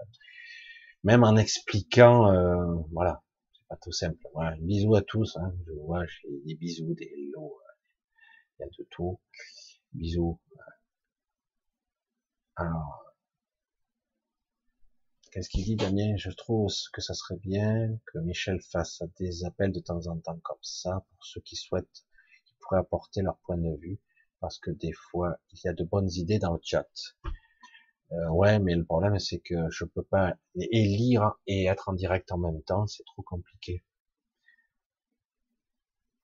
S1: même en expliquant, euh, voilà, c'est pas tout simple. Voilà, bisous à tous. Hein. Je vois, j'ai des bisous, des euh, de tout. Bisous. Alors, Qu'est-ce qu'il dit Damien? Je trouve que ça serait bien que Michel fasse des appels de temps en temps comme ça pour ceux qui souhaitent, qui pourraient apporter leur point de vue, parce que des fois il y a de bonnes idées dans le chat. Euh, ouais, mais le problème c'est que je peux pas et lire et être en direct en même temps, c'est trop compliqué.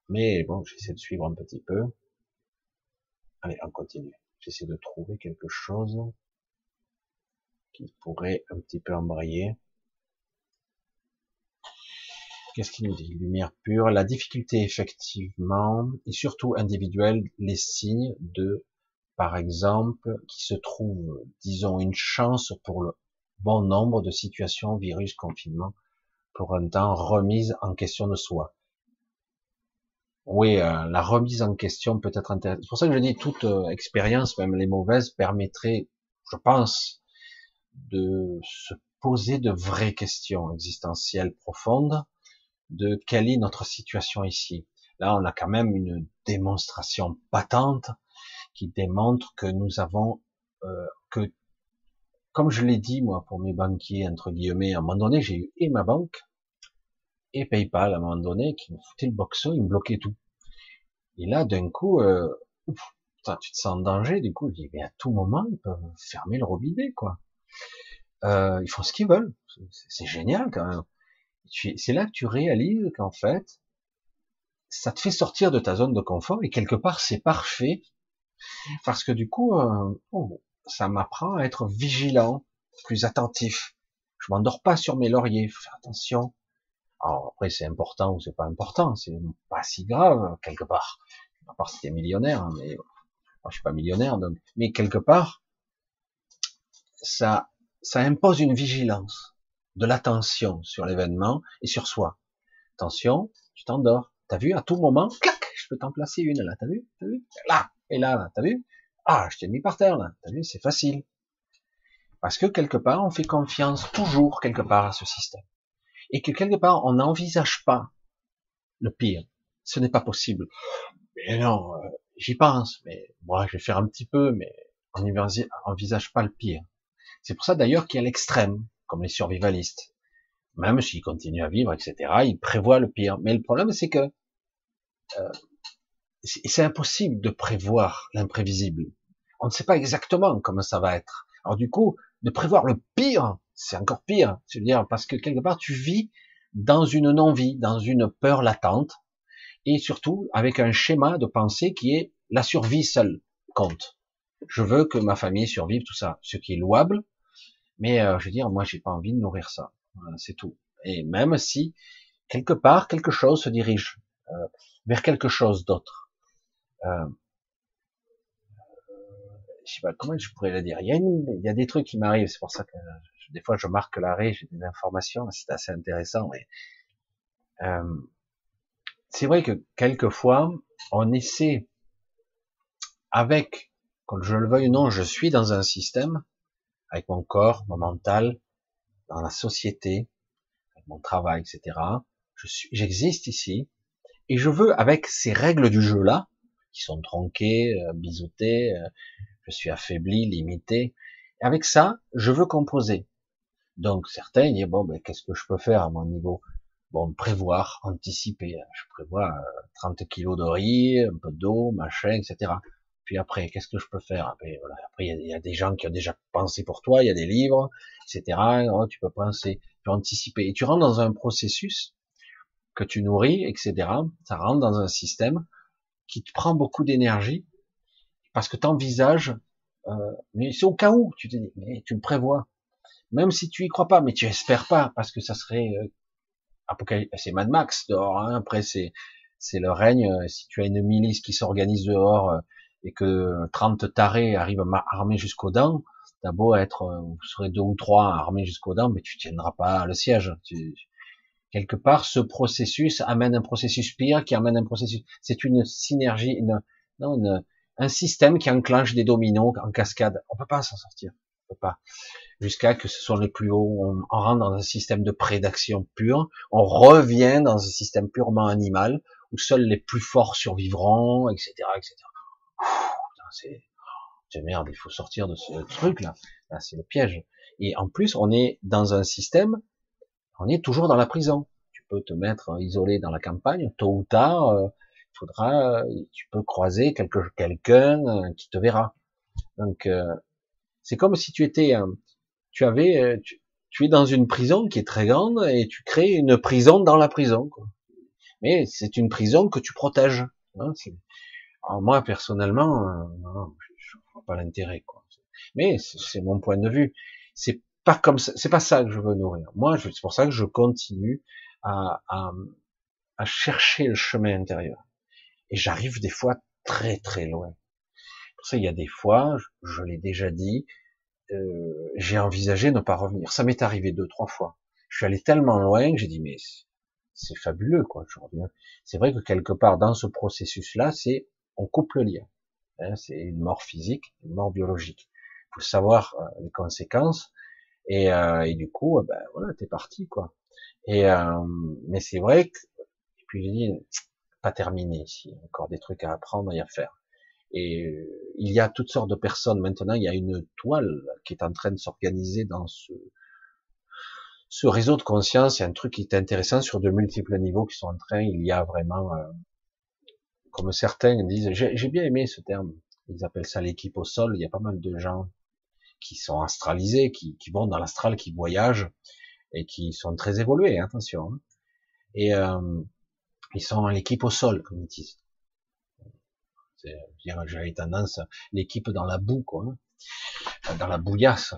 S1: Mais bon, j'essaie de suivre un petit peu. Allez, on continue. J'essaie de trouver quelque chose qui pourrait un petit peu embrayer. Qu'est-ce qu'il nous dit? Lumière pure. La difficulté, effectivement, et surtout individuelle, les signes de, par exemple, qui se trouve, disons, une chance pour le bon nombre de situations, virus, confinement, pour un temps remise en question de soi. Oui, euh, la remise en question peut être intéressante. C'est pour ça que je dis toute euh, expérience, même les mauvaises, permettrait, je pense, de se poser de vraies questions existentielles profondes de quelle est notre situation ici. Là, on a quand même une démonstration patente qui démontre que nous avons, euh, que, comme je l'ai dit moi pour mes banquiers entre guillemets, à un moment donné, j'ai eu et ma banque et PayPal à un moment donné qui me foutaient le boxon, ils me bloquaient tout. Et là, d'un coup, euh, tu te sens en danger. Du coup, je dis, mais à tout moment, ils peuvent fermer le robinet, quoi. Euh, ils font ce qu'ils veulent. C'est génial quand même. C'est là que tu réalises qu'en fait, ça te fait sortir de ta zone de confort et quelque part c'est parfait parce que du coup, euh, oh, ça m'apprend à être vigilant, plus attentif. Je m'endors pas sur mes lauriers. Faut faire attention. Alors après c'est important ou c'est pas important, c'est pas si grave quelque part. À part si t'es millionnaire, hein, mais moi je suis pas millionnaire donc. Mais quelque part, ça impose une vigilance. de l'attention sur l'événement et sur soi. Attention, tu t'endors. T'as vu, à tout moment, clac, je peux t'en placer une là, t'as vu, t'as vu, là, et là, là t'as vu, ah, je t'ai mis par terre là, t'as vu, c'est facile. Parce que quelque part, on fait confiance toujours quelque part à ce système. Et que quelque part, on n'envisage pas le pire. Ce n'est pas possible. Mais non, euh, j'y pense, mais moi, je vais faire un petit peu, mais on n'envisage pas le pire. C'est pour ça d'ailleurs qu'il y a l'extrême, comme les survivalistes. Même s'ils continuent à vivre, etc., ils prévoient le pire. Mais le problème, c'est que euh, c'est impossible de prévoir l'imprévisible. On ne sait pas exactement comment ça va être. Alors du coup, de prévoir le pire, c'est encore pire. C'est-à-dire parce que quelque part, tu vis dans une non-vie, dans une peur latente, et surtout avec un schéma de pensée qui est la survie seule compte. Je veux que ma famille survive, tout ça, ce qui est louable, mais euh, je veux dire, moi, j'ai pas envie de nourrir ça. c'est tout. Et même si quelque part quelque chose se dirige euh, vers quelque chose d'autre. Euh, je sais pas comment je pourrais le dire. Il il y a des trucs qui m'arrivent, c'est pour ça que des fois je marque l'arrêt, j'ai des informations, c'est assez intéressant. Mais euh, c'est vrai que quelquefois on essaie avec, quand je le veuille ou non, je suis dans un système avec mon corps, mon mental, dans la société, avec mon travail, etc. Je suis, j'existe ici, et je veux, avec ces règles du jeu-là, qui sont tronquées, euh, biseautées, euh, je suis affaibli, limité, avec ça, je veux composer. Donc certains disent, bon, ben, qu'est-ce que je peux faire à mon niveau? Bon, prévoir, anticiper. Je prévois 30 euh, kilos de riz, un peu d'eau, machin, etc. Puis après, qu'est-ce que je peux faire? Après, voilà. après il y, a des gens qui ont déjà pensé pour toi, il y a des livres, etc. Oh, tu peux penser, tu peux anticiper. Et tu rentres dans un processus que tu nourris, etc. Ça rentre dans un système qui te prend beaucoup d'énergie parce que tu envisages, euh, mais c'est au cas où, tu te dis, mais tu le prévois. Même si tu y crois pas, mais tu espères pas, parce que ça serait euh, c'est Mad Max dehors. Hein. Après, c'est c'est le règne. Si tu as une milice qui s'organise dehors euh, et que 30 tarés arrivent armés jusqu'aux dents, t'as beau être, euh, vous serez deux ou trois armés jusqu'aux dents, mais tu tiendras pas le siège. Tu, quelque part, ce processus amène un processus pire qui amène un processus. C'est une synergie, une, non, un système qui enclenche des dominos en cascade. On peut pas s'en sortir. On peut pas. Jusqu'à que ce soit les plus hauts, on, rentre dans un système de prédation pure. On revient dans un système purement animal où seuls les plus forts survivront, etc., etc c'est, c'est merde, il faut sortir de ce truc là. Là, c'est le piège. Et en plus, on est dans un système, on est toujours dans la prison. Tu peux te mettre isolé dans la campagne, tôt ou tard, euh, il faudra, tu peux croiser quelqu'un euh, qui te verra. Donc, euh, c'est comme si tu étais, tu avais, tu, tu, es dans une prison qui est très grande et tu crées une prison dans la prison. Quoi. Mais c'est une prison que tu protèges. Hein, alors moi personnellement, euh, je, vois pas l'intérêt. Mais c'est mon point de vue. C'est pas comme c'est pas ça que je veux nourrir. Moi, c'est pour ça que je continue à, à, à chercher le chemin intérieur. Et j'arrive des fois très très loin. Pour ça, il y a des fois, je l'ai déjà dit, euh, j'ai envisagé ne pas revenir. Ça m'est arrivé deux trois fois. Je suis allé tellement loin que j'ai dit mais c'est fabuleux quoi. Je reviens. C'est vrai que quelque part dans ce processus-là, c'est on coupe le lien. Hein, c'est une mort physique, une mort biologique. Il faut savoir euh, les conséquences. Et, euh, et, du coup, euh, ben voilà, t'es parti quoi. Et mais c'est vrai que et puis j'ai dit pas terminé ici, encore des trucs à apprendre et à faire. Et il y a toutes sortes de personnes maintenant. Il y a une toile qui est en train de s'organiser dans ce ce réseau de conscience. Il y a un truc qui est intéressant sur de multiples niveaux qui sont en train. Il y a vraiment comme certains disent, j'ai bien aimé ce terme, ils appellent ça l'équipe au sol, il y a pas mal de gens qui sont astralisés, qui, qui vont dans l'astral, qui voyagent, et qui sont très évolués, attention. Hein. Et euh, ils sont l'équipe au sol, comme ils disent. J'avais tendance, l'équipe dans la boue, quoi, hein. dans la bouillasse.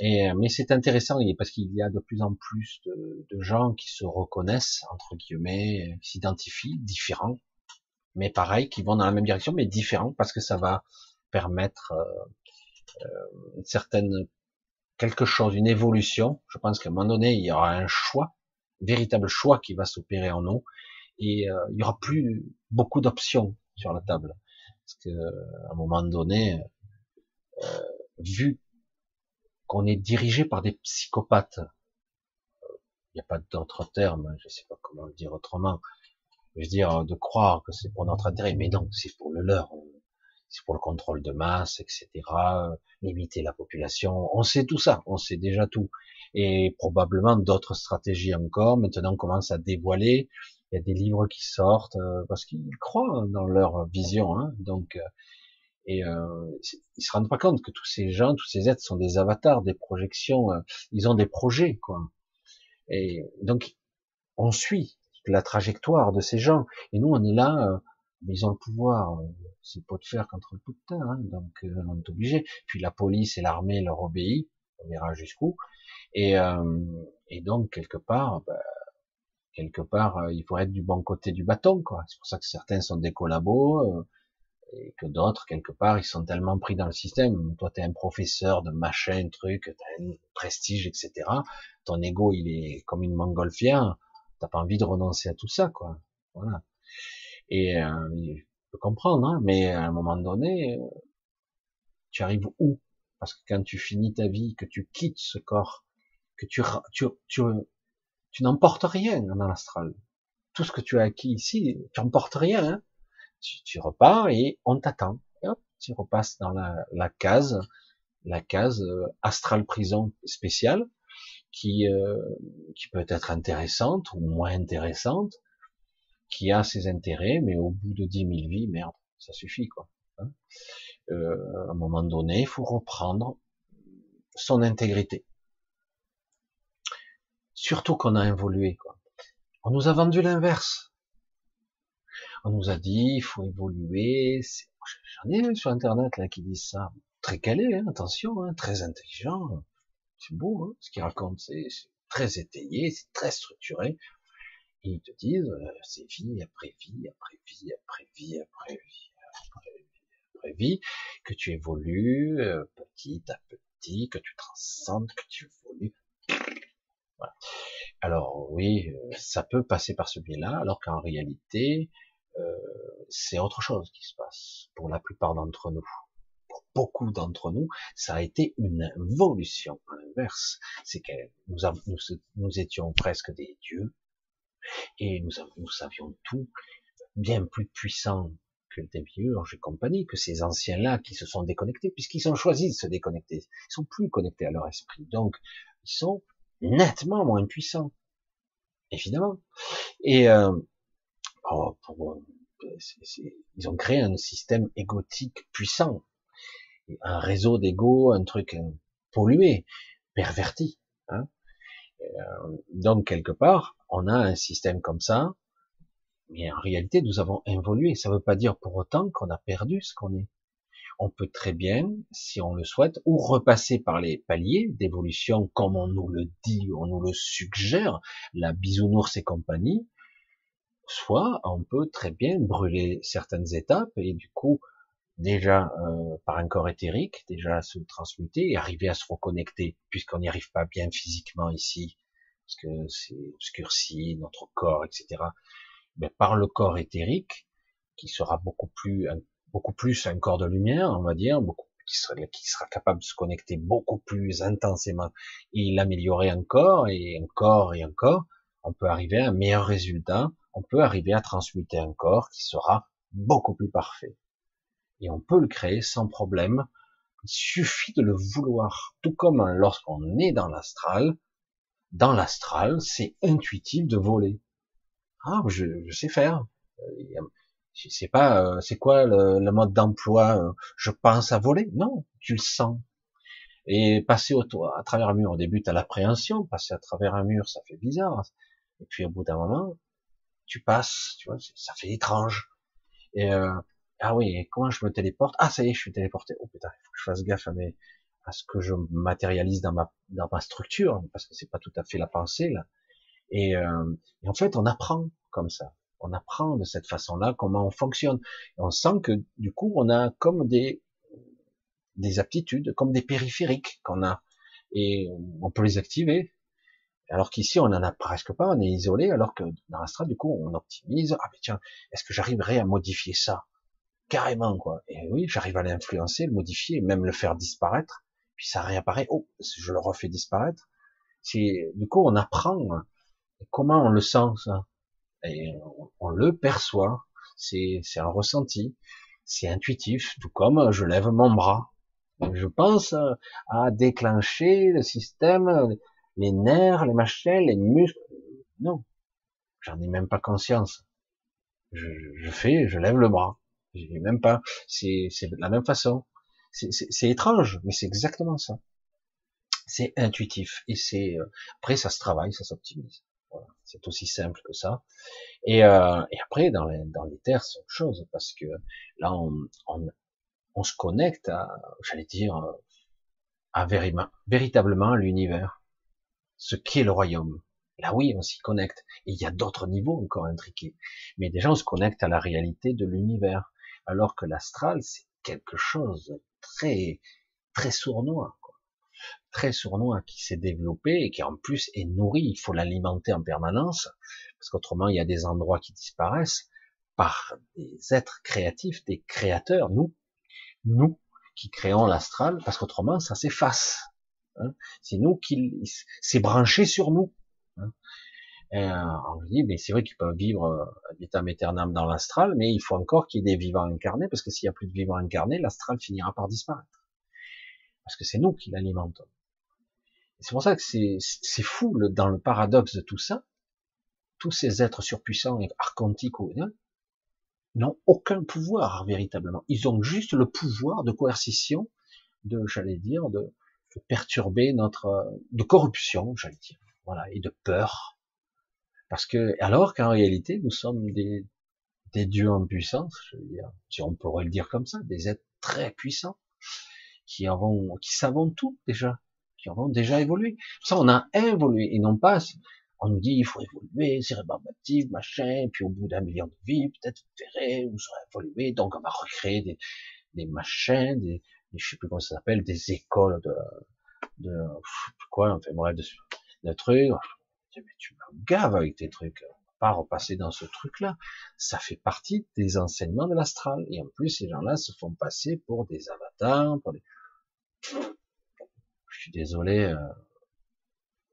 S1: Et, mais c'est intéressant parce qu'il y a de plus en plus de, gens qui se reconnaissent, entre guillemets, qui s'identifient, différents, mais pareil, qui vont dans la même direction, mais différents, parce que ça va permettre euh, euh, une certaine quelque chose, une évolution. Je pense qu'à un moment donné, il y aura un choix, un véritable choix qui va s'opérer en nous, et euh, il y aura plus beaucoup d'options sur la table. Parce que à un moment donné, euh, vu qu'on est dirigé par des psychopathes, il n'y a pas d'autre terme, je ne sais pas comment le dire autrement, je veux dire, de croire que c'est pour notre intérêt, mais non, c'est pour le leur, c'est pour le contrôle de masse, etc., limiter la population, on sait tout ça, on sait déjà tout, et probablement d'autres stratégies encore, maintenant on commence à dévoiler, il y a des livres qui sortent, euh, parce qu'ils croient dans leur vision, hein, donc, euh, et euh, ils se rendent pas compte que tous ces gens, tous ces êtres sont des avatars, des projections, euh, ils ont des projets, quoi. Et donc, on suit la trajectoire de ces gens. Et nous, on est là, euh, mais ils ont le pouvoir. C'est pas de faire contre le putain, hein, donc euh, on est obligé. Puis la police et l'armée leur obéissent, on verra jusqu'où. Et, euh, et donc quelque part, bah, quelque part, il faut être du bon côté du bâton, quoi. C'est pour ça que certains sont des collabos et que d'autres, quelque part, ils sont tellement pris dans le système. Toi, tu es un professeur de machin, truc, tu as un prestige, etc. Ton ego, il est comme une montgolfière. T'as pas envie de renoncer à tout ça, quoi. Voilà. Et euh, je peux comprendre, hein, mais à un moment donné, euh, tu arrives où? Parce que quand tu finis ta vie, que tu quittes ce corps, que tu tu tu, tu n'emportes rien dans l'astral. Tout ce que tu as acquis ici, tu n'emportes rien. Hein tu, repars et on t'attend. Tu repasses dans la, la case, la case euh, astral prison spéciale, qui, euh, qui peut être intéressante ou moins intéressante, qui a ses intérêts, mais au bout de dix mille vies, merde, ça suffit quoi. Hein. euh, à un moment donné, il faut reprendre son intégrité. Surtout qu'on a évolué. Quoi. On nous a vendu l'inverse. On nous a dit, il faut évoluer. J'en ai sur Internet là qui disent ça. Très calé, hein, attention, hein, très intelligent. C'est beau, hein, ce qu'ils racontent. C'est très étayé, c'est très structuré. Ils te disent, euh, c'est vie après vie, après vie, après vie, après vie, après vie, après vie, que tu évolues euh, petit à petit, que tu transcendes, que tu évolues. Alors oui, euh, ça peut passer par ce biais-là, alors qu'en réalité, euh, c'est autre chose qui se passe pour la plupart d'entre nous. Pour beaucoup d'entre nous, ça a été une évolution à l'inverse. C'est que nous, nous, étions presque des dieux et nous, savions tout, bien plus puissant que le démiurge et compagnie, que ces anciens-là qui se sont déconnectés, puisqu'ils ont choisi de se déconnecter. Ils sont plus connectés à leur esprit. Donc, ils sont nettement moins puissants. Évidemment. Et, euh, Oh, euh, ils ont créé un système égotique puissant, un réseau d'ego, un truc euh, pollué, perverti. Hein. Euh, donc quelque part, on a un système comme ça, mais en réalité, nous avons évolué. Ça ne veut pas dire pour autant qu'on a perdu ce qu'on est. On peut très bien, si on le souhaite, ou repasser par les paliers d'évolution comme on nous le dit, on nous le suggère, la bisounours et compagnie, soit on peut très bien brûler certaines étapes et du coup déjà euh, par un corps éthérique, déjà se transmuter et arriver à se reconnecter, puisqu'on n'y arrive pas bien physiquement ici, parce que c'est obscurci, notre corps, etc. Mais par le corps éthérique, qui sera beaucoup plus, beaucoup plus un corps de lumière, on va dire, beaucoup, qui sera, capable de se connecter beaucoup plus intensément et l'améliorer encore et encore et encore, on peut arriver à un meilleur résultat on peut arriver à transmuter un corps qui sera beaucoup plus parfait. Et on peut le créer sans problème. Il suffit de le vouloir. Tout comme lorsqu'on est dans l'astral, dans l'astral, c'est intuitif de voler. Ah, je, sais faire. Je pas, euh, c'est quoi le, mode d'emploi euh, Je pense à voler Non, tu le sens. Et passer au, à travers un mur, au début, tu as l'appréhension. Passer à travers un mur, ça fait bizarre. Et puis au bout d'un moment, tu passes, tu vois, ça fait étrange. Et euh, ah oui, comment je me téléporte? Ah ça y est, je suis téléporté. Oh putain, il faut que je fasse gaffe à mes à ce que je matérialise dans ma dans ma structure parce que c'est pas tout à fait la pensée là. Et, euh, et en fait, on apprend comme ça. On apprend de cette façon-là comment on fonctionne. On sent que du coup, on a comme des des aptitudes, comme des périphériques qu'on a. et on peut les activer. Alors qu'ici, on n'en a presque pas, on est isolé, alors que dans l'astral, du coup, on optimise. Ah, mais tiens, est-ce que j'arriverai à modifier ça? Carrément, quoi. Et oui, j'arrive à l'influencer, le modifier, même le faire disparaître. Puis ça réapparaît. Oh, je le refais disparaître. C'est, du coup, on apprend comment on le sent, ça. On, le perçoit. C'est, un ressenti. C'est intuitif. Tout comme je lève mon bras. Je pense à déclencher le système, les nerfs, les machins, les muscles. Non. J'en ai même pas conscience. Je, fais, je lève le bras. J'ai même pas. C'est, c'est de la même façon. C'est étrange, mais c'est exactement ça. C'est intuitif et c'est euh, après ça se travaille, ça s'optimise. Voilà, c'est aussi simple que ça. Et, euh, et après dans les dans les terres c'est autre chose parce que là on, on, on se connecte à, j'allais dire, à véritablement l'univers, ce qu'est le royaume. Là oui, on s'y connecte. Et il y a d'autres niveaux encore intriqués. Mais déjà, on se connecte à la réalité de l'univers. Alors que l'astral, c'est quelque chose très, très sournois. Très sournois qui s'est développé et qui en plus est nourri. Il faut l'alimenter en permanence parce qu'autrement il y a des endroits qui disparaissent par des êtres créatifs, des créateurs, nous, nous qui créons l'astral, parce qu'autrement ça s'efface. Hein. C'est nous qui, c'est branché sur nous. Hein. Et euh, on dit, mais c'est vrai qu'ils peuvent vivre euh, vitam aeternam dans l'astral, mais il faut encore qu'il y ait des vivants incarnés, parce que s'il n'y a plus de vivants incarnés, l'astral finira par disparaître. Parce que c'est nous qui l'alimentons. C'est pour ça que c'est fou le, dans le paradoxe de tout ça. Tous ces êtres surpuissants et archontiques n'ont aucun pouvoir véritablement. Ils ont juste le pouvoir de coercition, de, j'allais dire, de, de perturber notre, de corruption, j'allais dire, voilà, et de peur, parce que, alors qu'en réalité, nous sommes des, des dieux en puissance, je veux dire, si on pourrait le dire comme ça, des êtres très puissants, qui avons, qui savons tout déjà, qui avons déjà évolué. Ça, on a évolué, et non pas, on nous dit, il faut évoluer, c'est rébarbatif, machin, puis au bout d'un million de vies, peut-être vous verrez, vous aurez évolué, donc on va recréer des, des machins, des, je sais plus comment ça s'appelle, des écoles de, de, quoi, enfin bref, de, de trucs, mais tu me gaves avec tes trucs. On va pas repasser dans ce truc-là. Ça fait partie des enseignements de l'astral. Et en plus, ces gens-là se font passer pour des avatars, pour des... Je suis désolé. Euh...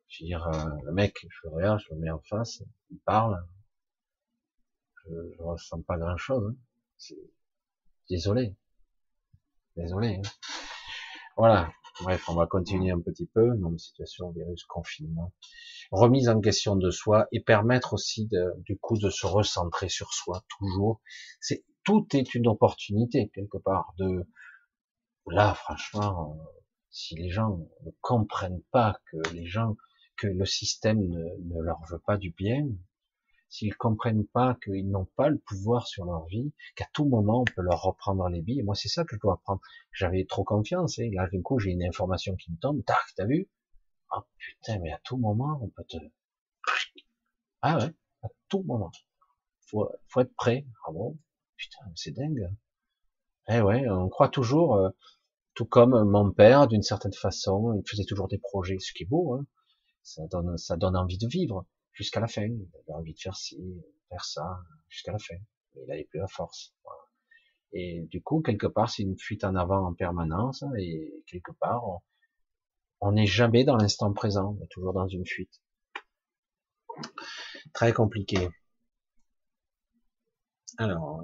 S1: Je veux dire, euh, le mec, je regarde, je le mets en face, il parle. Je, je ressens pas grand-chose. Hein. Désolé. Désolé. Hein. Voilà. Bref, on va continuer un petit peu. Non, situation virus, confinement, remise en question de soi et permettre aussi de, du coup de se recentrer sur soi toujours. C'est tout est une opportunité quelque part de là franchement si les gens ne comprennent pas que les gens que le système ne, ne leur veut pas du bien s'ils comprennent pas qu'ils n'ont pas le pouvoir sur leur vie, qu'à tout moment on peut leur reprendre les billes. Moi, c'est ça que je dois apprendre. J'avais trop confiance. Et là, du coup, j'ai une information qui me tombe. Tac, t'as vu? Ah putain, mais à tout moment, on peut te. Ah ouais, à tout moment. Faut, faut être prêt. Ah bon? Putain, c'est dingue. Eh ouais, on croit toujours. Euh, tout comme mon père, d'une certaine façon, il faisait toujours des projets, ce qui est beau. Hein. Ça donne, ça donne envie de vivre jusqu'à la fin. Il avait envie de faire ci, faire ça, jusqu'à la fin. Il n'avait plus la force. Et du coup, quelque part, c'est une fuite en avant en permanence, et quelque part, on n'est jamais dans l'instant présent, on est toujours dans une fuite. Très compliqué. Alors,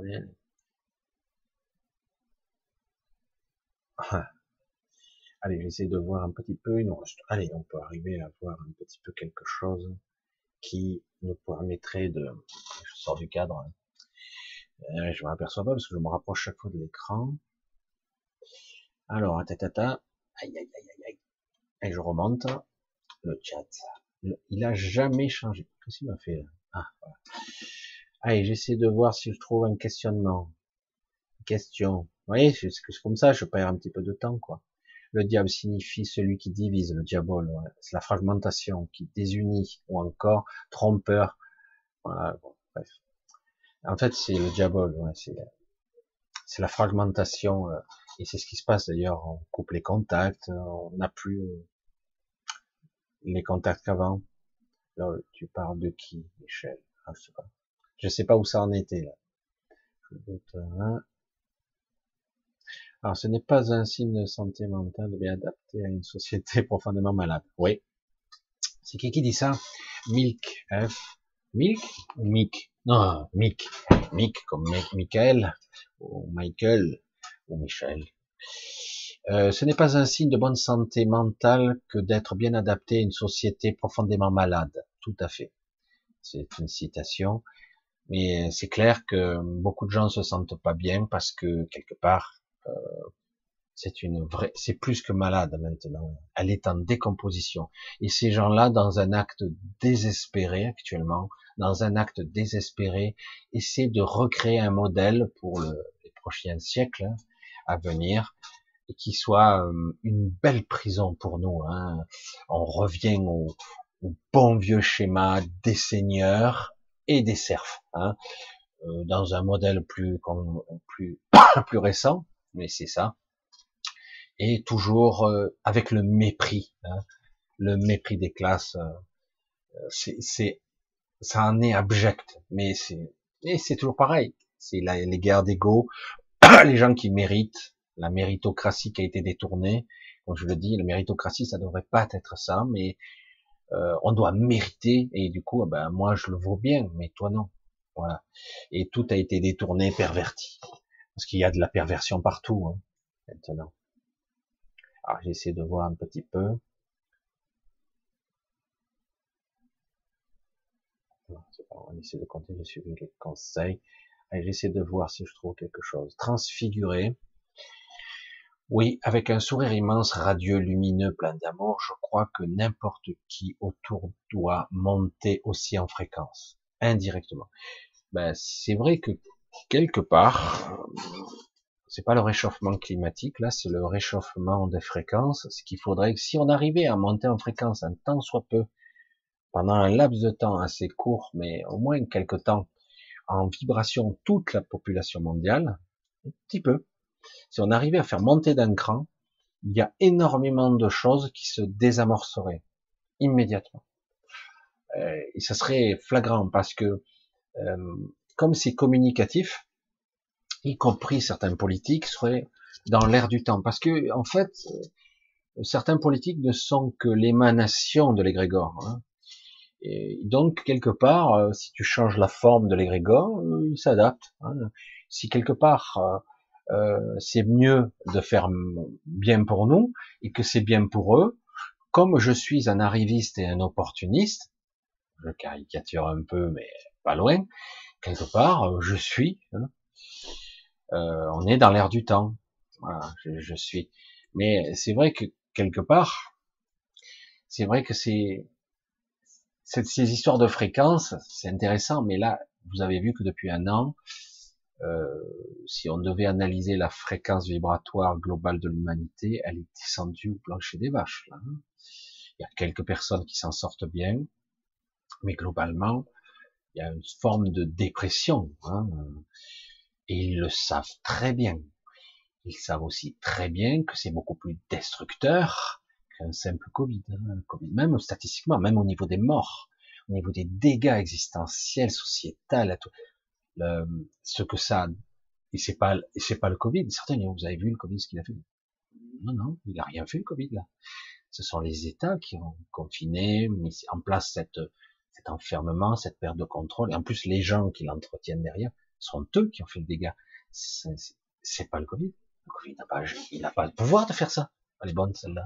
S1: allez, j'essaie de voir un petit peu. Allez, on peut arriver à voir un petit peu quelque chose qui nous permettrait de, je sors du cadre, hein. euh, je m'aperçois pas parce que je me rapproche chaque fois de l'écran. Alors, tata, aïe, aïe, aïe, aïe, et je remonte le chat. il a jamais changé. Qu'est-ce qu'il m'a fait Ah, voilà. Allez, j'essaie de voir si je trouve un questionnement. question. Voyez, c'est comme ça, je perds un petit peu de temps, quoi. Le diable signifie celui qui divise, le diable, c'est la fragmentation qui désunit, ou encore trompeur. Voilà, bref. En fait, c'est le diable, c'est la fragmentation, euh, et c'est ce qui se passe d'ailleurs. On coupe les contacts, on n'a plus, les contacts qu'avant. Là, tu parles de qui, Michel? Ah, Je sais pas. Je sais pas où ça en était là. Alors, ce n'est pas un signe de santé mentale bien adapté à une société profondément malade. Oui. C'est qui qui dit ça? Milk, F. Milk ou Mick? Non, Mick. Mick comme Michael ou Michael ou Michel. Euh, ce n'est pas un signe de bonne santé mentale que d'être bien adapté à une société profondément malade. Tout à fait. C'est une citation. Mais c'est clair que beaucoup de gens se sentent pas bien parce que quelque part, euh, c'est une vraie, c'est plus que malade maintenant. Elle est en décomposition. Et ces gens-là, dans un acte désespéré actuellement, dans un acte désespéré, essaient de recréer un modèle pour le, les prochains siècles hein, à venir et qui soit euh, une belle prison pour nous. Hein. On revient au, bon vieux schéma des seigneurs et des serfs, hein, euh, dans un modèle plus plus plus récent, mais c'est ça. Et toujours euh, avec le mépris, hein, le mépris des classes. c'est ça en est abject, mais c'est c'est toujours pareil. C'est les guerres d'ego, les gens qui méritent, la méritocratie qui a été détournée. Comme je le dis, la méritocratie, ça devrait pas être ça, mais euh, on doit mériter, et du coup, ben moi je le vaux bien, mais toi non. Voilà. Et tout a été détourné, perverti. Parce qu'il y a de la perversion partout, hein, maintenant. Alors j'essaie de voir un petit peu. On de compter, j'ai suivi les conseils. J'essaie de voir si je trouve quelque chose. Transfiguré. Oui, avec un sourire immense, radieux, lumineux, plein d'amour, je crois que n'importe qui autour doit monter aussi en fréquence, indirectement. Ben, c'est vrai que quelque part, c'est pas le réchauffement climatique, là, c'est le réchauffement des fréquences. Ce qu'il faudrait si on arrivait à monter en fréquence un temps soit peu, pendant un laps de temps assez court, mais au moins quelque temps, en vibration toute la population mondiale, un petit peu, si on arrivait à faire monter d'un cran, il y a énormément de choses qui se désamorceraient immédiatement. Euh, et ça serait flagrant parce que euh, comme c'est communicatif, y compris certains politiques seraient dans l'air du temps. Parce que en fait, euh, certains politiques ne sont que l'émanation de l'égrégore. Hein. Et donc quelque part, si tu changes la forme de l'égrégore, il s'adapte. Hein. Si quelque part euh, c'est mieux de faire bien pour nous et que c'est bien pour eux. Comme je suis un arriviste et un opportuniste, je caricature un peu, mais pas loin, quelque part, euh, je suis. Hein. Euh, on est dans l'air du temps. Voilà, je, suis. Mais c'est vrai que quelque part, c'est vrai que c'est ces histoires de fréquences, c'est intéressant, mais là, vous avez vu que depuis un an, euh, si on devait analyser la fréquence vibratoire globale de l'humanité, elle est descendue au plancher des vaches. Là. Hein. Il y a quelques personnes qui s'en sortent bien, mais globalement, il y a une forme de dépression. Hein. Et ils le savent très bien. Ils savent aussi très bien que c'est beaucoup plus destructeur qu'un simple Covid, hein. Covid. Même statistiquement, même au niveau des morts, au niveau des dégâts existentiels, sociétals, ce que ça, et c'est pas, c'est pas le Covid. Certains vous avez vu le Covid, ce qu'il a fait? Non, non, il a rien fait le Covid là. Ce sont les États qui ont confiné, mis en place cette, cet enfermement, cette perte de contrôle. Et en plus, les gens qui l'entretiennent derrière sont eux qui ont fait le dégât. C'est pas le Covid. Le Covid n'a pas, il n'a pas le pouvoir de faire ça. Elle est bonne celle-là.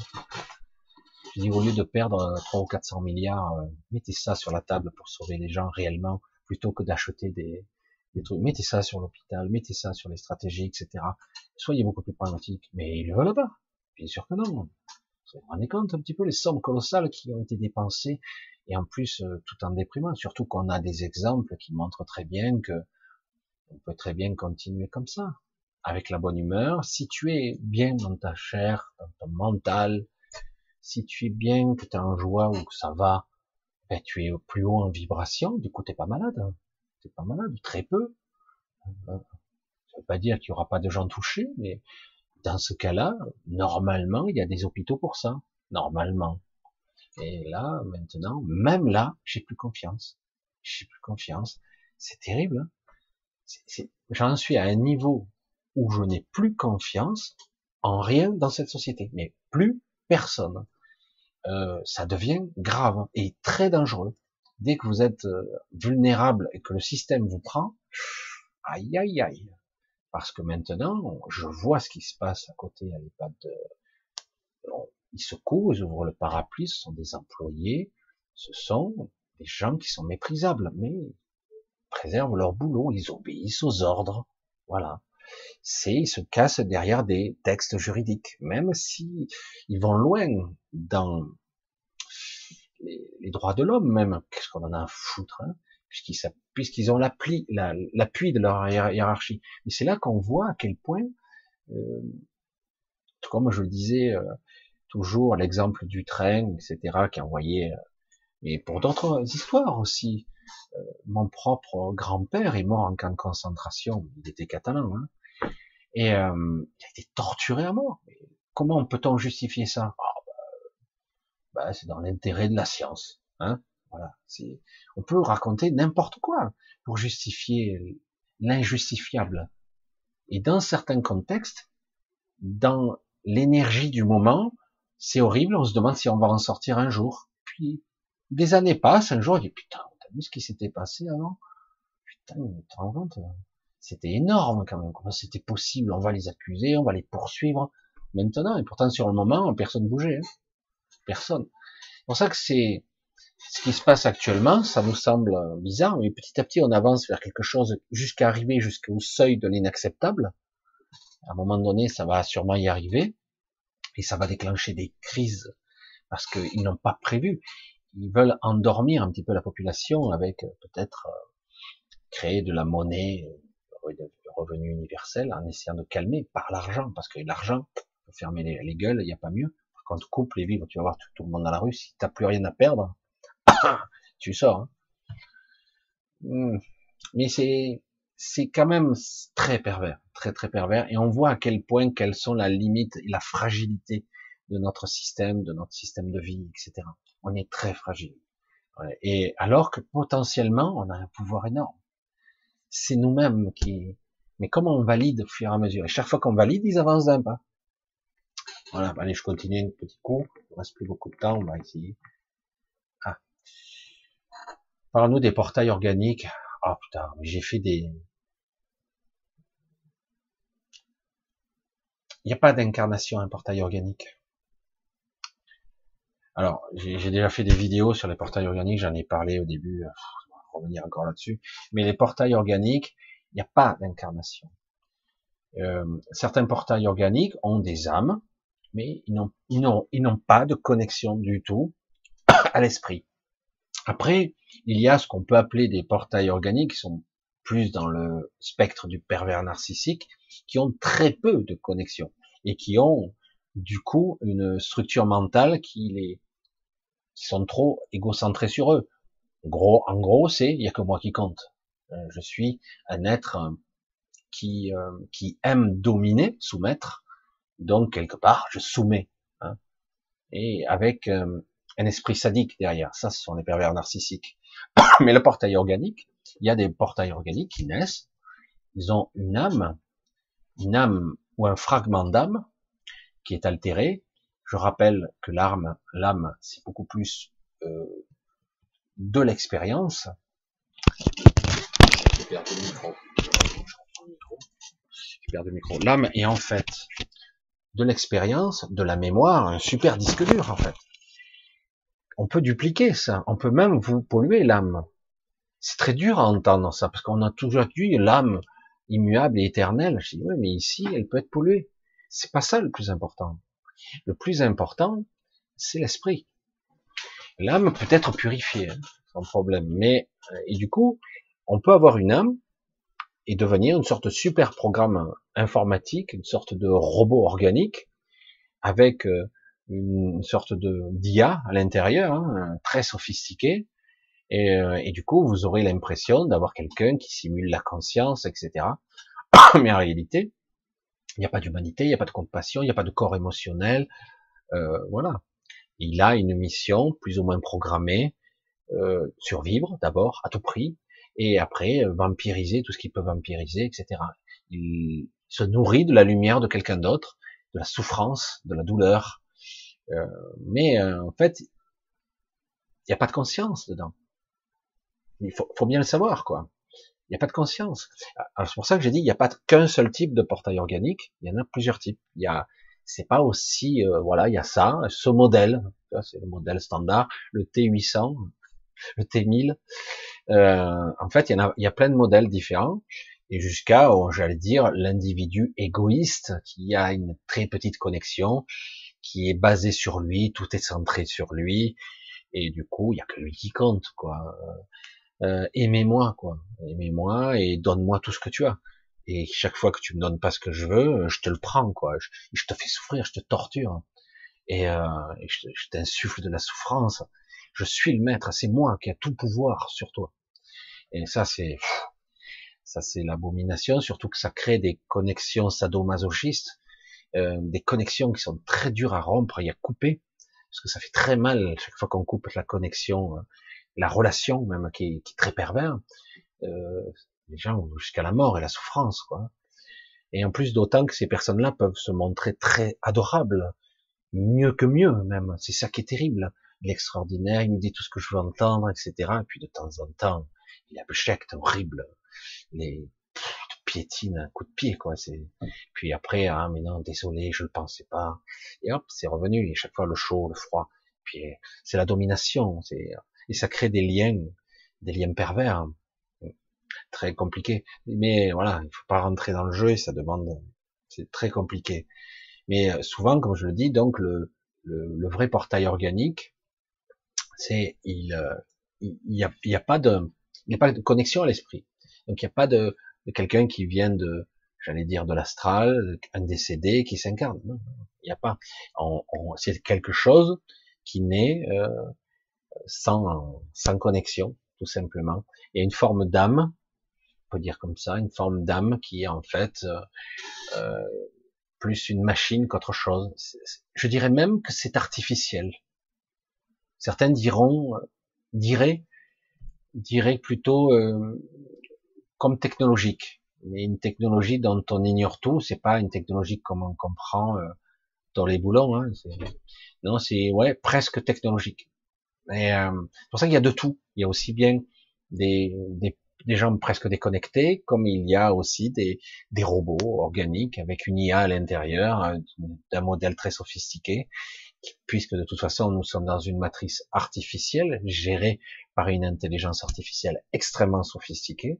S1: Je dis au lieu de perdre 3 ou 400 milliards, euh, mettez ça sur la table pour sauver les gens réellement, plutôt que d'acheter des, Mettez ça sur l'hôpital, mettez ça sur les stratégies, etc. Soyez beaucoup plus pragmatique. Mais ils le veulent pas. Bien sûr que non. Vous vous rendez compte un petit peu les sommes colossales qui ont été dépensées et en plus euh, tout en déprimant. Surtout qu'on a des exemples qui montrent très bien que on peut très bien continuer comme ça, avec la bonne humeur. Si tu es bien dans ta chair, dans ton mental, si tu es bien, que tu es en joie ou que ça va, ben, tu es plus haut en vibration, du coup t'es pas malade pas malade, très peu. Ça veut pas dire qu'il y aura pas de gens touchés, mais dans ce cas-là, normalement, il y a des hôpitaux pour ça. Normalement. Et là, maintenant, même là, j'ai plus confiance. J'ai plus confiance. C'est terrible. Hein J'en suis à un niveau où je n'ai plus confiance en rien dans cette société, mais plus personne. Euh, ça devient grave et très dangereux. Dès que vous êtes euh, vulnérable et que le système vous prend, aïe aïe aïe. Parce que maintenant, je vois ce qui se passe à côté à l'EHPAD. Ils se courent, ils ouvrent le parapluie, ce sont des employés, ce sont des gens qui sont méprisables, mais ils préservent leur boulot, ils obéissent aux ordres. Voilà. C'est, ils se cassent derrière des textes juridiques, même si ils vont loin dans les, droits de l'homme même. Qu'est-ce qu'on en a à foutre hein puisqu'ils ont l'appui de leur hiérarchie. Et c'est là qu'on voit à quel point, euh, comme je le disais, euh, toujours l'exemple du train, etc., qui envoyé, euh, mais pour d'autres histoires aussi. Euh, mon propre grand-père est mort en camp de concentration, il était catalan, hein, et euh, il a été torturé à mort. comment peut-on justifier ça? Ah, bah, bah, C'est dans l'intérêt de la science. Hein on peut raconter n'importe quoi pour justifier l'injustifiable. Et dans certains contextes, dans l'énergie du moment, c'est horrible, on se demande si on va en sortir un jour. Puis, des années passent, un jour, on dit, putain, t'as vu ce qui s'était passé avant? Putain, rends compte? C'était énorme quand même. C'était possible? On va les accuser, on va les poursuivre. Maintenant, et pourtant, sur le moment, personne bougeait. Hein. Personne. C'est pour ça que c'est, ce qui se passe actuellement, ça nous semble bizarre, mais petit à petit, on avance vers quelque chose jusqu'à arriver jusqu'au seuil de l'inacceptable. À un moment donné, ça va sûrement y arriver, et ça va déclencher des crises parce qu'ils n'ont pas prévu. Ils veulent endormir un petit peu la population avec euh, peut-être euh, créer de la monnaie, euh, revenu universel, en essayant de calmer par l'argent, parce que l'argent, fermer les, gueules, il n'y a pas mieux. Par contre, coupe les vivres, tu vas voir tout, tout le monde dans la rue, si t'as plus rien à perdre, tu sors. Hein. Hmm. Mais c'est c'est quand même très pervers, très très pervers, et on voit à quel point quelles sont la limite et la fragilité de notre système, de notre système de vie, etc. On est très fragile. Et alors que potentiellement, on a un pouvoir énorme. C'est nous-mêmes qui. Mais comment on valide au fur et à mesure Et chaque fois qu'on valide, ils avancent d'un pas. Voilà, allez, je continue un petit coup. Il ne reste plus beaucoup de temps, on va essayer. Parle-nous des portails organiques. Ah oh, putain, j'ai fait des... Il n'y a pas d'incarnation un portail organique. Alors, j'ai déjà fait des vidéos sur les portails organiques, j'en ai parlé au début, euh, on va revenir encore là-dessus. Mais les portails organiques, il n'y a pas d'incarnation. Euh, certains portails organiques ont des âmes, mais ils n'ont pas de connexion du tout à l'esprit. Après, il y a ce qu'on peut appeler des portails organiques qui sont plus dans le spectre du pervers narcissique, qui ont très peu de connexion et qui ont du coup une structure mentale qui les sont trop égocentrés sur eux. Gros, en gros, c'est il y a que moi qui compte. Euh, je suis un être euh, qui euh, qui aime dominer, soumettre. Donc quelque part, je soumets. Hein, et avec un esprit sadique derrière. Ça, ce sont les pervers narcissiques. Mais le portail organique, il y a des portails organiques qui naissent. Ils ont une âme, une âme ou un fragment d'âme qui est altéré. Je rappelle que l'âme, l'âme, c'est beaucoup plus euh, de l'expérience. Le micro. L'âme est en fait de l'expérience, de la mémoire, un super disque dur en fait on peut dupliquer ça, on peut même vous polluer l'âme. C'est très dur à entendre ça, parce qu'on a toujours dit l'âme immuable et éternelle. Je dis, oui, mais ici, elle peut être polluée. C'est pas ça le plus important. Le plus important, c'est l'esprit. L'âme peut être purifiée, hein, sans problème. Mais, euh, et du coup, on peut avoir une âme et devenir une sorte de super programme informatique, une sorte de robot organique, avec euh, une sorte de d'IA à l'intérieur, hein, très sophistiqué, et, euh, et, du coup vous aurez l'impression d'avoir quelqu'un qui simule la conscience, etc. Mais en réalité, il n'y a pas d'humanité, il n'y a pas de compassion, il n'y a pas de corps émotionnel, euh, voilà. Il a une mission plus ou moins programmée, euh, survivre d'abord à tout prix, et après euh, vampiriser tout ce qu'il peut vampiriser, etc. Il se nourrit de la lumière de quelqu'un d'autre, de la souffrance, de la douleur, euh, mais euh, en fait, il n'y a pas de conscience dedans. Il faut, faut bien le savoir, quoi. Il n'y a pas de conscience. C'est pour ça que j'ai dit, il n'y a pas qu'un seul type de portail organique. Il y en a plusieurs types. Il y a, c'est pas aussi, euh, voilà, il y a ça, ce modèle, c'est le modèle standard, le T800, le T1000. Euh, en fait, il y en a, il y a plein de modèles différents et jusqu'à, oh, j'allais dire, l'individu égoïste qui a une très petite connexion, qui est basé sur lui, tout est centré sur lui, et du coup, il y a que lui qui compte, quoi. Euh, aimez-moi, quoi. Aimez-moi et donne-moi tout ce que tu as. Et chaque fois que tu me donnes pas ce que je veux, je te le prends, quoi. Je, je te fais souffrir, je te torture. Et, euh, je, je t'insuffle de la souffrance. Je suis le maître, c'est moi qui a tout pouvoir sur toi. Et ça, c'est, ça, c'est l'abomination, surtout que ça crée des connexions sadomasochistes euh, des connexions qui sont très dures à rompre et à couper, parce que ça fait très mal chaque fois qu'on coupe la connexion, euh, la relation même qui est, qui est très pervers. Euh, les gens jusqu'à la mort et la souffrance, quoi. Et en plus d'autant que ces personnes-là peuvent se montrer très adorables, mieux que mieux même. C'est ça qui est terrible. L'extraordinaire, il me dit tout ce que je veux entendre, etc. Et puis de temps en temps, il abjecte, horrible. Les, piétine un coup de pied, quoi. C'est, puis après, ah, mais non, désolé, je le pensais pas. Et hop, c'est revenu. Et chaque fois, le chaud, le froid. Puis, c'est la domination. C'est, et ça crée des liens, des liens pervers. Très compliqué. Mais voilà, il faut pas rentrer dans le jeu et ça demande, c'est très compliqué. Mais euh, souvent, comme je le dis, donc, le, le, vrai portail organique, c'est, il, euh, il y a, il y a pas de, il n'y a pas de connexion à l'esprit. Donc il n'y a pas de, quelqu'un qui vient de, j'allais dire, de l'astral, un décédé qui s'incarne. Il n'y a pas. On, c'est quelque chose qui naît euh, sans, sans connexion, tout simplement. Il y a une forme d'âme, on peut dire comme ça, une forme d'âme qui est en fait euh, euh plus une machine qu'autre chose. Je dirais même que c'est artificiel. Certains diront, euh, diraient, diraient plutôt euh, comme technologique. Mais une technologie dont on ignore tout, c'est pas une technologie comme on comprend euh, dans les boulons. Hein, non, c'est ouais presque technologique. Euh, c'est pour ça qu'il y a de tout. Il y a aussi bien des, des, des gens presque déconnectés, comme il y a aussi des, des robots organiques avec une IA à l'intérieur, euh, d'un modèle très sophistiqué, puisque de toute façon nous sommes dans une matrice artificielle gérée par une intelligence artificielle extrêmement sophistiquée.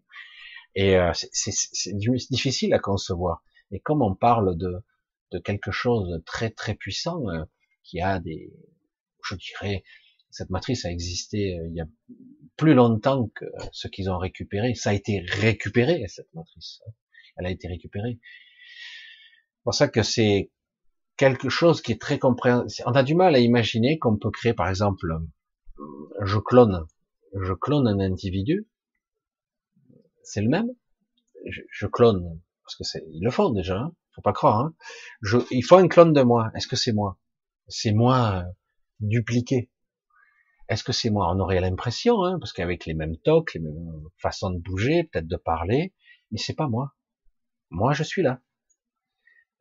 S1: Et euh, c'est difficile à concevoir. Et comme on parle de, de quelque chose de très très puissant, euh, qui a des, je dirais, cette matrice a existé euh, il y a plus longtemps que ce qu'ils ont récupéré. Ça a été récupéré cette matrice. Elle a été récupérée. C'est pour ça que c'est quelque chose qui est très compréhensible. On a du mal à imaginer qu'on peut créer, par exemple, je clone, je clone un individu, c'est le même. Je, clone, parce que c'est, ils le font déjà, hein, faut pas croire. Hein. Je, il faut un clone de moi. Est-ce que c'est moi? C'est moi euh, dupliqué. Est-ce que c'est moi? On aurait l'impression, hein, parce qu'avec les mêmes tocs, les mêmes façons de bouger, peut-être de parler, mais c'est pas moi. Moi, je suis là.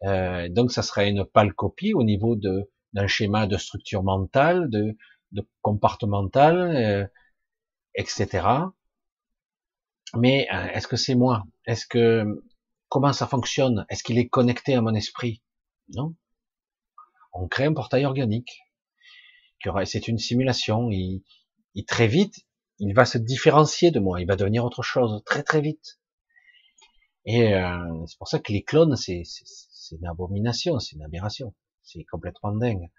S1: Euh, donc, ça serait une pâle copie au niveau de d'un schéma de structure mentale, de, de comportemental, euh, etc. Mais euh, est-ce que c'est moi? Est-ce que comment ça fonctionne? Est-ce qu'il est connecté à mon esprit? Non. On crée un portail organique. C'est une simulation. Il, très vite, il va se différencier de moi. Il va devenir autre chose très très vite. Et euh, c'est pour ça que les clones, c'est une abomination, c'est une aberration, c'est complètement dingue.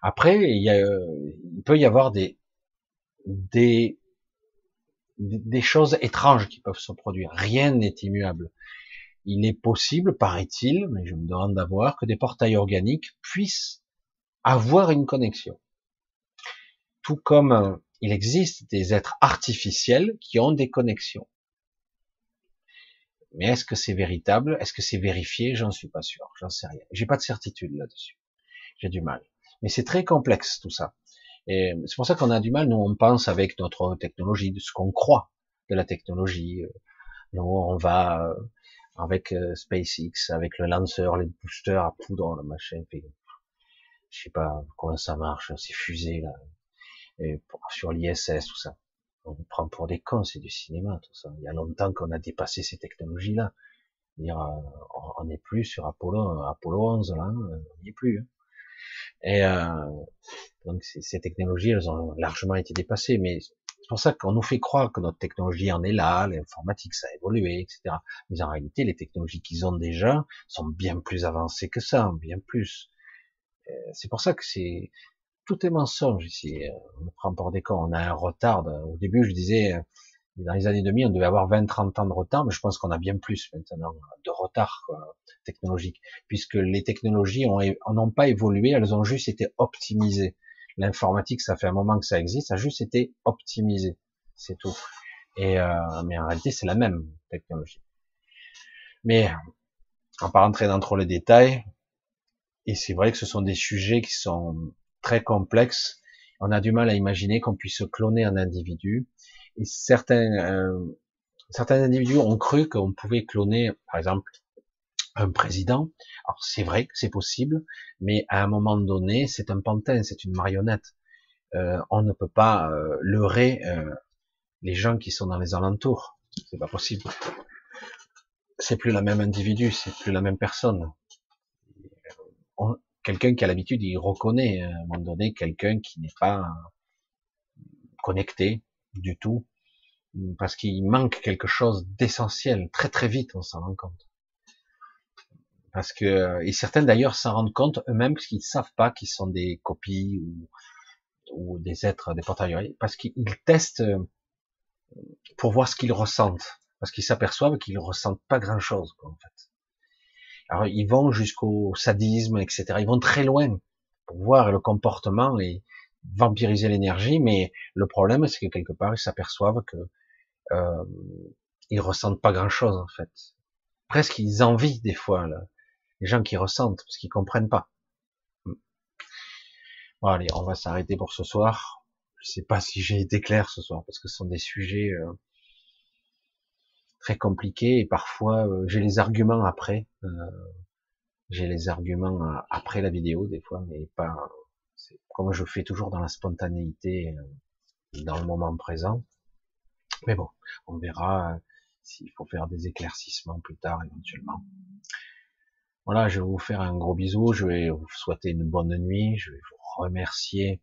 S1: Après, il, y a, il peut y avoir des des des choses étranges qui peuvent se produire. Rien n'est immuable. Il est possible, paraît-il, mais je me demande d'avoir, que des portails organiques puissent avoir une connexion. Tout comme euh, il existe des êtres artificiels qui ont des connexions. Mais est-ce que c'est véritable? Est-ce que c'est vérifié? J'en suis pas sûr. J'en sais rien. J'ai pas de certitude là-dessus. J'ai du mal. Mais c'est très complexe tout ça. Et c'est pour ça qu'on a du mal, nous on pense avec notre technologie, de ce qu'on croit de la technologie. Nous on va euh, avec euh, SpaceX, avec le lanceur, les boosters à poudre, le machin, je sais pas comment ça marche, ces fusées là, et sur l'ISS, tout ça. On prend pour des cons, c'est du cinéma, tout ça. Il y a longtemps qu'on a dépassé ces technologies-là. Euh, on n'est plus sur Apollo, Apollo 11 là, on n'y est plus. Hein. Et euh, donc ces technologies, elles ont largement été dépassées, mais c'est pour ça qu'on nous fait croire que notre technologie en est là, l'informatique ça a évolué, etc. Mais en réalité, les technologies qu'ils ont déjà sont bien plus avancées que ça, bien plus. Euh, c'est pour ça que c'est tout est mensonge ici. Euh, on prend pour des cons, on a un retard. Au début, je disais, dans les années 2000, on devait avoir 20-30 ans de retard, mais je pense qu'on a bien plus maintenant de retard technologique, puisque les technologies n'ont pas évolué, elles ont juste été optimisées. L'informatique, ça fait un moment que ça existe, ça a juste été optimisé, c'est tout. Et euh, mais en réalité, c'est la même technologie. Mais on va pas rentrer dans trop les détails. Et c'est vrai que ce sont des sujets qui sont très complexes. On a du mal à imaginer qu'on puisse cloner un individu. Certains, euh, certains individus ont cru qu'on pouvait cloner, par exemple, un président. Alors c'est vrai que c'est possible, mais à un moment donné, c'est un pantin, c'est une marionnette. Euh, on ne peut pas euh, leurrer euh, les gens qui sont dans les alentours. C'est pas possible. C'est plus la même individu, c'est plus la même personne. Quelqu'un qui a l'habitude, il reconnaît à un moment donné quelqu'un qui n'est pas connecté du tout, parce qu'il manque quelque chose d'essentiel. Très très vite, on s'en rend compte. Parce que et certains d'ailleurs s'en rendent compte eux-mêmes parce qu'ils savent pas qu'ils sont des copies ou, des êtres des portails parce qu'ils testent euh, pour voir ce qu'ils ressentent. Parce qu'ils s'aperçoivent qu'ils ressentent pas grand chose en fait. Alors ils vont jusqu'au sadisme etc ils vont très loin pour voir le comportement et vampiriser l'énergie mais le problème c'est que quelque part ils s'aperçoivent que euh, ils ressentent pas grand chose en fait presque ils envient des fois les gens qui ressentent, parce qu'ils comprennent pas. Bon, allez, on va s'arrêter pour ce soir. Je sais pas si j'ai été clair ce soir, parce que ce sont des sujets euh, très compliqués et parfois euh, j'ai les arguments après. Euh, j'ai les arguments après la vidéo des fois, mais pas comme je fais toujours dans la spontanéité, dans le moment présent. Mais bon, on verra s'il faut faire des éclaircissements plus tard éventuellement. Voilà, je vais vous faire un gros bisou, je vais vous souhaiter une bonne nuit, je vais vous remercier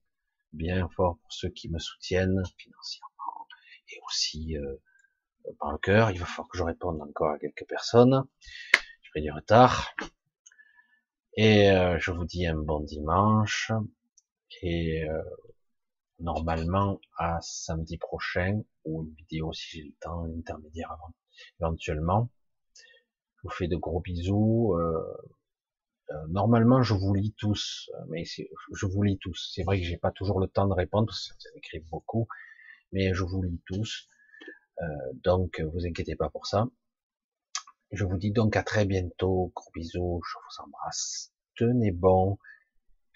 S1: bien fort pour ceux qui me soutiennent financièrement et aussi euh, par le cœur. Il va falloir que je réponde encore à quelques personnes. Je fais du retard. Et euh, je vous dis un bon dimanche. Et euh, normalement à samedi prochain, ou une vidéo si j'ai le temps, intermédiaire avant, éventuellement vous fais de gros bisous. Euh, euh, normalement, je vous lis tous, mais je vous lis tous. C'est vrai que j'ai pas toujours le temps de répondre, parce que ça écrit beaucoup, mais je vous lis tous. Euh, donc, vous inquiétez pas pour ça. Je vous dis donc à très bientôt. Gros bisous. Je vous embrasse. Tenez bon.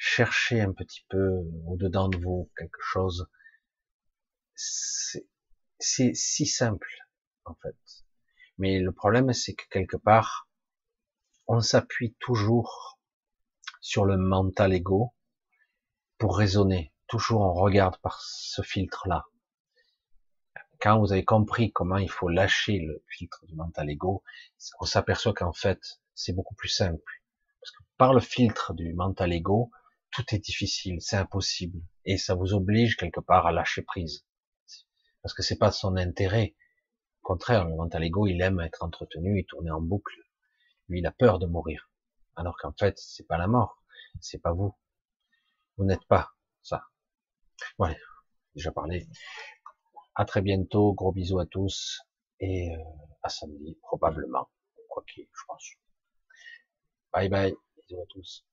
S1: Cherchez un petit peu au-dedans de vous quelque chose. C'est si simple, en fait. Mais le problème, c'est que quelque part, on s'appuie toujours sur le mental ego pour raisonner. Toujours on regarde par ce filtre-là. Quand vous avez compris comment il faut lâcher le filtre du mental ego, on s'aperçoit qu'en fait, c'est beaucoup plus simple. Parce que par le filtre du mental ego, tout est difficile, c'est impossible. Et ça vous oblige quelque part à lâcher prise. Parce que c'est pas son intérêt au contraire, le mental ego, il aime être entretenu et tourner en boucle. Lui, il a peur de mourir. Alors qu'en fait, c'est pas la mort. C'est pas vous. Vous n'êtes pas ça. Ouais, déjà parlé. À très bientôt. Gros bisous à tous. Et euh, à samedi, probablement. Quoi qu'il, je pense. Bye bye. Bisous à tous.